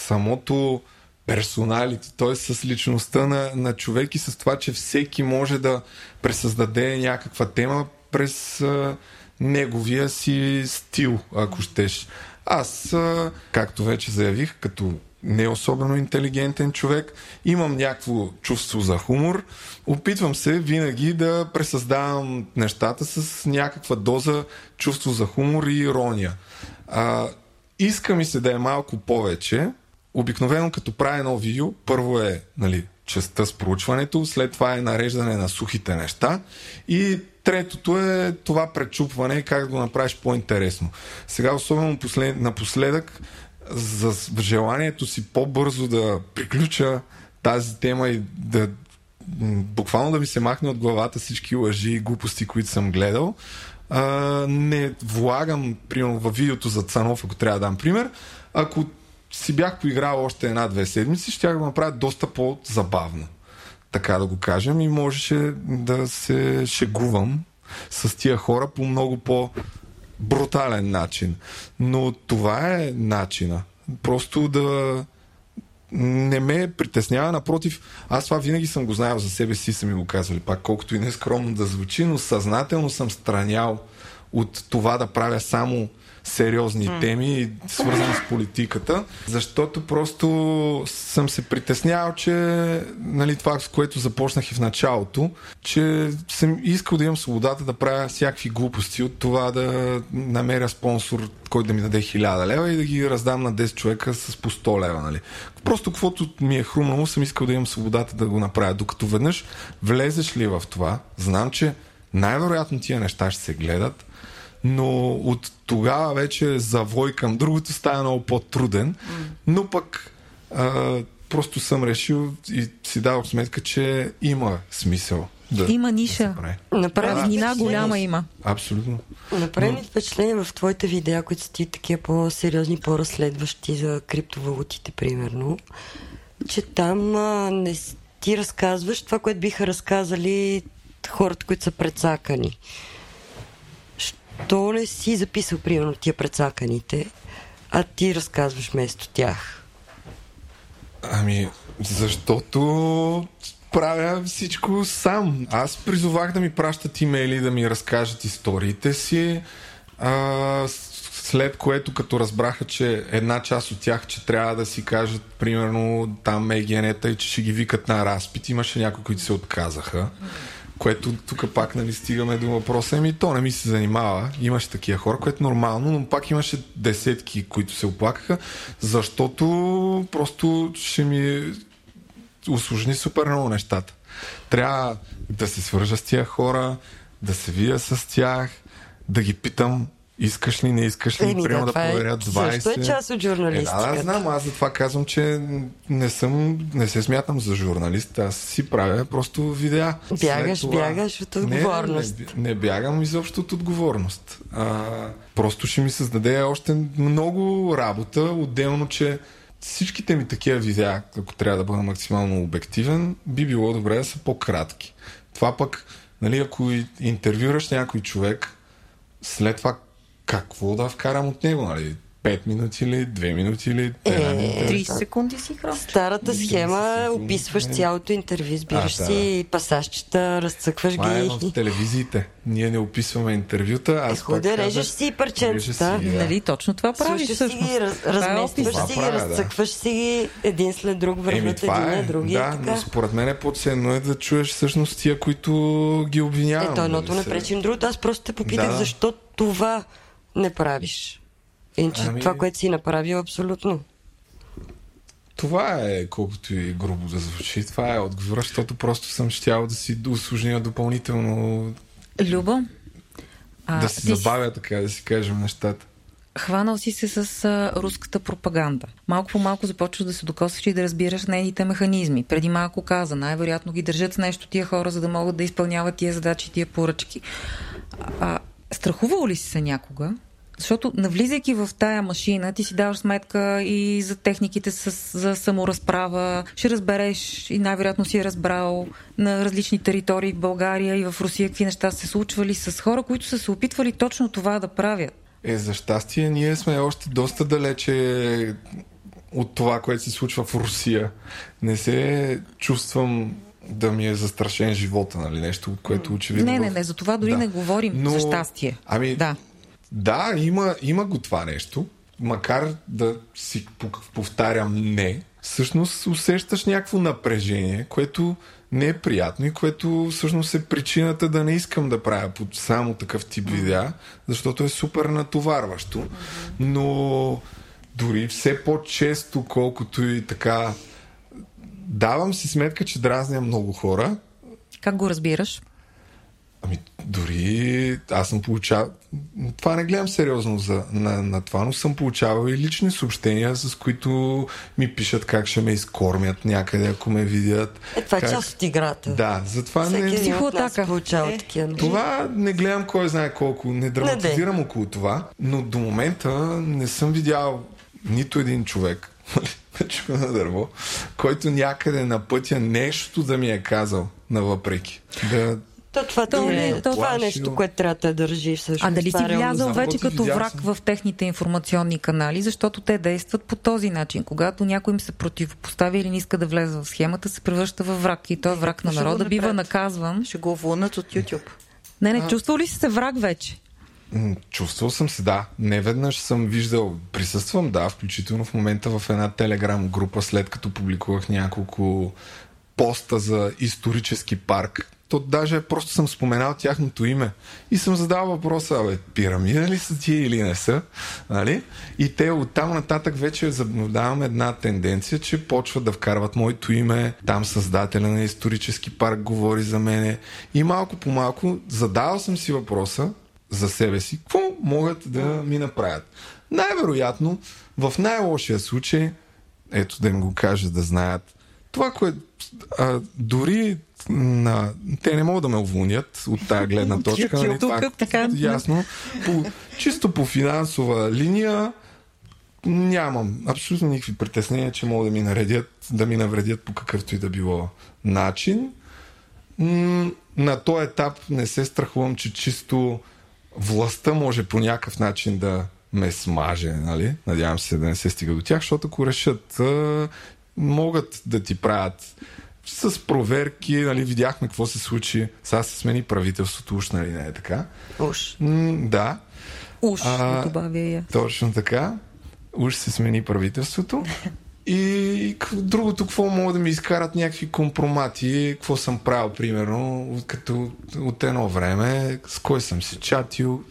[SPEAKER 6] самото персоналите, т.е. с личността на, на човек и с това, че всеки може да пресъздаде някаква тема през а, неговия си стил, ако щеш. Аз, а, както вече заявих, като не особено интелигентен човек, имам някакво чувство за хумор, опитвам се винаги да пресъздавам нещата с някаква доза чувство за хумор и ирония. А, иска ми се да е малко повече. Обикновено като правя едно видео, първо е нали, частта с проучването, след това е нареждане на сухите неща и третото е това пречупване, как да го направиш по-интересно. Сега, особено послед, напоследък, за желанието си по-бързо да приключа тази тема и да буквално да ми се махне от главата всички лъжи и глупости, които съм гледал, а, не влагам, примерно, във видеото за Цанов, ако трябва да дам пример, ако си бях поиграл още една-две седмици, ще го направя доста по-забавно. Така да го кажем. И можеше да се шегувам с тия хора по много по брутален начин. Но това е начина. Просто да не ме притеснява, напротив, аз това винаги съм го знаел за себе си, са ми го казвали, пак колкото и нескромно да звучи, но съзнателно съм странял от това да правя само сериозни теми, свързани с политиката, защото просто съм се притеснявал, че нали, това, с което започнах и в началото, че съм искал да имам свободата да правя всякакви глупости от това да намеря спонсор, който да ми даде 1000 лева и да ги раздам на 10 човека с по 100 лева. Нали. Просто каквото ми е хрумнало, съм искал да имам свободата да го направя. Докато веднъж влезеш ли в това, знам, че най-вероятно тия неща ще се гледат, но от тогава вече завой към другото става много по-труден, но пък а, просто съм решил и си давах сметка, че има смисъл. Да,
[SPEAKER 8] Има ниша.
[SPEAKER 6] Да.
[SPEAKER 5] Направи впечатление.
[SPEAKER 8] голяма има.
[SPEAKER 6] Абсолютно.
[SPEAKER 5] Направи ми впечатление в твоите видеа, които са ти такива по-сериозни, по-разследващи за криптовалутите, примерно, че там а, не ти разказваш това, което биха разказали хората, които са прецакани. Що не си записал, примерно, тия прецаканите, а ти разказваш вместо тях?
[SPEAKER 6] Ами, защото правя всичко сам. Аз призовах да ми пращат имейли, да ми разкажат историите си. А, след което, като разбраха, че една част от тях, че трябва да си кажат, примерно, там егенета и че ще ги викат на разпит, имаше някои, които се отказаха. Което тук пак нали, стигаме до въпроса. Ами то не ми се занимава. Имаше такива хора, което е нормално, но пак имаше десетки, които се оплакаха, защото просто ще ми усложни супер много нещата. Трябва да се свържа с тия хора, да се видя с тях, да ги питам искаш ли, не искаш ли,
[SPEAKER 5] Еми, да,
[SPEAKER 6] да,
[SPEAKER 5] това е-
[SPEAKER 6] проверят 20.
[SPEAKER 5] също е част от
[SPEAKER 6] Е, да,
[SPEAKER 5] журналистиката.
[SPEAKER 6] да, знам, аз затова казвам, че не съм, не се смятам за журналист, аз си правя просто видеа.
[SPEAKER 5] Бягаш,
[SPEAKER 6] След
[SPEAKER 5] бягаш от отговорност.
[SPEAKER 6] Не, не, не, бягам изобщо от отговорност. А, просто ще ми създаде още много работа, отделно, че всичките ми такива видеа, ако трябва да бъда максимално обективен, би било добре да са по-кратки. Това пък, нали, ако интервюраш някой човек, след това какво да вкарам от него, нали? 5 минути или 2 минути или една
[SPEAKER 5] Е,
[SPEAKER 6] минута.
[SPEAKER 7] 30 секунди си хром.
[SPEAKER 5] Старата схема е описваш цялото интервю, избираш
[SPEAKER 6] А, да.
[SPEAKER 5] си пасажчета, разцъкваш
[SPEAKER 6] Това е
[SPEAKER 5] ги.
[SPEAKER 6] в телевизиите. Ние не описваме интервюта. Аз
[SPEAKER 5] Е, ходе,
[SPEAKER 6] пак
[SPEAKER 5] режеш си парченцата.
[SPEAKER 6] си, да.
[SPEAKER 8] Нали, точно това правиш
[SPEAKER 5] Слушаш си ги,
[SPEAKER 8] всъщност.
[SPEAKER 5] раз,
[SPEAKER 8] Това е
[SPEAKER 5] разместваш
[SPEAKER 6] Това
[SPEAKER 5] си ги, разцъкваш си ги един след друг, вървят един
[SPEAKER 6] е,
[SPEAKER 5] на другия.
[SPEAKER 6] да,
[SPEAKER 5] така.
[SPEAKER 6] но според мен е по-ценно е да чуеш всъщност тия, които ги обвинявам.
[SPEAKER 5] Ето, едното
[SPEAKER 6] нали
[SPEAKER 5] не
[SPEAKER 6] се.
[SPEAKER 5] пречи на другото. Аз просто те попитах
[SPEAKER 6] Да.
[SPEAKER 5] защо това не правиш. Иначе
[SPEAKER 6] Ами-
[SPEAKER 5] това, което си направил, абсолютно.
[SPEAKER 6] Това е, колкото и грубо да звучи, това е отговор, защото просто съм щял да си усложня допълнително,
[SPEAKER 8] Любо, а,
[SPEAKER 6] да си
[SPEAKER 8] ти си-
[SPEAKER 6] забавя, така да си кажем, нещата.
[SPEAKER 8] Хванал си се с а, руската пропаганда. Малко по малко започваш да се докосваш и да разбираш нейните механизми. Преди малко каза, най-вероятно ги държат с нещо тия хора, за да могат да изпълняват тия задачи, тия поръчки. А, страхувал ли си се някога? Защото навлизайки в тая машина, ти си даваш сметка и за техниките с, за саморазправа. Ще разбереш и най-вероятно си е разбрал на различни територии в България и в Русия какви неща са се случвали с хора, които са се опитвали точно това да правят.
[SPEAKER 6] Е, за щастие, ние сме още доста далече от това, което се случва в Русия. Не се чувствам да ми е застрашен живота, нали? Нещо, от което очевидно...
[SPEAKER 8] Не, не, не, за това дори
[SPEAKER 6] Да.
[SPEAKER 8] не говорим за щастие.
[SPEAKER 6] Ами,
[SPEAKER 8] Да.
[SPEAKER 6] Да, има, има го това нещо. Макар да си повтарям не, всъщност усещаш някакво напрежение, което не е приятно и което всъщност е причината да не искам да правя само такъв тип видеа, защото е супер натоварващо. Но дори все по-често, колкото и така давам си сметка, че дразня много хора,
[SPEAKER 8] Как го разбираш?
[SPEAKER 6] Ами, дори аз съм получавал. Това не гледам сериозно за, на, на това, но съм получавал и лични съобщения, с които ми пишат как ще ме изкормят някъде, ако ме видят.
[SPEAKER 5] Е, това е
[SPEAKER 6] как...
[SPEAKER 5] част от играта.
[SPEAKER 6] Да, затова
[SPEAKER 5] Всеки
[SPEAKER 6] не.
[SPEAKER 8] Психоатака.
[SPEAKER 5] получава
[SPEAKER 7] Е,
[SPEAKER 5] такива.
[SPEAKER 6] Това не гледам кой знае колко, не драматизирам около това, но до момента не съм видял нито един човек, на дърво, който някъде на пътя нещо да ми е казал на въпреки. Да,
[SPEAKER 5] То, това,
[SPEAKER 8] То не-
[SPEAKER 5] е,
[SPEAKER 8] то-
[SPEAKER 5] това е нещо, което трябва да държи всъщност.
[SPEAKER 8] А дали си
[SPEAKER 5] е
[SPEAKER 6] за-
[SPEAKER 8] вече като враг в техните информационни канали, защото те действат по този начин. Когато някой им се противопостави или не иска да влезе в схемата, се превръща във враг. И той е враг на народа, бива наказван.
[SPEAKER 7] Ще го уволнат от YouTube.
[SPEAKER 8] Не, не, чувствал ли си се враг вече?
[SPEAKER 6] Чувствал съм се, да. Не веднъж съм виждал, присъствам, да, включително в момента в една телеграм група, след като публикувах няколко поста за исторически парк. То даже просто съм споменал тяхното име и съм задал въпроса, абе, пирамида ли са тия или не са? Нали? И те оттам нататък вече наблюдавам една тенденция, че почват да вкарват моето име, там създателя на исторически парк говори за мене и малко по малко задавал съм си въпроса, за себе си, какво могат да ми направят. Най-вероятно, в най-лошия случай, ето да им го кажа да знаят, това, което а, дори на, те не могат да ме уволнят от тази гледна точка. Нали, това,
[SPEAKER 8] така.
[SPEAKER 6] ясно. По, чисто по финансова линия нямам абсолютно никакви притеснения, че могат да ми наредят, да ми навредят по какъвто и да било начин. На този етап не се страхувам, че чисто властта може по някакъв начин да ме смаже, нали? Надявам се да не се стига до тях, защото ако решат, могат да ти правят с проверки, нали, видяхме какво се случи. Сега се смени правителството, уж, нали, не е така.
[SPEAKER 5] Уж.
[SPEAKER 6] М, да,
[SPEAKER 8] Уж,
[SPEAKER 6] А,
[SPEAKER 8] добавя я.
[SPEAKER 6] точно така. Уж се смени правителството. И другото, какво могат да ми изкарат някакви компромати, какво съм правил, примерно, като от едно време, с кой съм си чатил,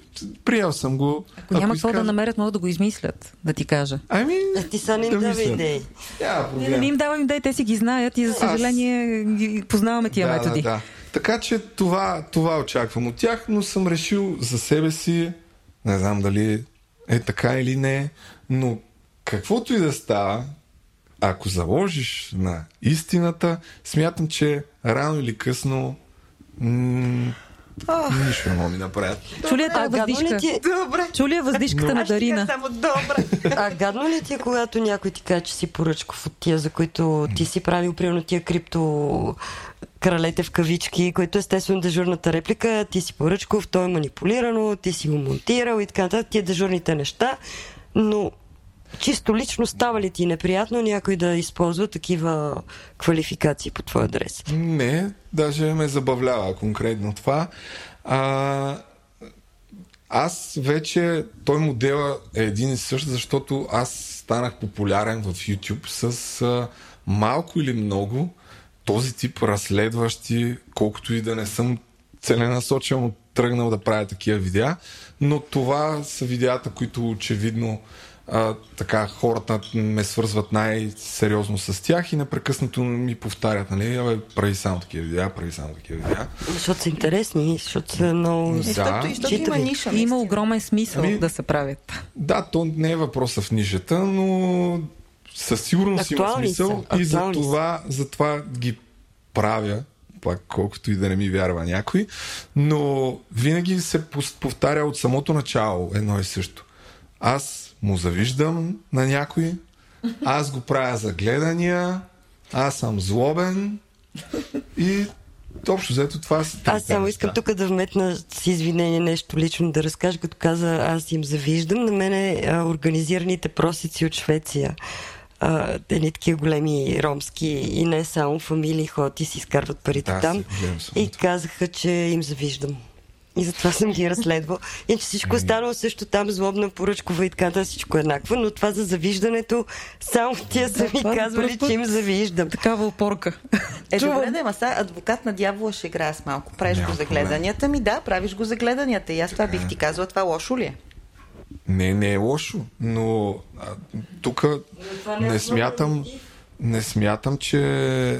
[SPEAKER 6] приел съм го.
[SPEAKER 8] Ако няма какво да
[SPEAKER 6] изкажа-
[SPEAKER 8] намерят, могат да го измислят, да ти кажа.
[SPEAKER 6] Ами,
[SPEAKER 5] А ти са не им
[SPEAKER 6] да
[SPEAKER 5] дава идеи.
[SPEAKER 8] Не, не ми им давам идеи, те си ги знаят и за съжаление ги познаваме тия
[SPEAKER 6] да,
[SPEAKER 8] методи.
[SPEAKER 6] Да, да. Така че това, това очаквам от тях, но съм решил за себе си, не знам дали е така или не, но каквото и да става, ако заложиш на истината, смятам, че рано или късно м- нищо не мога ми направят.
[SPEAKER 8] Чули е тази въздишка?
[SPEAKER 5] ти, е-
[SPEAKER 7] Добре.
[SPEAKER 8] Чули е въздишката на
[SPEAKER 7] Аз ще
[SPEAKER 8] Дарина?
[SPEAKER 7] само добре.
[SPEAKER 5] а гадно ли ти е, когато някой ти каже, че си поръчков от тия, за които ти си правил, примерно тия крипто кралете в кавички, които естествено дежурната реплика, ти си поръчков, то е манипулирано, ти си го монтирал и така нататък, тия дежурните неща, но чисто лично става ли ти неприятно някой да използва такива квалификации по твой адрес?
[SPEAKER 6] Не, даже ме забавлява конкретно това. А, аз вече, той модела е един и същ, защото аз станах популярен в YouTube с а, малко или много този тип разследващи, колкото и да не съм целенасочено тръгнал да правя такива видеа, но това са видеята, които очевидно а, така хората ме свързват най-сериозно с тях и непрекъснато ми повтарят, нали, абе, прави само такива видеа, прави само такива видеа.
[SPEAKER 5] Защото са интересни, защото са много...
[SPEAKER 6] Да.
[SPEAKER 7] Защото, защото има ниша.
[SPEAKER 8] Има
[SPEAKER 7] наистина.
[SPEAKER 8] огромен смисъл
[SPEAKER 6] Ами-
[SPEAKER 8] да се правят.
[SPEAKER 6] Да, то не е въпроса в нишата, но със сигурност има смисъл
[SPEAKER 5] са,
[SPEAKER 6] и за това, за това ги правя, пак колкото и да не ми вярва някой, но винаги се повтаря от самото начало едно и също. Аз му завиждам на някой, аз го правя за гледания, аз съм злобен и общо взето това са
[SPEAKER 5] Аз само искам тук да вметна с извинение нещо лично да разкажа, като каза аз им завиждам. На мене а, организираните просици от Швеция. Едни такива големи ромски и не само фамилии ходят и си изкарват парите
[SPEAKER 6] Да,
[SPEAKER 5] там.
[SPEAKER 6] само
[SPEAKER 5] И казаха, че им завиждам. И затова съм ги разследвал. И че всичко останало също там, злобна поръчкова и така, да, всичко е еднакво, но това за завиждането, само тия са ми
[SPEAKER 8] за
[SPEAKER 5] казвали, че им завиждам.
[SPEAKER 8] Такава опорка.
[SPEAKER 7] Е,
[SPEAKER 8] Чувам.
[SPEAKER 7] добре, да, ама сега адвокат на дявола ще играе с малко. Правиш
[SPEAKER 6] Няма
[SPEAKER 7] го за гледанията ми, да, правиш го за гледанията. И аз това бих ти казала, това лошо ли е?
[SPEAKER 6] Не, не е лошо, но тук не смятам, не смятам, че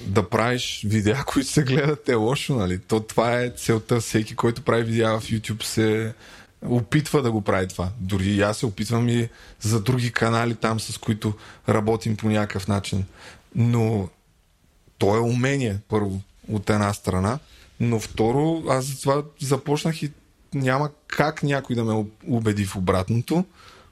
[SPEAKER 6] да правиш видеа, които се гледат е лошо, нали? То това е целта. Всеки, който прави видеа в YouTube се опитва да го прави това. Дори и аз се опитвам и за други канали там, с които работим по някакъв начин. Но то е умение, първо, от една страна, но второ, аз затова започнах и няма как някой да ме убеди в обратното.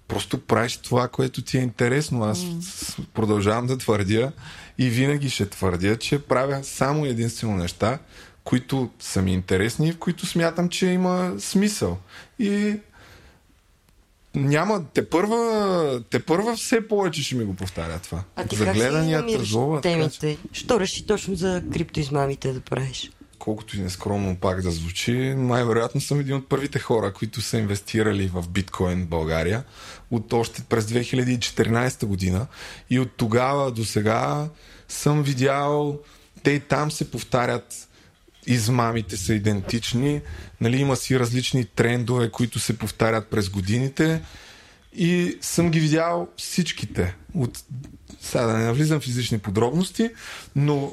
[SPEAKER 6] Просто правиш това, което ти е интересно. Аз с- продължавам да твърдя и винаги ще твърдя, че правя само единствено неща, които са ми интересни и в които смятам, че има смисъл. И няма, те първа, те първа все повече ще ми го повтаря това.
[SPEAKER 5] А ти
[SPEAKER 6] за гледанията,
[SPEAKER 5] намираш
[SPEAKER 6] злоба, така че-
[SPEAKER 5] темите? Що реши точно за криптоизмамите да правиш?
[SPEAKER 6] Колкото и нескромно пак да звучи, най-вероятно съм един от първите хора, които са инвестирали в биткоин в България от още през 2014 година. И от тогава до сега съм видял, те и там се повтарят измамите са идентични, нали, има си различни трендове, които се повтарят през годините и съм ги видял всичките. От, сега да не навлизам в излишни подробности, но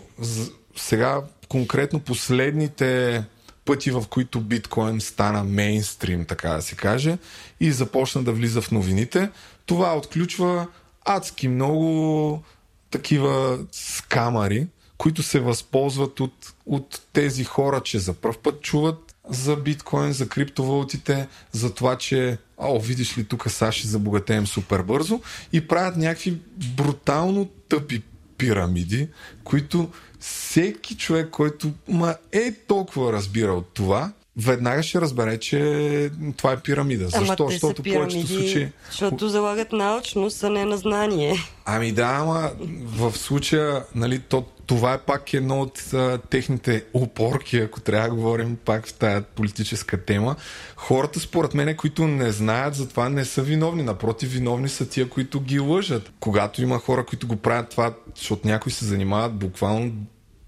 [SPEAKER 6] сега конкретно последните пъти, в които биткоин стана мейнстрим, така да се каже, и започна да влиза в новините, това отключва адски много такива скамари, които се възползват от, от тези хора, че за първ път чуват за биткоин, за криптовалутите, за това, че о, видиш ли, тук сега ще забогатеем супер бързо и правят някакви брутално тъпи пирамиди, които всеки човек, който ма е толкова разбира от това, веднага ще разбере, че това е пирамида. Защо?
[SPEAKER 5] Ама
[SPEAKER 6] Защото повечето случаи...
[SPEAKER 5] Защото залагат научност, а не на знание.
[SPEAKER 6] Ами да, ама в случая, нали, то, това е пак едно от а, техните опорки, ако трябва да говорим пак в тая политическа тема. Хората, според мен, които не знаят за това, не са виновни. Напротив, виновни са тия, които ги лъжат. Когато има хора, които го правят това, защото някои се занимават буквално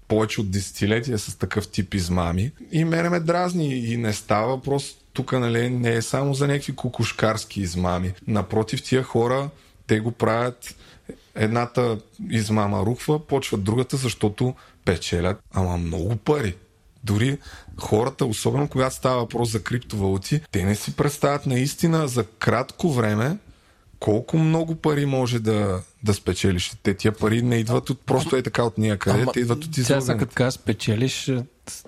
[SPEAKER 6] повече от десетилетия с такъв тип измами. И мене ме дразни и не става въпрос тук нали, не е само за някакви кукушкарски измами. Напротив, тия хора, те го правят едната измама рухва, почват другата, защото печелят, ама много пари. Дори хората, особено когато става въпрос за криптовалути, те не си представят наистина за кратко време колко много пари може да, да спечелиш. Те тия пари не идват от просто е така от някъде, те идват от излагането.
[SPEAKER 1] Сега, като казваш спечелиш,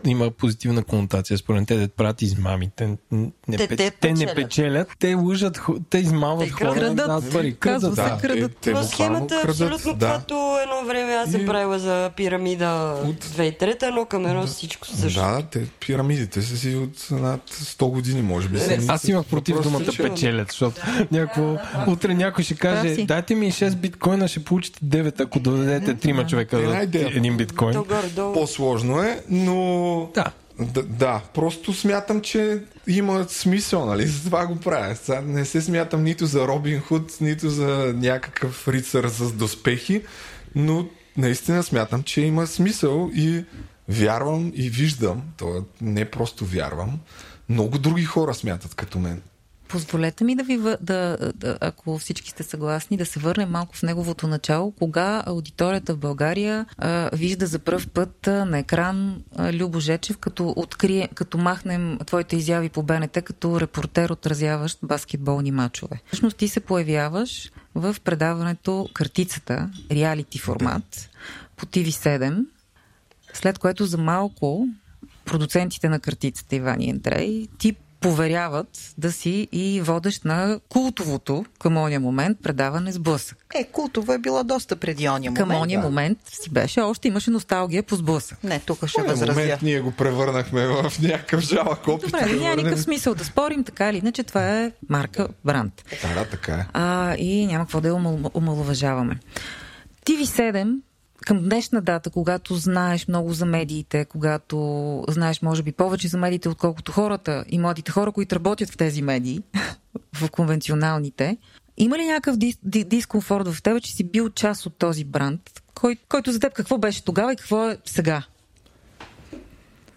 [SPEAKER 1] има позитивна конотация. Според те да правят измами. Те не, те, те, те не печелят, те лъжат, те измамват те хора.
[SPEAKER 8] Крадат,
[SPEAKER 1] да, пари,
[SPEAKER 8] крадат.
[SPEAKER 1] Да,
[SPEAKER 8] крадат.
[SPEAKER 6] Те, те
[SPEAKER 5] схемата е абсолютно да. каквато едно време аз съм правила за пирамида от 2003, едно към едно да. всичко също.
[SPEAKER 6] Да, те пирамидите са си от над 100 години, може би. Не,
[SPEAKER 1] аз имах против думата печелят, защото някакво, утре някой ще каже, дайте ми 6 биткоина, ще получите 9, ако дадете 3 човека за един биткоин.
[SPEAKER 6] По-сложно е, но
[SPEAKER 1] да.
[SPEAKER 6] Да, да, просто смятам, че има смисъл, нали? За това го правя. Сега не се смятам нито за Робин Худ, нито за някакъв рицар с доспехи, но наистина смятам, че има смисъл и вярвам и виждам, то не просто вярвам, много други хора смятат като мен.
[SPEAKER 8] Позволете ми да ви, да, да, ако всички сте съгласни, да се върнем малко в неговото начало. Кога аудиторията в България а, вижда за първ път а, на екран а, Любо Жечев, като, открие, като махнем твоите изяви по БНТ като репортер, отразяващ баскетболни матчове. Всъщност ти се появяваш в предаването Картицата, реалити формат, по TV7, след което за малко продуцентите на картицата Иван и Андрей ти поверяват да си и водещ на култовото към ония момент предаване с блъсък.
[SPEAKER 7] Е, култово е било доста преди ония
[SPEAKER 8] момент.
[SPEAKER 7] Към
[SPEAKER 8] ония да. момент си беше, още имаше носталгия по сблъсък.
[SPEAKER 7] Не, тук ще възразя.
[SPEAKER 6] момент ние го превърнахме в някакъв жалък опит.
[SPEAKER 8] Добре, няма никакъв смисъл да спорим, така или иначе това е марка бранд.
[SPEAKER 6] Да, да, така е.
[SPEAKER 8] А, и няма какво да я омалуважаваме. TV7 към днешна дата, когато знаеш много за медиите, когато знаеш, може би, повече за медиите, отколкото хората и младите хора, които работят в тези медии, в конвенционалните, има ли някакъв дис- дискомфорт в тебе, че си бил част от този бранд, кой, който за теб какво беше тогава и какво е сега?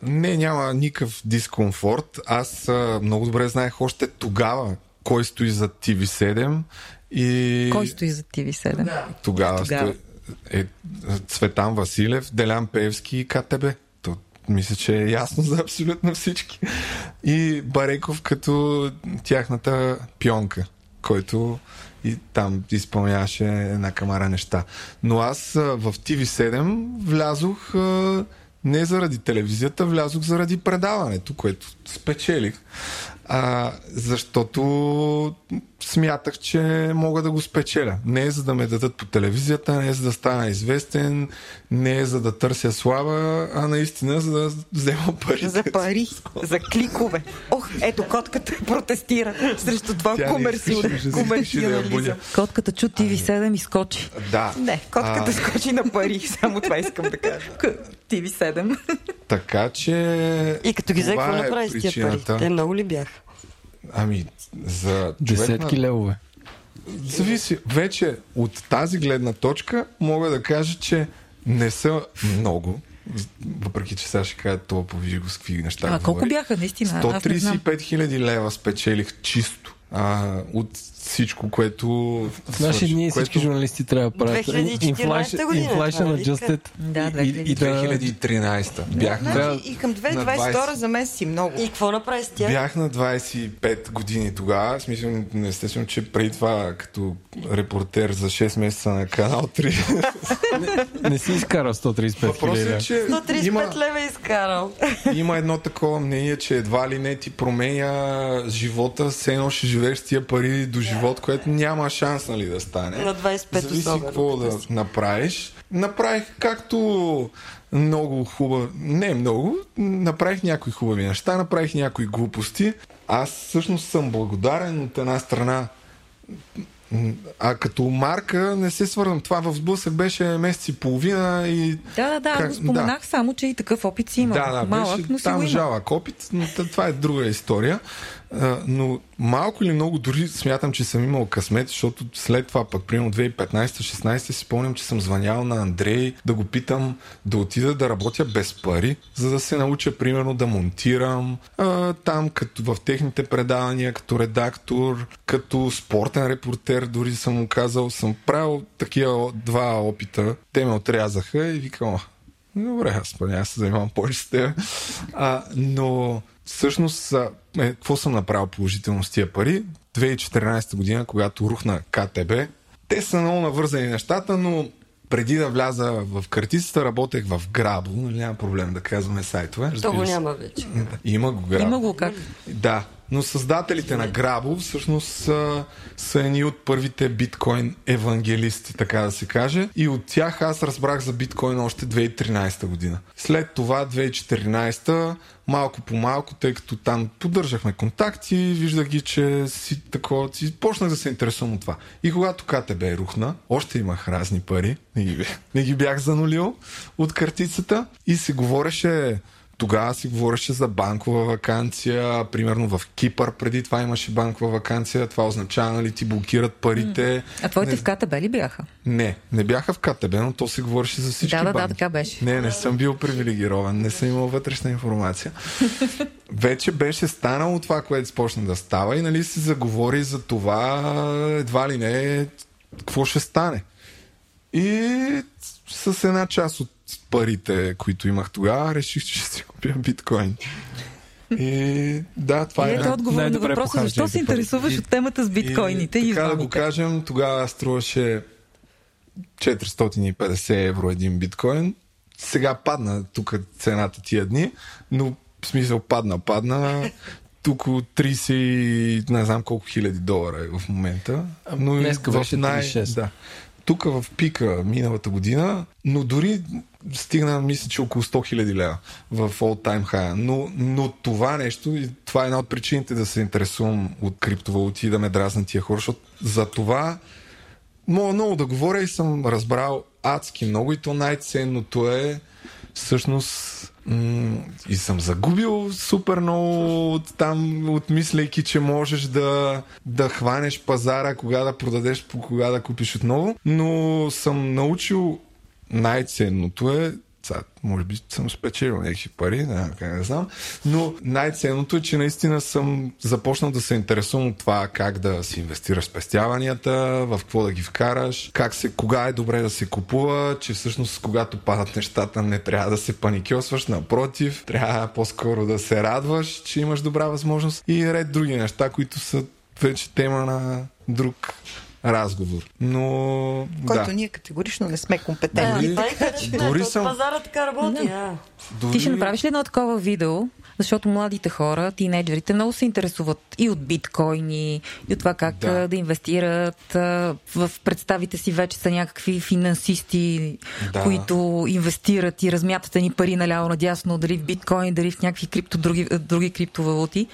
[SPEAKER 6] Не, няма никакъв дискомфорт. Аз а, много добре знаех още тогава кой стои за TV7 и...
[SPEAKER 8] Кой стои за TV7?
[SPEAKER 6] Тогава, тогава. Стои е Цветан Василев, Делян Певски и КТБ. То, мисля, че е ясно за абсолютно всички. И Бареков като тяхната пионка, който и там изпълняваше една камара неща. Но аз в TV7 влязох не заради телевизията, влязох заради предаването, което спечелих. А, защото смятах, че мога да го спечеля. Не е за да ме дадат по телевизията, не е за да стана известен, не е за да търся слава, а наистина за да взема пари.
[SPEAKER 7] За пари, за кликове. Ох, ето котката протестира срещу това комерциал... комерциализъм.
[SPEAKER 8] Котката чу TV7 и скочи.
[SPEAKER 6] Да.
[SPEAKER 7] Не, котката
[SPEAKER 6] А.
[SPEAKER 7] скочи на пари, само това искам да кажа. TV7.
[SPEAKER 6] Така че.
[SPEAKER 5] И като ги взе,
[SPEAKER 6] това
[SPEAKER 5] какво
[SPEAKER 6] е
[SPEAKER 5] направи с тия пари? Те много ли бяха?
[SPEAKER 6] Ами, за човек
[SPEAKER 1] Десетки
[SPEAKER 6] на...
[SPEAKER 1] левове.
[SPEAKER 6] Зависи. Вече от тази гледна точка мога да кажа, че не са много. Въпреки, че сега ще кажа това повижи го с какви неща.
[SPEAKER 8] А колко
[SPEAKER 6] говори.
[SPEAKER 8] бяха наистина? Аз не знам.
[SPEAKER 6] 135 хиляди лева спечелих чисто. А, от всичко, което...
[SPEAKER 1] В наши дни всички журналисти трябва да правят
[SPEAKER 5] 2014 година,
[SPEAKER 1] inflation
[SPEAKER 5] това нали
[SPEAKER 1] adjusted
[SPEAKER 8] Да,
[SPEAKER 1] и, и, и да,
[SPEAKER 6] 2013. Бях на,
[SPEAKER 1] Трябва-
[SPEAKER 7] Значи и към
[SPEAKER 6] на
[SPEAKER 7] 2022
[SPEAKER 6] 20.
[SPEAKER 7] за мен си много.
[SPEAKER 5] И какво направи с тях?
[SPEAKER 6] Бях на 25 години тогава. Смисъл, естествено, че преди това, като репортер за 6 месеца на канал 3,
[SPEAKER 1] не си изкарал 135
[SPEAKER 6] въпросът
[SPEAKER 1] хиляди.
[SPEAKER 6] е, че
[SPEAKER 5] 135
[SPEAKER 6] има,
[SPEAKER 5] лева е изкарал.
[SPEAKER 6] има едно такова мнение, че едва ли не ти променя живота, все едно ще живееш с тия пари до живот, което няма шанс нали, да стане.
[SPEAKER 5] На 25
[SPEAKER 6] Зависи
[SPEAKER 5] особено.
[SPEAKER 6] какво да направиш. Направих както много хубаво, не много, направих някои хубави неща, направих някои глупости. Аз всъщност съм благодарен от една страна А като марка не се свързвам. Това в сблъсък беше месец и половина и...
[SPEAKER 8] Да, да, да, аз
[SPEAKER 6] Как-
[SPEAKER 8] го споменах само, че и такъв опит си има.
[SPEAKER 6] Да, да,
[SPEAKER 8] Малък,
[SPEAKER 6] беше
[SPEAKER 8] но си
[SPEAKER 6] там
[SPEAKER 8] има.
[SPEAKER 6] жалък опит, но това е друга история. Но малко или много дори смятам, че съм имал късмет, защото след това пък, примерно 2015-16 си спомням, че съм звънял на Андрей да го питам да отида да работя без пари, за да се науча, примерно, да монтирам а, там като в техните предавания, като редактор, като спортен репортер, дори съм му казал, съм правил такива два опита. Те ме отрязаха и викам, «О, Добре, аз няма се занимавам повече с теб. А, но всъщност, е, какво съм направил положително с тия пари? 2014 година, когато рухна КТБ, те са много навързани нещата, но преди да вляза в картицата, работех в Грабо. Нали, няма проблем да казваме сайтове.
[SPEAKER 5] То го няма вече.
[SPEAKER 6] Има го Грабо.
[SPEAKER 8] Има го как.
[SPEAKER 6] Да, но създателите на Грабо всъщност са, са едни от първите биткоин евангелисти, така да се каже. И от тях аз разбрах за биткоин още 2013 година. След това 2014 малко по малко, тъй като там поддържахме контакти, виждах ги, че си такова, си почнах да се интересувам от това. И когато КТБ рухна, още имах разни пари, не ги, не ги бях занулил от картицата и се говореше тогава си говореше за банкова вакансия, примерно в Кипър преди това имаше банкова вакансия, това означава, нали, ти блокират парите.
[SPEAKER 8] А твоите
[SPEAKER 6] не,
[SPEAKER 8] в КТБ ли бяха?
[SPEAKER 6] не, не бяха в КТБ, но то се говореше за всички
[SPEAKER 8] Да, да, да,
[SPEAKER 6] банки.
[SPEAKER 8] така беше.
[SPEAKER 6] Не, не съм бил привилегирован, не съм имал вътрешна информация. Вече беше станало това, което започна да става и нали се заговори за това едва ли не какво ще стане. И с една част от парите, които имах тогава, реших, че ще си купя биткоин. И да, това
[SPEAKER 8] И
[SPEAKER 6] е.
[SPEAKER 8] ето отговор на въпроса, защо се интересуваш от темата с биткоините и,
[SPEAKER 6] и, така да го кажем, тогава струваше 450 евро един биткоин. Сега падна тук цената тия дни, но в смисъл падна, падна. Тук 30 и не знам колко хиляди долара е в момента. Но и
[SPEAKER 1] Днеска беше 36.
[SPEAKER 6] Да. Тук в пика миналата година, но дори стигна, мисля, че около 100 хиляди лева в all time high. Но, но това нещо, и това е една от причините да се интересувам от криптовалути и да ме дразнат тия хора, защото за това мога много да говоря и съм разбрал адски много и то най-ценното е всъщност и съм загубил супер много от там, отмисляйки, че можеш да, да хванеш пазара, кога да продадеш, по кога да купиш отново, но съм научил най-ценното е сега, може би съм спечелил някакви пари, не, как не знам, но най-ценното е, че наистина съм започнал да се интересувам от това как да си инвестираш спестяванията, в какво да ги вкараш, как се, кога е добре да се купува, че всъщност когато падат нещата не трябва да се паникьосваш, напротив, трябва по-скоро да се радваш, че имаш добра възможност и ред други неща, които са вече тема на друг разговор. Но
[SPEAKER 7] Който
[SPEAKER 6] да.
[SPEAKER 7] ние категорично не сме
[SPEAKER 5] Да,
[SPEAKER 7] компетентни.
[SPEAKER 5] Кажа,
[SPEAKER 6] дори
[SPEAKER 5] дори
[SPEAKER 6] съм-
[SPEAKER 5] Пазара така работи.
[SPEAKER 6] Дори...
[SPEAKER 8] Ти ще направиш ли едно такова видео защото младите хора, тинейджерите, много се интересуват и от биткоини, и от това как
[SPEAKER 6] Да.
[SPEAKER 8] да, да инвестират. В представите си вече са някакви финансисти,
[SPEAKER 6] Да.
[SPEAKER 8] които инвестират и размятат ни пари наляво надясно, дали в биткоин, дали в някакви крипто, други, други криптовалути.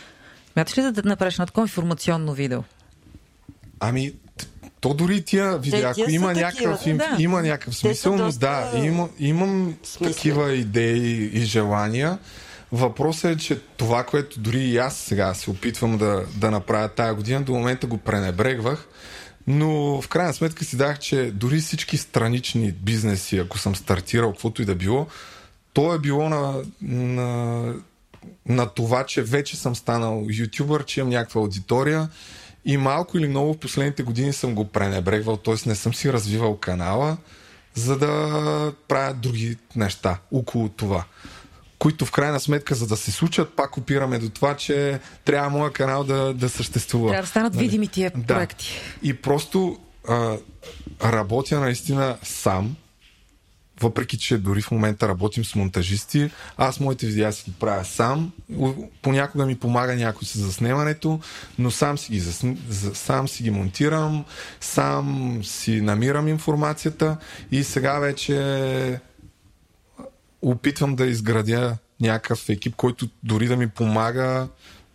[SPEAKER 8] Смяташ ли да направиш едно такова информационно видео?
[SPEAKER 6] Ами, то дори тия видеа, ако има
[SPEAKER 5] такива,
[SPEAKER 6] някакъв, им,
[SPEAKER 8] да.
[SPEAKER 6] има някакъв смисъл, но да, има, имам
[SPEAKER 5] смислени.
[SPEAKER 6] такива идеи и желания. Въпросът е, че това, което дори и аз сега се опитвам да, да направя тая година, до момента го пренебрегвах, но в крайна сметка си дах, че дори всички странични бизнеси, ако съм стартирал, каквото и да било, то е било на, на, на това, че вече съм станал ютубър, че имам някаква аудитория и малко или много в последните години съм го пренебрегвал, т.е. не съм си развивал канала, за да правя други неща около това. Които в крайна сметка, за да се случат, пак опираме до това, че трябва моя канал да, да съществува.
[SPEAKER 8] Трябва да станат видими тия
[SPEAKER 6] Да.
[SPEAKER 8] проекти.
[SPEAKER 6] И просто а, работя наистина сам, въпреки че дори в момента работим с монтажисти, аз моите видеа си ги правя сам. Понякога ми помага някой с заснемането, но сам си ги, засн... за- сам си ги монтирам, сам си намирам информацията и сега вече опитвам да изградя някакъв екип, който дори да ми помага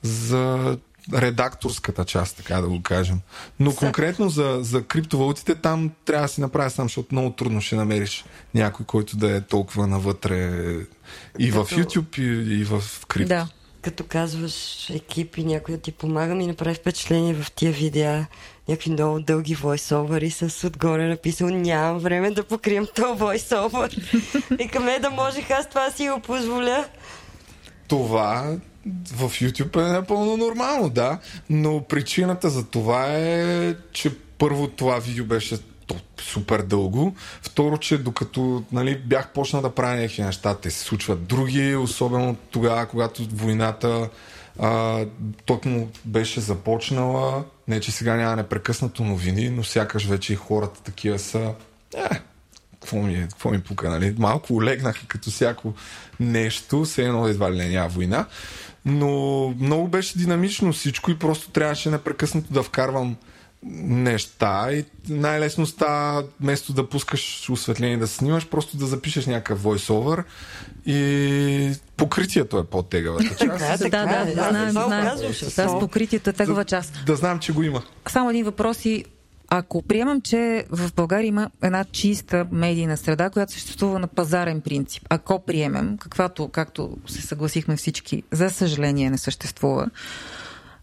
[SPEAKER 6] за редакторската част, така да го кажем. Но конкретно за, за криптовалутите там трябва да си направя сам, защото много трудно ще намериш някой, който да е толкова навътре и в
[SPEAKER 5] Като-
[SPEAKER 6] YouTube, и, и в крипто.
[SPEAKER 8] Да.
[SPEAKER 5] Като казваш екип и някой да ти помага, ми направи впечатление в тия видеа някакви много дълги войсовъри с отгоре написал нямам време да покрием този войсовър. И към е да можех аз това да си го позволя.
[SPEAKER 6] Това в YouTube е напълно нормално, да, но причината за това е, че първо това видео беше супер дълго. Второ, че докато нали, бях почнал да правя някакви неща, те се случват други, особено тогава, когато войната а, точно беше започнала. Не, че сега няма непрекъснато новини, но сякаш вече и хората такива са... Е, какво ми, е, какво ми пука, нали? Малко олегнаха като всяко нещо, все едно едва ли не няма война. Но много беше динамично всичко и просто трябваше непрекъснато да вкарвам неща и най-лесно става, вместо да пускаш осветление да снимаш, просто да запишеш някакъв voice-over и покритието е по-тегавата част.
[SPEAKER 5] Така,
[SPEAKER 8] Да, да,
[SPEAKER 5] е,
[SPEAKER 8] да, знаем,
[SPEAKER 5] това
[SPEAKER 8] знаем. Да, с
[SPEAKER 5] само-
[SPEAKER 8] покритието е тегава част.
[SPEAKER 6] да знам, че го има.
[SPEAKER 8] Само един въпрос и ако приемам, че в България има една чиста медийна среда, която съществува на пазарен принцип, ако приемем, каквато, както се съгласихме всички, за съжаление не съществува,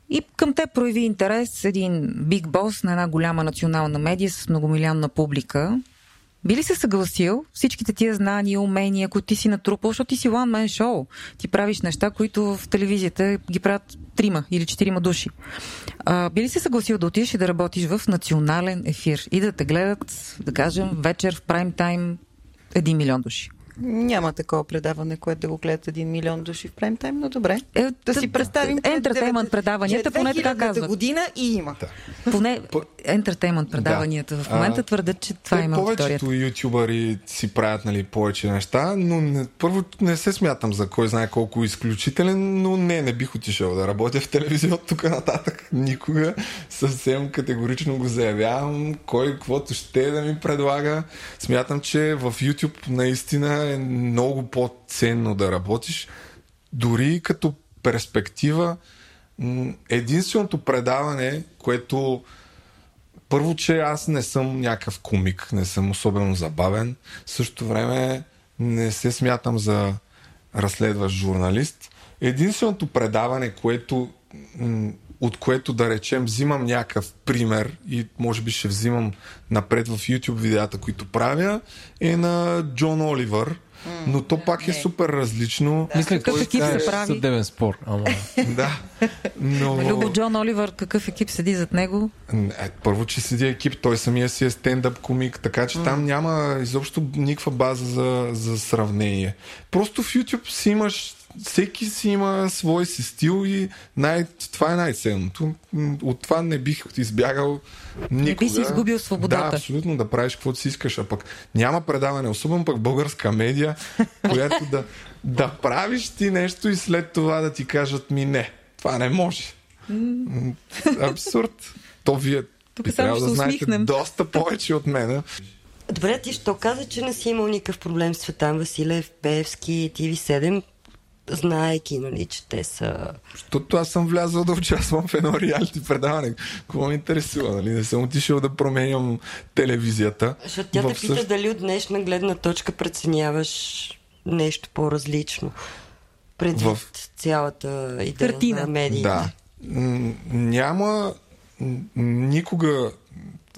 [SPEAKER 8] и към те прояви интерес един биг бос на една голяма национална медия с многомилионна публика, би ли се съгласил всичките тия знания, умения, които ти си натрупал, защото ти си one man show. Ти правиш неща, които в телевизията ги правят трима или четирима души. А, би ли се съгласил да отидеш и да работиш в национален ефир и да те гледат, да кажем, вечер в прайм тайм един милион души?
[SPEAKER 7] Няма такова предаване, което да го гледат един милион души в прайм тайм, но добре.
[SPEAKER 8] Е,
[SPEAKER 7] Да си представим,
[SPEAKER 8] Ентертеймент предаванията, поне така
[SPEAKER 7] 2000-та
[SPEAKER 8] казват.
[SPEAKER 7] година и има.
[SPEAKER 8] Поне
[SPEAKER 6] По-
[SPEAKER 8] ентертеймент предаванията в
[SPEAKER 6] А,
[SPEAKER 8] момента твърдят, че това
[SPEAKER 6] Те
[SPEAKER 8] има аудиторията.
[SPEAKER 6] повечето ютубъри си правят нали, повече неща, но не, първо не се смятам за кой знае колко изключителен, но не, не бих отишъл да работя в телевизия от тук нататък никога. Съвсем категорично го заявявам. Кой каквото ще да ми предлага. Смятам, че в YouTube наистина е много по-ценно да работиш. Дори като перспектива, единственото предаване, което първо, че аз не съм някакъв комик, не съм особено забавен. В същото време не се смятам за разследващ журналист. Единственото предаване, което, от което да речем взимам някакъв пример и може би ще взимам напред в YouTube видеята, които правя, е на Джон Оливър. Но то пак е супер различно.
[SPEAKER 1] Мисля,
[SPEAKER 8] Какъв екип се прави?
[SPEAKER 1] съдебен спор. Ама...
[SPEAKER 6] да. Но...
[SPEAKER 8] Любо Джон Оливър, какъв екип седи зад него?
[SPEAKER 6] Е, първо, че седи екип, той самия си е стендъп комик, така че там няма изобщо никаква база за, за сравнение. Просто в YouTube си имаш всеки си има свой си стил и най- това е най-ценното. От това не бих избягал никога.
[SPEAKER 8] би си изгубил свободата.
[SPEAKER 6] Да, абсолютно, да правиш каквото си искаш. А пък няма предаване, особено пък българска медия, която да, да правиш ти нещо и след това да ти кажат ми не. Това не може. Абсурд. То вие
[SPEAKER 8] Тук
[SPEAKER 6] би
[SPEAKER 8] ще
[SPEAKER 6] да знаете
[SPEAKER 8] усмихнем.
[SPEAKER 6] доста повече от мен.
[SPEAKER 5] Добре, ти що каза, че не си имал никакъв проблем с Цветан Василев, Певски, TV7, знаеки, нали, че те са...
[SPEAKER 6] Защото аз съм влязъл да участвам в едно реалити предаване. Какво ме интересува, нали? Не съм отишъл да променям телевизията.
[SPEAKER 5] Защото тя те пита
[SPEAKER 6] същ-
[SPEAKER 5] дали от днешна гледна точка преценяваш нещо по-различно. Предвид
[SPEAKER 6] В-
[SPEAKER 5] цялата идея
[SPEAKER 8] Картина.
[SPEAKER 5] на медиите.
[SPEAKER 6] Да. Няма никога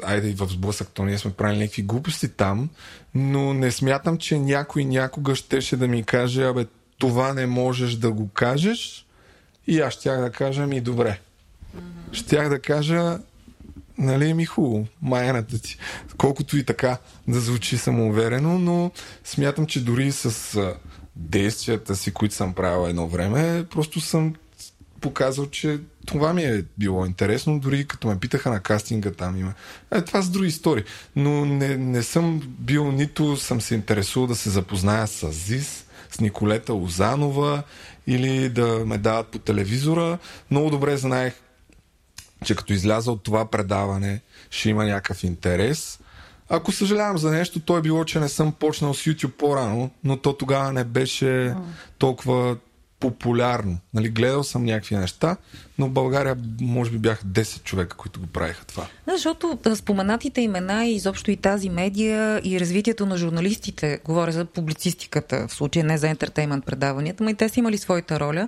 [SPEAKER 6] айде и в сблъсък, то ние сме правили някакви глупости там, но не смятам, че някой някога щеше да ми каже, абе, това не можеш да го кажеш и аз щях да кажа, ми добре. Щях да кажа, нали ми хубаво, майната ти. Колкото и така да звучи самоуверено, но смятам, че дори с действията си, които съм правил едно време, просто съм показал, че това ми е било интересно, дори като ме питаха на кастинга там има. Е, това са други истории. Но не, не съм бил, нито съм се интересувал да се запозная с ЗИС, с Николета Лозанова или да ме дават по телевизора. Много добре знаех, че като изляза от това предаване, ще има някакъв интерес. Ако съжалявам за нещо, то е било, че не съм почнал с YouTube по-рано, но то тогава не беше толкова популярно. Нали, гледал съм някакви неща, но в България може би бяха 10 човека, които го правиха това.
[SPEAKER 8] Да, защото а, споменатите имена и изобщо и тази медия и развитието на журналистите, говоря за публицистиката, в случая не за ентертеймент предаванията, но и те са имали своята роля,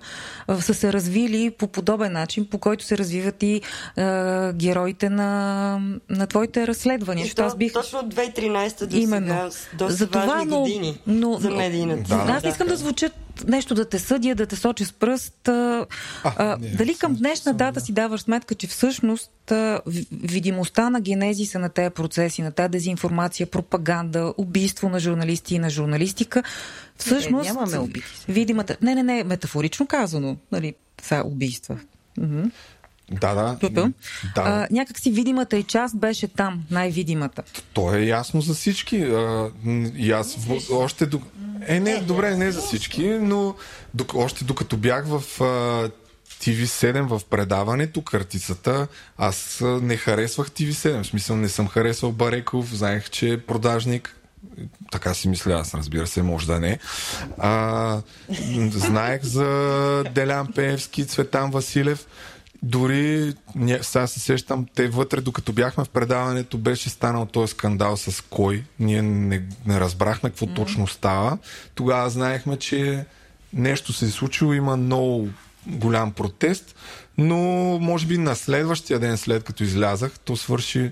[SPEAKER 8] са се развили по подобен начин, по който се развиват и а, героите на, на твоите разследвания.
[SPEAKER 5] И то,
[SPEAKER 8] аз бих...
[SPEAKER 5] Точно от 2013 до
[SPEAKER 8] Именно.
[SPEAKER 5] сега, доста
[SPEAKER 8] За това,
[SPEAKER 5] важни
[SPEAKER 8] но-
[SPEAKER 5] години
[SPEAKER 8] но-
[SPEAKER 5] за медийната.
[SPEAKER 6] Да,
[SPEAKER 8] Да, аз не искам да звуча нещо да те съдя, да те сочи с пръст. А, а,
[SPEAKER 6] не,
[SPEAKER 8] дали към днешна дата си даваш сметка, че всъщност видимостта на генезиса на тези процеси, на тази дезинформация, пропаганда, убийство на журналисти и на журналистика, всъщност...
[SPEAKER 7] Е, нямаме убити.
[SPEAKER 8] Видимата... Не, не, не, метафорично казано, нали, са убийства. Мгм.
[SPEAKER 6] Да, да.
[SPEAKER 8] Тук.
[SPEAKER 6] да.
[SPEAKER 8] А, някак си видимата и част беше там, най-видимата.
[SPEAKER 6] То е ясно за всички. А, и аз в, още до... Е, не, добре, не за всички, но док, още докато бях в а, TV7 в предаването, картицата, аз не харесвах TV7. В смисъл не съм харесвал Бареков, знаех, че е продажник. Така си мисля, аз разбира се, може да не. А, знаех за Делян Пеевски, Цветан Василев. Дори, сега се сещам, те вътре, докато бяхме в предаването, беше станал този скандал с кой. Ние не, не разбрахме какво mm. точно става. Тогава знаехме, че нещо се е случило, има много голям протест, но може би на следващия ден, след като излязах, то свърши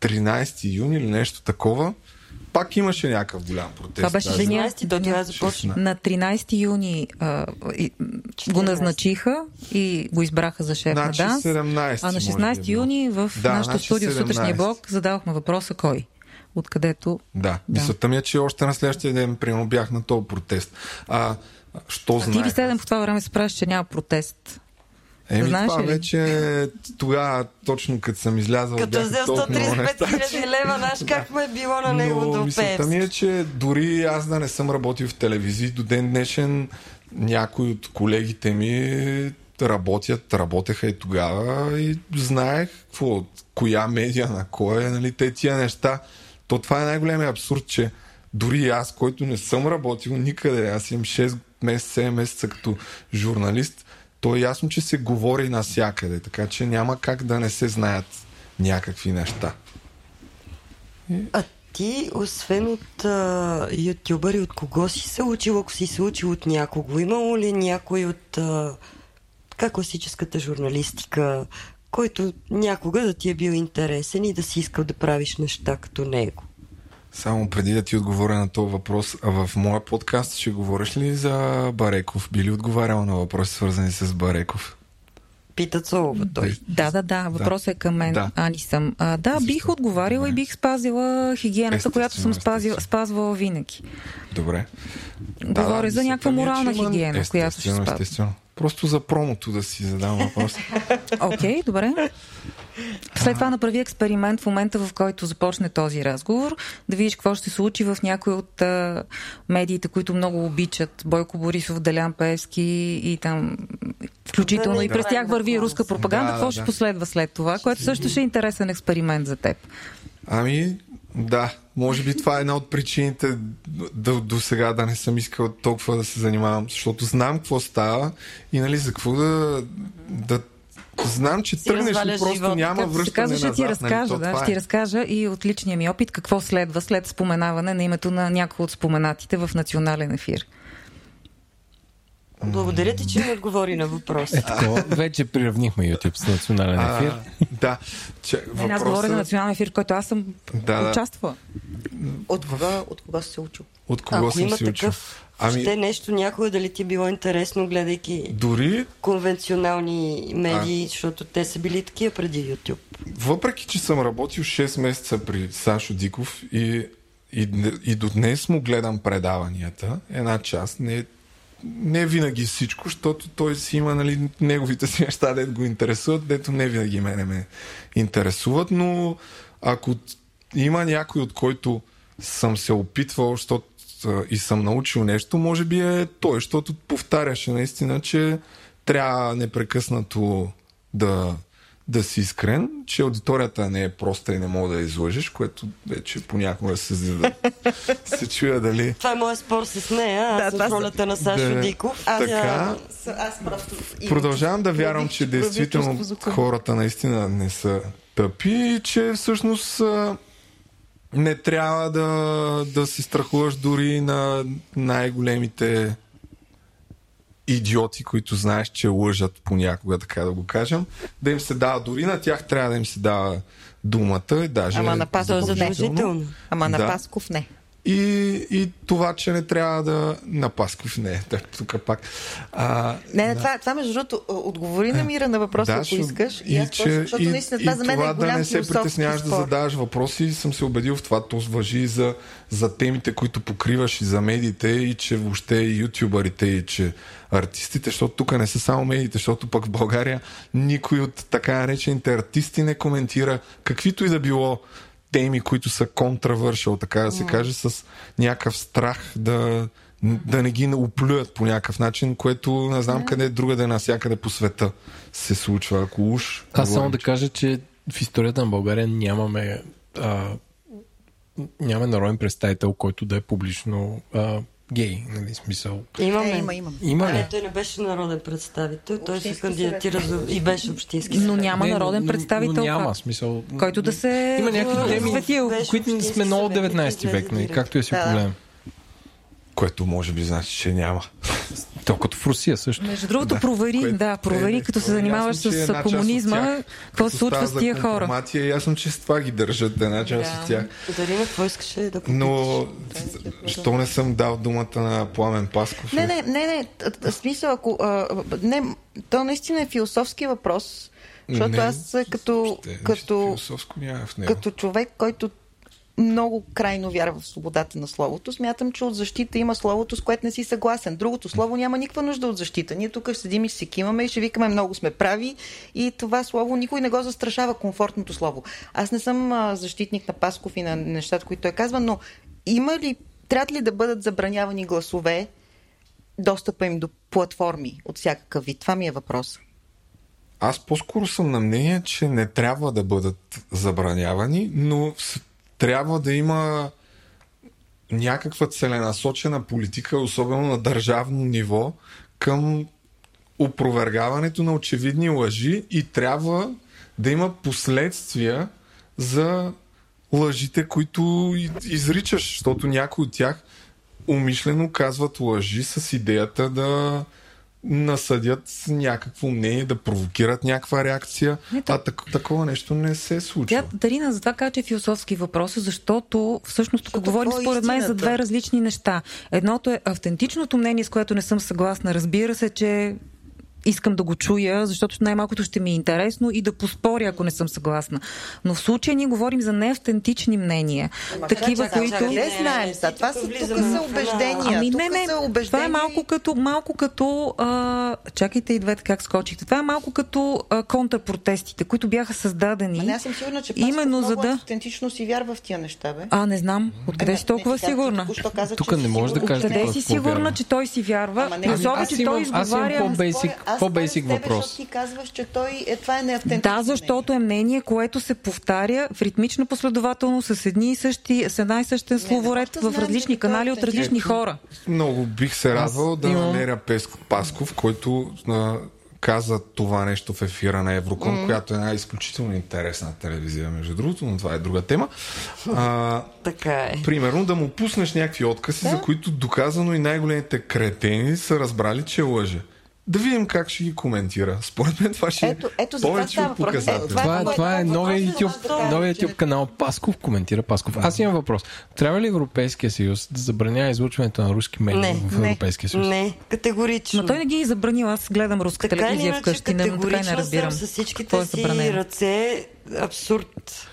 [SPEAKER 6] 13 юни или нещо такова, пак имаше някакъв голям протест.
[SPEAKER 8] Това беше
[SPEAKER 6] Даже-
[SPEAKER 8] деня,
[SPEAKER 5] 16 до тогава започна.
[SPEAKER 8] На 13 юни а, и, го
[SPEAKER 5] 14.
[SPEAKER 8] назначиха и го избраха за шеф
[SPEAKER 6] Значи
[SPEAKER 8] на ДАНС.
[SPEAKER 6] 17
[SPEAKER 8] а на
[SPEAKER 6] може
[SPEAKER 8] 16
[SPEAKER 6] би е
[SPEAKER 8] юни в
[SPEAKER 6] Да,
[SPEAKER 8] нашото
[SPEAKER 6] значи
[SPEAKER 8] студио в сутрешния
[SPEAKER 6] 17.
[SPEAKER 8] блок задавахме въпроса кой. Откъдето
[SPEAKER 6] Да,
[SPEAKER 8] Да.
[SPEAKER 6] мисълта ми е, че още на следващия ден, примерно, бях на този протест. А, що
[SPEAKER 8] А ти
[SPEAKER 6] знаех?
[SPEAKER 8] ви седем по това време се правиш, че няма протест.
[SPEAKER 6] Еми,
[SPEAKER 8] знаеш
[SPEAKER 6] това
[SPEAKER 8] ли?
[SPEAKER 6] вече тогава, точно като съм излязъл,
[SPEAKER 5] Като взел
[SPEAKER 6] толкова много
[SPEAKER 5] 135
[SPEAKER 6] неща,
[SPEAKER 5] хиляди лева, знаеш как му е било на него
[SPEAKER 6] Но
[SPEAKER 5] до
[SPEAKER 6] мисълта ми е, че дори аз да не съм работил в телевизии, до ден днешен някои от колегите ми работят, работеха и тогава и знаех какво, коя медия на кой е, нали, те тия неща. То това е най-големият абсурд, че дори и аз, който не съм работил никъде, аз имам 6 месеца, 7 месеца като журналист, то е ясно, че се говори навсякъде, така че няма как да не се знаят някакви неща.
[SPEAKER 5] А ти, освен от а, ютубъри, от кого си се учил, ако си се учил от някого? Имало ли някой от а, така класическата журналистика, който някога да ти е бил интересен и да си искал да правиш неща като него?
[SPEAKER 6] Само преди да ти отговоря на този въпрос, а в моя подкаст ще говориш ли за Бареков? Би ли отговарял на въпроси, свързани с Бареков?
[SPEAKER 5] Пита Цолова той.
[SPEAKER 8] Да, да, да. Въпросът е към мен.
[SPEAKER 6] Да.
[SPEAKER 8] Ани съм. А, да, бих отговарила и бих спазила хигиената,
[SPEAKER 6] Естествено,
[SPEAKER 8] която съм спазила, спазвала винаги.
[SPEAKER 6] Добре.
[SPEAKER 8] Говоря за някаква
[SPEAKER 6] мисълта ми е,
[SPEAKER 8] морална
[SPEAKER 6] има-
[SPEAKER 8] хигиена, която ще спазва.
[SPEAKER 6] Просто за промото да си задам въпрос.
[SPEAKER 8] Окей, добре. След това направи експеримент в момента, в който започне този разговор, да видиш какво ще се случи в някои от а, медиите, които много обичат Бойко Борисов, Делян Певски и там включително
[SPEAKER 5] Да,
[SPEAKER 8] и през
[SPEAKER 5] да.
[SPEAKER 8] тях върви руска пропаганда.
[SPEAKER 6] Да,
[SPEAKER 8] Какво
[SPEAKER 6] да,
[SPEAKER 8] ще
[SPEAKER 6] да.
[SPEAKER 8] последва след това, което също ще е интересен експеримент за теб.
[SPEAKER 6] Ами, да, може би това е една от причините да, до сега да не съм искал толкова да се занимавам, защото знам какво става и нали за какво да, да знам, че тръгнеш и просто
[SPEAKER 5] живота.
[SPEAKER 6] няма
[SPEAKER 8] Както се
[SPEAKER 6] връщане
[SPEAKER 8] казва, ще
[SPEAKER 6] назад.
[SPEAKER 8] ти
[SPEAKER 6] нали,
[SPEAKER 8] разкажа,
[SPEAKER 6] то
[SPEAKER 8] да, ще ти
[SPEAKER 6] е.
[SPEAKER 8] разкажа и от личния ми опит какво следва след споменаване на името на някой от споменатите в национален ефир.
[SPEAKER 5] Благодаря ти, че ми отговори на въпроса.
[SPEAKER 1] Е, такова. Вече приравнихме YouTube с национален ефир.
[SPEAKER 6] А, да, че,
[SPEAKER 8] Не, аз говоря за национален ефир, в който аз съм
[SPEAKER 6] Да, да.
[SPEAKER 8] участвала.
[SPEAKER 7] От кога, от кога се учил?
[SPEAKER 6] от кого
[SPEAKER 5] Ако
[SPEAKER 6] съм
[SPEAKER 5] има
[SPEAKER 6] си учил.
[SPEAKER 5] такъв,
[SPEAKER 6] Ами,
[SPEAKER 5] ще нещо някой дали ти е било интересно, гледайки
[SPEAKER 6] дори
[SPEAKER 5] конвенционални медии, защото те са били такива преди YouTube.
[SPEAKER 6] въпреки, че съм работил 6 месеца при Сашо Диков и, и, и до днес му гледам предаванията, една част, не, не винаги всичко, защото той си има нали, неговите си неща, дето го интересуват, дето не винаги мене ме интересуват, но ако има някой, от който съм се опитвал, защото а, и съм научил нещо, може би е той, защото повтаряше наистина, че трябва непрекъснато да, да си искрен, че аудиторията не е проста и не мога да я излъжеш, което вече понякога се, да, се чуя дали...
[SPEAKER 5] Това е моят спор с нея, аз
[SPEAKER 7] Да,
[SPEAKER 5] с ролята на Сашо
[SPEAKER 6] Да.
[SPEAKER 5] Диков.
[SPEAKER 7] Аз,
[SPEAKER 6] Така.
[SPEAKER 7] аз просто
[SPEAKER 6] Продължавам да вярвам, че действително хората наистина не са тъпи и че всъщност не трябва да, да се страхуваш дори на най-големите идиоти, които знаеш, че лъжат понякога, така да го кажем, да им се дава, дори на тях трябва да им се дава думата и даже
[SPEAKER 7] Ама на Пасков не.
[SPEAKER 5] задължително.
[SPEAKER 7] Ама на
[SPEAKER 6] Да.
[SPEAKER 7] Пасков не.
[SPEAKER 6] И, и това, че не трябва да... На Пасков не, да, тук пак. А,
[SPEAKER 7] Не, не, това, това между другото, отговори на мира на въпроса, ако
[SPEAKER 6] ще-
[SPEAKER 7] искаш. И, аз просто, защото
[SPEAKER 6] и,
[SPEAKER 7] наистина това
[SPEAKER 6] и
[SPEAKER 7] за мен
[SPEAKER 6] това
[SPEAKER 7] е голям
[SPEAKER 6] да не се притесняваш да задаваш въпроси, съм се убедил в това. То въжи и за, за темите, които покриваш и за медиите, и че въобще и ютубърите, и че артистите, защото тук не са само медиите, защото пък в България никой от така наречените артисти не коментира каквито и да било теми, които са контравършал, така да се каже, с някакъв страх да, да не ги оплюят по някакъв начин, което не знам къде другаде навсякъде по света се случва. Ако уж...
[SPEAKER 1] Аз само да кажа, че в историята на България нямаме а, нямаме народен представител, който да е публично а, гей, нали, смисъл.
[SPEAKER 5] Имаме.
[SPEAKER 7] Е, има, има.
[SPEAKER 1] Има
[SPEAKER 5] Не, той не беше народен представител, той се кандидатира за... и беше общински
[SPEAKER 8] Но няма
[SPEAKER 1] Не,
[SPEAKER 8] народен
[SPEAKER 1] но-
[SPEAKER 8] представител,
[SPEAKER 1] Но няма смисъл.
[SPEAKER 8] който да се
[SPEAKER 1] Има някакви
[SPEAKER 8] е,
[SPEAKER 1] теми,
[SPEAKER 8] светил.
[SPEAKER 1] Които сме много от
[SPEAKER 5] съветник,
[SPEAKER 1] 19 век, нали, както и да си
[SPEAKER 7] Да,
[SPEAKER 1] погледнем.
[SPEAKER 6] Което може би значи, че няма.
[SPEAKER 1] То като в Русия също.
[SPEAKER 8] Между другото,
[SPEAKER 6] Да,
[SPEAKER 8] провери,
[SPEAKER 6] което
[SPEAKER 8] да, провери,
[SPEAKER 6] е,
[SPEAKER 8] като се
[SPEAKER 6] е
[SPEAKER 8] занимаваш
[SPEAKER 6] ясно, че
[SPEAKER 8] с комунизма, какво се случва с тия хора.
[SPEAKER 6] е ясно, че с това ги държат една част от тях.
[SPEAKER 5] Дарина, какво искаше да попиташ?
[SPEAKER 6] Но, що не съм дал думата на Пламен Пасков?
[SPEAKER 7] Не, не, не, не. Смисъл, ако. А, не, то наистина е философски въпрос. Защото
[SPEAKER 6] Не,
[SPEAKER 7] аз като,
[SPEAKER 6] нищо
[SPEAKER 7] като,
[SPEAKER 6] него.
[SPEAKER 7] като човек, който много крайно вярва в свободата на словото, смятам, че от защита има словото, с което не си съгласен. Другото слово няма никаква нужда от защита. Ние тук ще седим и се кимаме и ще викаме много сме прави и това слово никой не го застрашава комфортното слово. Аз не съм защитник на Пасков и на нещата, които той казва, но има ли, трябва ли да бъдат забранявани гласове достъпа им до платформи от всякакъв вид? Това ми е въпрос.
[SPEAKER 6] Аз по-скоро съм на мнение, че не трябва да бъдат забранявани, но трябва да има някаква целенасочена политика, особено на държавно ниво, към опровергаването на очевидни лъжи и трябва да има последствия за лъжите, които изричаш, защото някои от тях умишлено казват лъжи с идеята да насъдят някакво мнение, да провокират някаква реакция, а так, такова нещо не се случва.
[SPEAKER 8] Тя, Дарина, затова каза, че е философски въпрос, защото всъщност тук говорим
[SPEAKER 7] е
[SPEAKER 8] според мен за две различни неща. Едното е автентичното мнение, с което не съм съгласна. Разбира се, че искам да го чуя, защото най-малкото ще ми е интересно и да поспоря, ако не съм съгласна. Но в случая ние говорим за неавтентични мнения.
[SPEAKER 7] Ама
[SPEAKER 8] такива,
[SPEAKER 7] чакай,
[SPEAKER 8] които...
[SPEAKER 7] чакай, Не знаем са. Това са, тук са убеждения.
[SPEAKER 8] Ами не, не,
[SPEAKER 7] са убеждения.
[SPEAKER 8] това е малко като, малко като а, чакайте и двете как скочихте. Това е малко като а, контрпротестите, които бяха създадени.
[SPEAKER 7] Ма не, аз съм сигурна, че
[SPEAKER 8] именно за да...
[SPEAKER 7] автентично си вярва в тия неща, бе.
[SPEAKER 8] А, не знам. Откъде
[SPEAKER 7] Ами,
[SPEAKER 8] си толкова
[SPEAKER 7] не,
[SPEAKER 8] сигурна?
[SPEAKER 1] Тук не може да
[SPEAKER 7] сигурна.
[SPEAKER 1] кажете
[SPEAKER 8] Къде
[SPEAKER 1] какво
[SPEAKER 8] си сигурна, че той си вярва?
[SPEAKER 7] Ама ами
[SPEAKER 8] особено, че той
[SPEAKER 1] аз имам
[SPEAKER 8] изговаря...
[SPEAKER 1] По-бейсик-
[SPEAKER 7] аз
[SPEAKER 1] по-бейсик
[SPEAKER 7] споря с тебе,
[SPEAKER 1] въпрос.
[SPEAKER 7] защото Ти казваш, че той е, това е неавтентично.
[SPEAKER 8] Да, защото е мнение, което се повтаря в ритмична последователно с едни и същи, с една и същен словоред
[SPEAKER 7] да
[SPEAKER 8] в различни
[SPEAKER 7] какво е
[SPEAKER 8] канали от различни
[SPEAKER 6] автентично.
[SPEAKER 8] хора.
[SPEAKER 6] Много бих се радвал да
[SPEAKER 1] имам-
[SPEAKER 6] намеря Песко Пасков, който а, каза това нещо в ефира на Евроком, която е една изключително интересна телевизия, между другото, но това е друга тема. А,
[SPEAKER 5] Така е.
[SPEAKER 6] примерно да му пуснеш някакви откази, за които доказано и най-големите кретени са разбрали, че лъже. Да видим как ще ги коментира. Според мен това ще
[SPEAKER 7] Ето- ето
[SPEAKER 6] е
[SPEAKER 7] за това
[SPEAKER 6] повече
[SPEAKER 7] става
[SPEAKER 6] от показател.
[SPEAKER 7] Ето,
[SPEAKER 1] Това, е-
[SPEAKER 7] Това е
[SPEAKER 1] това е новия YouTube, новия YouTube канал Пасков коментира Пасков. Аз имам въпрос. Трябва ли Европейския съюз да забранява излучването на руски медии
[SPEAKER 5] Не,
[SPEAKER 1] в Европейския съюз?
[SPEAKER 5] Не, категорично.
[SPEAKER 8] Но той не ги е забранил. Аз гледам руска
[SPEAKER 5] така
[SPEAKER 8] телевизия
[SPEAKER 5] иначе,
[SPEAKER 8] вкъщи, но така не
[SPEAKER 5] категорично
[SPEAKER 8] разбирам.
[SPEAKER 5] съм с всичките
[SPEAKER 8] е
[SPEAKER 5] си ръце. Абсурд.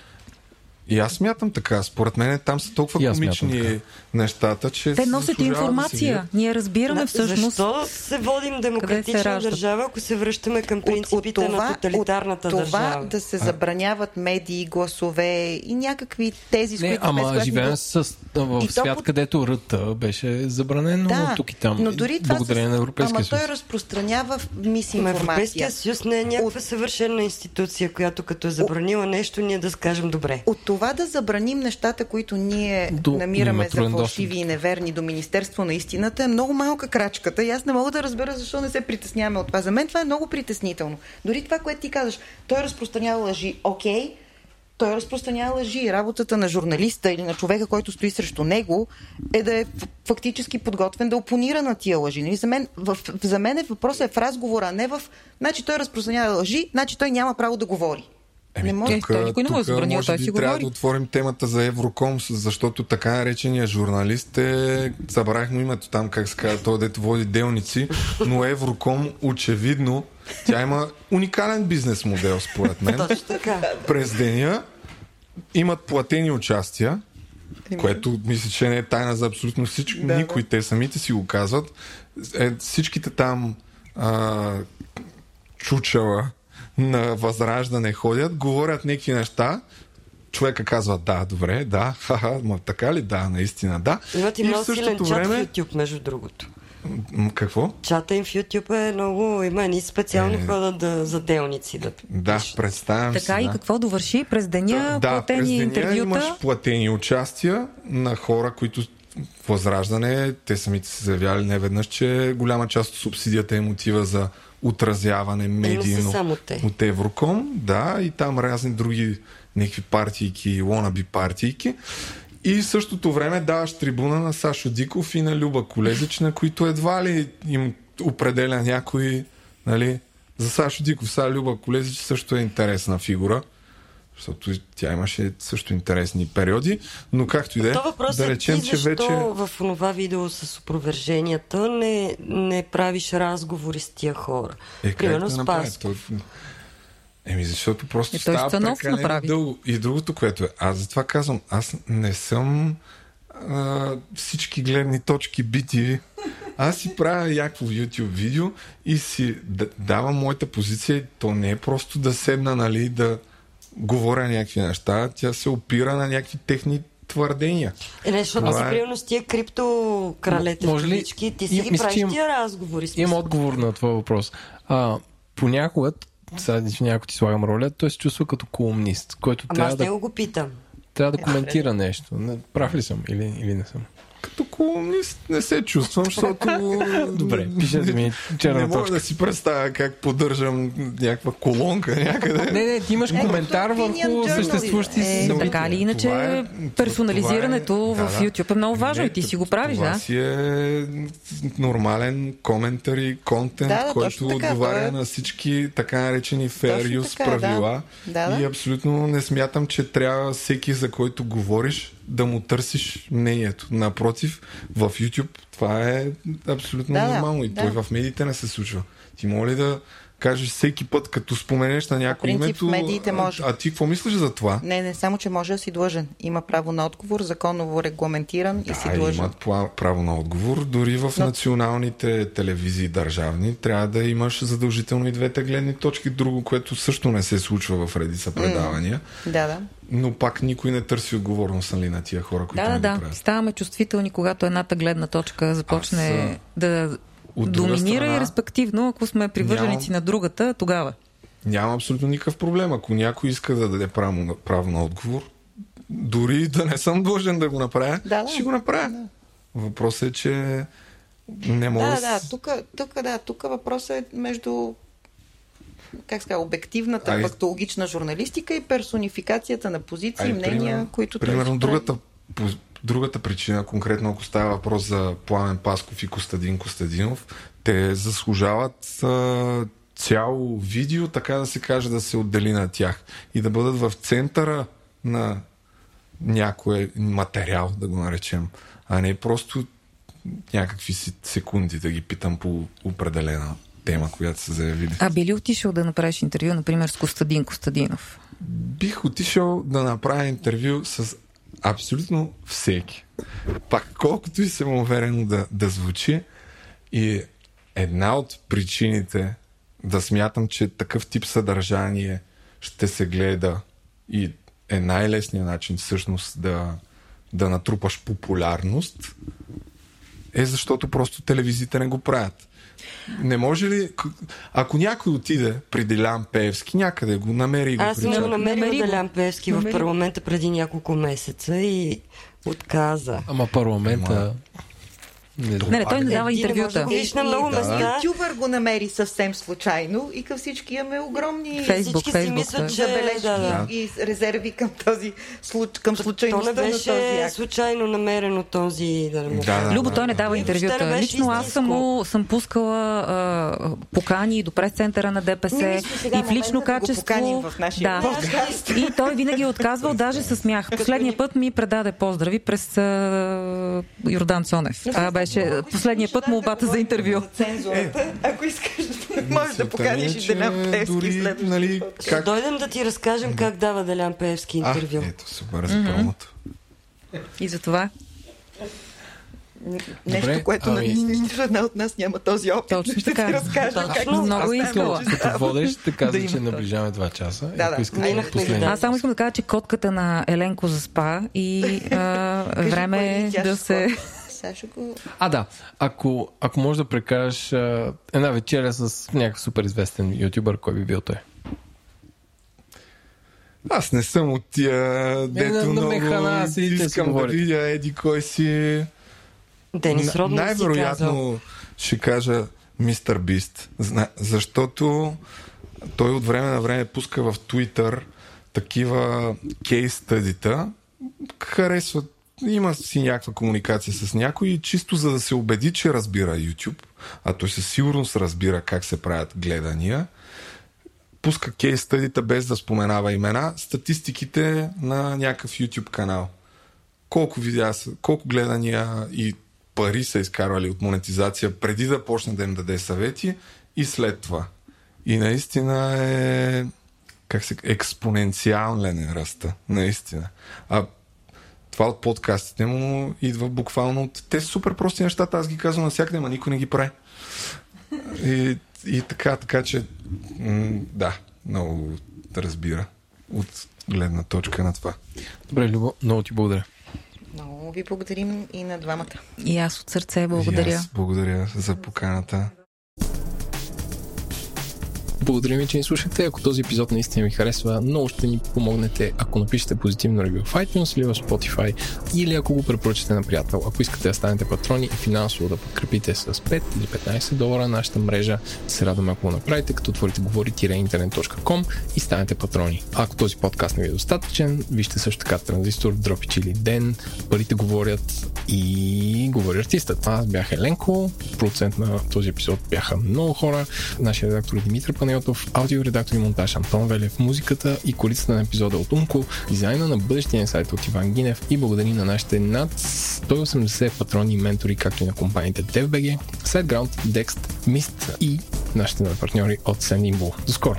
[SPEAKER 6] И аз смятам така. Според мен там са толкова комични
[SPEAKER 1] така.
[SPEAKER 6] Нещата, че
[SPEAKER 8] Те носят
[SPEAKER 6] да се
[SPEAKER 8] информация.
[SPEAKER 6] видят.
[SPEAKER 8] Ние разбираме
[SPEAKER 5] Да,
[SPEAKER 8] всъщност.
[SPEAKER 5] Защо се водим демократична
[SPEAKER 8] раждат?
[SPEAKER 5] държава, ако се връщаме към принципите на тоталитарната
[SPEAKER 7] от това
[SPEAKER 5] държава?
[SPEAKER 7] да се забраняват медии, гласове и някакви тези, с
[SPEAKER 1] Не,
[SPEAKER 7] които без
[SPEAKER 1] ама живеем
[SPEAKER 7] да-
[SPEAKER 1] с, в
[SPEAKER 7] И то
[SPEAKER 1] свят,
[SPEAKER 7] под-
[SPEAKER 1] където ръта беше забранено
[SPEAKER 7] Да,
[SPEAKER 1] тук и там.
[SPEAKER 7] но дори това
[SPEAKER 1] благодарение
[SPEAKER 7] с...
[SPEAKER 1] на Европейския
[SPEAKER 7] Ама
[SPEAKER 1] съюз.
[SPEAKER 7] той разпространява
[SPEAKER 5] Ама
[SPEAKER 7] мисинформация.
[SPEAKER 5] Европейския съюз не е някаква съвършена институция, която като е забранила нещо, ние да скажем добре.
[SPEAKER 7] От това да забраним нещата, които ние
[SPEAKER 1] До-
[SPEAKER 7] намираме за фалшиви и неверни до Министерство на истината, е много малка крачката. И аз не мога да разбера защо не се притесняваме от това. За мен това е много притеснително. Дори това, което ти казваш, той разпространява лъжи. Окей, той разпространява лъжи. Работата на журналиста или на човека, който стои срещу него, е да е фактически подготвен да опонира на тия лъжи. Нали? За, мен, в, за мен е въпросът е в разговора, а не в... Значи той разпространява лъжи, значи той няма право да говори. Не може.
[SPEAKER 8] Е, той никой не му е
[SPEAKER 6] тук,
[SPEAKER 8] забранил,
[SPEAKER 6] може
[SPEAKER 8] той си
[SPEAKER 6] трябва
[SPEAKER 8] говори.
[SPEAKER 6] да отворим темата за Евроком, защото така наречения журналист е... Забравих му името там, как се казва, той дето води делници, но Евроком очевидно тя има уникален бизнес модел, според мен.
[SPEAKER 5] Точно така.
[SPEAKER 6] През деня имат платени участия, което мисля, че не е тайна за абсолютно всички.
[SPEAKER 7] Да,
[SPEAKER 6] Никой, те самите си го казват. Е, всичките там а, чучела на възраждане ходят, говорят някакви неща, човека казва да, добре, да, ха-ха, ма така ли? Да, наистина, да.
[SPEAKER 5] Имат и
[SPEAKER 6] в
[SPEAKER 5] много силен чат
[SPEAKER 6] време...
[SPEAKER 5] в YouTube, между другото.
[SPEAKER 6] Какво?
[SPEAKER 5] Чата им в YouTube е много... Има едни специални
[SPEAKER 6] Е.
[SPEAKER 5] хода да, за делници. Да,
[SPEAKER 6] Да, представям
[SPEAKER 8] Така
[SPEAKER 6] си.
[SPEAKER 8] и
[SPEAKER 6] да.
[SPEAKER 8] какво довърши през деня,
[SPEAKER 6] да, през
[SPEAKER 8] платени
[SPEAKER 6] деня
[SPEAKER 8] интервюта.
[SPEAKER 6] имаш платени участия на хора, които Възраждане, те самите са заявяли не веднъж, че голяма част от субсидията им отива за отразяване медийно
[SPEAKER 5] само те.
[SPEAKER 6] от Евроком, да, и там разни други някакви партийки, лонаби партийки. И в същото време даваш трибуна на Сашо Диков и на Люба Колезич, на които едва ли им определя някой, нали, за Сашо Диков. Сега Люба Колезич също е интересна фигура, защото тя имаше също интересни периоди, но както и да е, да
[SPEAKER 5] е
[SPEAKER 6] речем,
[SPEAKER 5] ти
[SPEAKER 6] че вече...
[SPEAKER 5] в това видео с опроверженията не, не правиш разговори с тия хора.
[SPEAKER 6] Е,
[SPEAKER 5] Примерно
[SPEAKER 6] да
[SPEAKER 5] с? Пасков.
[SPEAKER 6] Той- Еми, защото просто
[SPEAKER 8] Е,
[SPEAKER 6] става прекалено
[SPEAKER 8] направи.
[SPEAKER 6] дълго. И другото, което е, аз затова казвам, аз не съм а, всички гледни точки бити. Аз си правя някакво YouTube видео и си давам моята позиция. То не е просто да седна, нали, да говоря някакви неща. Тя се опира на някакви техни твърдения.
[SPEAKER 5] Е, не, защото
[SPEAKER 6] Това
[SPEAKER 5] си
[SPEAKER 6] е-
[SPEAKER 5] примерно с тия крипто кралете
[SPEAKER 1] Може ли-
[SPEAKER 5] ти си
[SPEAKER 1] И-
[SPEAKER 5] ги
[SPEAKER 1] мисля,
[SPEAKER 5] правиш
[SPEAKER 1] им-
[SPEAKER 5] тия разговори.
[SPEAKER 1] Имам
[SPEAKER 5] смисъл.
[SPEAKER 1] отговор на това въпрос. А, понякога, сега ако ти слагам роля, той се чувства като колумнист, който
[SPEAKER 5] Ама
[SPEAKER 1] трябва
[SPEAKER 5] аз
[SPEAKER 1] да,
[SPEAKER 5] го питам.
[SPEAKER 1] трябва да коментира нещо. Не, прав ли съм или, или не съм?
[SPEAKER 6] Като колумнист не се чувствам, защото...
[SPEAKER 1] Добре, пишете ми черна
[SPEAKER 6] Не мога
[SPEAKER 1] точка.
[SPEAKER 6] да си представя как поддържам някаква колонка някъде.
[SPEAKER 1] Не, не, ти имаш
[SPEAKER 7] Е,
[SPEAKER 1] коментар върху съществуващи
[SPEAKER 7] Е,
[SPEAKER 1] събития.
[SPEAKER 8] Така или иначе,
[SPEAKER 6] Това е-
[SPEAKER 8] персонализирането
[SPEAKER 6] това е-
[SPEAKER 8] в. YouTube е много важно
[SPEAKER 6] Не,
[SPEAKER 8] и ти си го правиш,
[SPEAKER 6] това
[SPEAKER 8] да.
[SPEAKER 6] си е нормален коментари, контент,
[SPEAKER 7] Да, да,
[SPEAKER 6] който отговаря
[SPEAKER 7] това
[SPEAKER 6] на всички така наречени fair use
[SPEAKER 7] така, да.
[SPEAKER 6] правила.
[SPEAKER 7] Да, да.
[SPEAKER 6] И абсолютно не смятам, че трябва всеки, за който говориш, да му търсиш мнението. Напротив, в YouTube това е абсолютно
[SPEAKER 7] Да,
[SPEAKER 6] нормално и
[SPEAKER 7] да.
[SPEAKER 6] той в медиите не се случва. Ти моля да кажеш всеки път, като споменеш на някой
[SPEAKER 7] принцип,
[SPEAKER 6] името,
[SPEAKER 7] медиите може.
[SPEAKER 6] А, а ти какво мислиш за това?
[SPEAKER 7] Не, не само, че може да си длъжен. Има право на отговор, законово регламентиран и си
[SPEAKER 6] Да,
[SPEAKER 7] длъжен.
[SPEAKER 6] имат право на отговор. Дори в
[SPEAKER 7] Но-
[SPEAKER 6] националните телевизии държавни трябва да имаш задължително и двете гледни точки. Друго, което също не се случва в редица предавания.
[SPEAKER 7] Да, да.
[SPEAKER 6] Но пак никой не търси отговорност нали, на тия хора, които
[SPEAKER 8] Да, да, да.
[SPEAKER 6] правят.
[SPEAKER 8] Ставаме чувствителни, когато едната гледна точка започне
[SPEAKER 6] Аз,
[SPEAKER 8] да
[SPEAKER 6] от
[SPEAKER 8] доминира
[SPEAKER 6] страна,
[SPEAKER 8] и респективно, ако сме привърженици
[SPEAKER 6] нямам-
[SPEAKER 8] на другата, тогава.
[SPEAKER 6] Няма абсолютно никакъв проблем. Ако някой иска да даде право на, право на отговор, дори да не съм длъжен да го направя,
[SPEAKER 7] Да, да.
[SPEAKER 6] ще го направя. Въпросът е, че не мога
[SPEAKER 7] Да,
[SPEAKER 6] с-
[SPEAKER 7] да, тук, тук, да, тук въпросът е между как ска, обективната
[SPEAKER 6] Ай.
[SPEAKER 7] фактологична журналистика и персонификацията на позиции,
[SPEAKER 6] Ай,
[SPEAKER 7] мнения,
[SPEAKER 6] примерно-
[SPEAKER 7] които
[SPEAKER 6] Примерно другата, другата причина, конкретно ако става въпрос за Пламен Пасков и Костадин Костадинов, те заслужават а, цяло видео, така да се каже, да се отдели на тях и да бъдат в центъра на някой материал, да го наречем, а не просто някакви секунди да ги питам по определена тема, която са заявили.
[SPEAKER 8] А би ли отишъл да направиш интервю, например, с Костадин Костадинов?
[SPEAKER 6] бих отишъл да направя интервю с абсолютно всеки. Пак колкото и самоуверено да, да звучи. И една от причините да смятам, че такъв тип съдържание ще се гледа и е най-лесният начин всъщност да, да натрупаш популярност, е защото просто телевизиите не го правят. Не може ли, ако някой отиде при Делян Пеевски, някъде го намери и го
[SPEAKER 5] Аз съм го
[SPEAKER 6] причака.
[SPEAKER 5] намерила
[SPEAKER 8] Намери го.
[SPEAKER 5] Делян Певски в
[SPEAKER 8] Намери го.
[SPEAKER 5] парламента преди няколко месеца и отказа.
[SPEAKER 1] Ама парламента... Не.
[SPEAKER 8] Не, той не дава интервюта.
[SPEAKER 5] да видиш на много места.
[SPEAKER 7] Ютубър го намери съвсем случайно и към всички имаме огромни
[SPEAKER 8] Фейсбук,
[SPEAKER 5] Всички си мислят,
[SPEAKER 8] да.
[SPEAKER 5] че
[SPEAKER 7] забележки
[SPEAKER 5] да, да.
[SPEAKER 7] и резерви към този случ... към
[SPEAKER 5] То
[SPEAKER 7] случайността
[SPEAKER 5] не
[SPEAKER 7] на този
[SPEAKER 5] беше
[SPEAKER 7] акт.
[SPEAKER 5] случайно намерено този... Да.
[SPEAKER 6] Да, да.
[SPEAKER 8] Любо, той не дава
[SPEAKER 5] не
[SPEAKER 8] интервюта.
[SPEAKER 5] беше
[SPEAKER 8] Лично аз съм, му, съм пускала а, покани до прес-центъра на ДПС
[SPEAKER 7] Не
[SPEAKER 8] и в лично
[SPEAKER 7] да
[SPEAKER 8] качество.
[SPEAKER 7] поканим в нашия
[SPEAKER 8] да.
[SPEAKER 7] подкаст.
[SPEAKER 8] И той винаги е отказвал, даже с смях. Последния път ми предаде поздрави през а, Йордан Цонев. Беше последния път молбата за интервю.
[SPEAKER 7] Цензурата. Ако искаш, можеш да поканиш
[SPEAKER 6] е,
[SPEAKER 7] и Делян Певски следващия
[SPEAKER 6] нали.
[SPEAKER 5] Ще
[SPEAKER 6] как...
[SPEAKER 5] дойдем да ти разкажем как дава Делян Певски
[SPEAKER 6] А,
[SPEAKER 5] интервю.
[SPEAKER 6] ето, супер за промото.
[SPEAKER 8] И за това
[SPEAKER 7] Нещо,
[SPEAKER 1] Добре,
[SPEAKER 7] което
[SPEAKER 1] ами-
[SPEAKER 7] нито една от нас няма този опит.
[SPEAKER 8] Точно
[SPEAKER 7] ще
[SPEAKER 8] така.
[SPEAKER 7] ти разкажа как
[SPEAKER 8] Точно, много е
[SPEAKER 7] става
[SPEAKER 8] искала.
[SPEAKER 7] нещо.
[SPEAKER 1] Като водещ, те каза,
[SPEAKER 7] Да
[SPEAKER 1] че наближаваме 2 часа.
[SPEAKER 7] Да, да.
[SPEAKER 1] искате последния-
[SPEAKER 5] да.
[SPEAKER 8] Аз само искам да кажа, че котката на Еленко заспа и а, време е
[SPEAKER 7] тя
[SPEAKER 8] да
[SPEAKER 7] ще
[SPEAKER 8] се...
[SPEAKER 7] Сега ще го...
[SPEAKER 1] А, да. Ако, ако можеш да прекараш а, една вечеря с някакъв супер известен ютубър, кой би бил той?
[SPEAKER 6] Аз не съм от тия, дето
[SPEAKER 1] на
[SPEAKER 6] много
[SPEAKER 1] си
[SPEAKER 6] искам да видя еди кой си.
[SPEAKER 5] Денис казал.
[SPEAKER 6] Най-вероятно ще кажа Мистер Бист, Зна- защото той от време на време пуска в Twitter такива кейс стъдита, харесва, има си някаква комуникация с някой чисто за да се убеди, че разбира YouTube, а той със сигурност разбира как се правят гледания, пуска кейс стъдита без да споменава имена, статистиките на някакъв YouTube канал колко видеа, колко гледания и пари са изкарвали от монетизация преди да почне да им даде съвети и след това. И наистина е как се експоненциален е ръста. Наистина. А това от подкастите му идва буквално от... Те са супер прости нещата, аз ги казвам навсякъде, ама никой не ги прави. И, и така, така че м- да, много разбира от гледна точка на това.
[SPEAKER 1] Добре, Любо, много ти благодаря.
[SPEAKER 7] Много ви благодарим и на двамата.
[SPEAKER 8] И аз от сърце
[SPEAKER 6] И
[SPEAKER 8] благодаря.
[SPEAKER 6] аз благодаря за поканата.
[SPEAKER 1] Благодаря ви, че ни слушахте. Ако този епизод наистина ви харесва, много ще ни помогнете, ако напишете позитивно ревю в iTunes или в Spotify, или ако го препоръчате на приятел. Ако искате да станете патрони и финансово да подкрепите с 5 или 15 долара нашата мрежа, се радваме ако го направите, като отворите говори-интернет.com и станете патрони. Ако този подкаст не ви е достатъчен, вижте също така Транзистор, Дропич или Ден, Парите говорят и говори артистът. Аз бях Еленко, продуцент на този епизод бяха много хора. Нашия редактор е Димитър Панайотов, аудиоредактор и монтаж Антон Велев, музиката и корицата на епизода от Умко, дизайна на бъдещия сайт от Иван Гинев и благодарим на нашите над 180 патрони ментори, както и на компаниите DevBG, SiteGround, Dext, Mist и нашите партньори от Sendinbull. До скоро!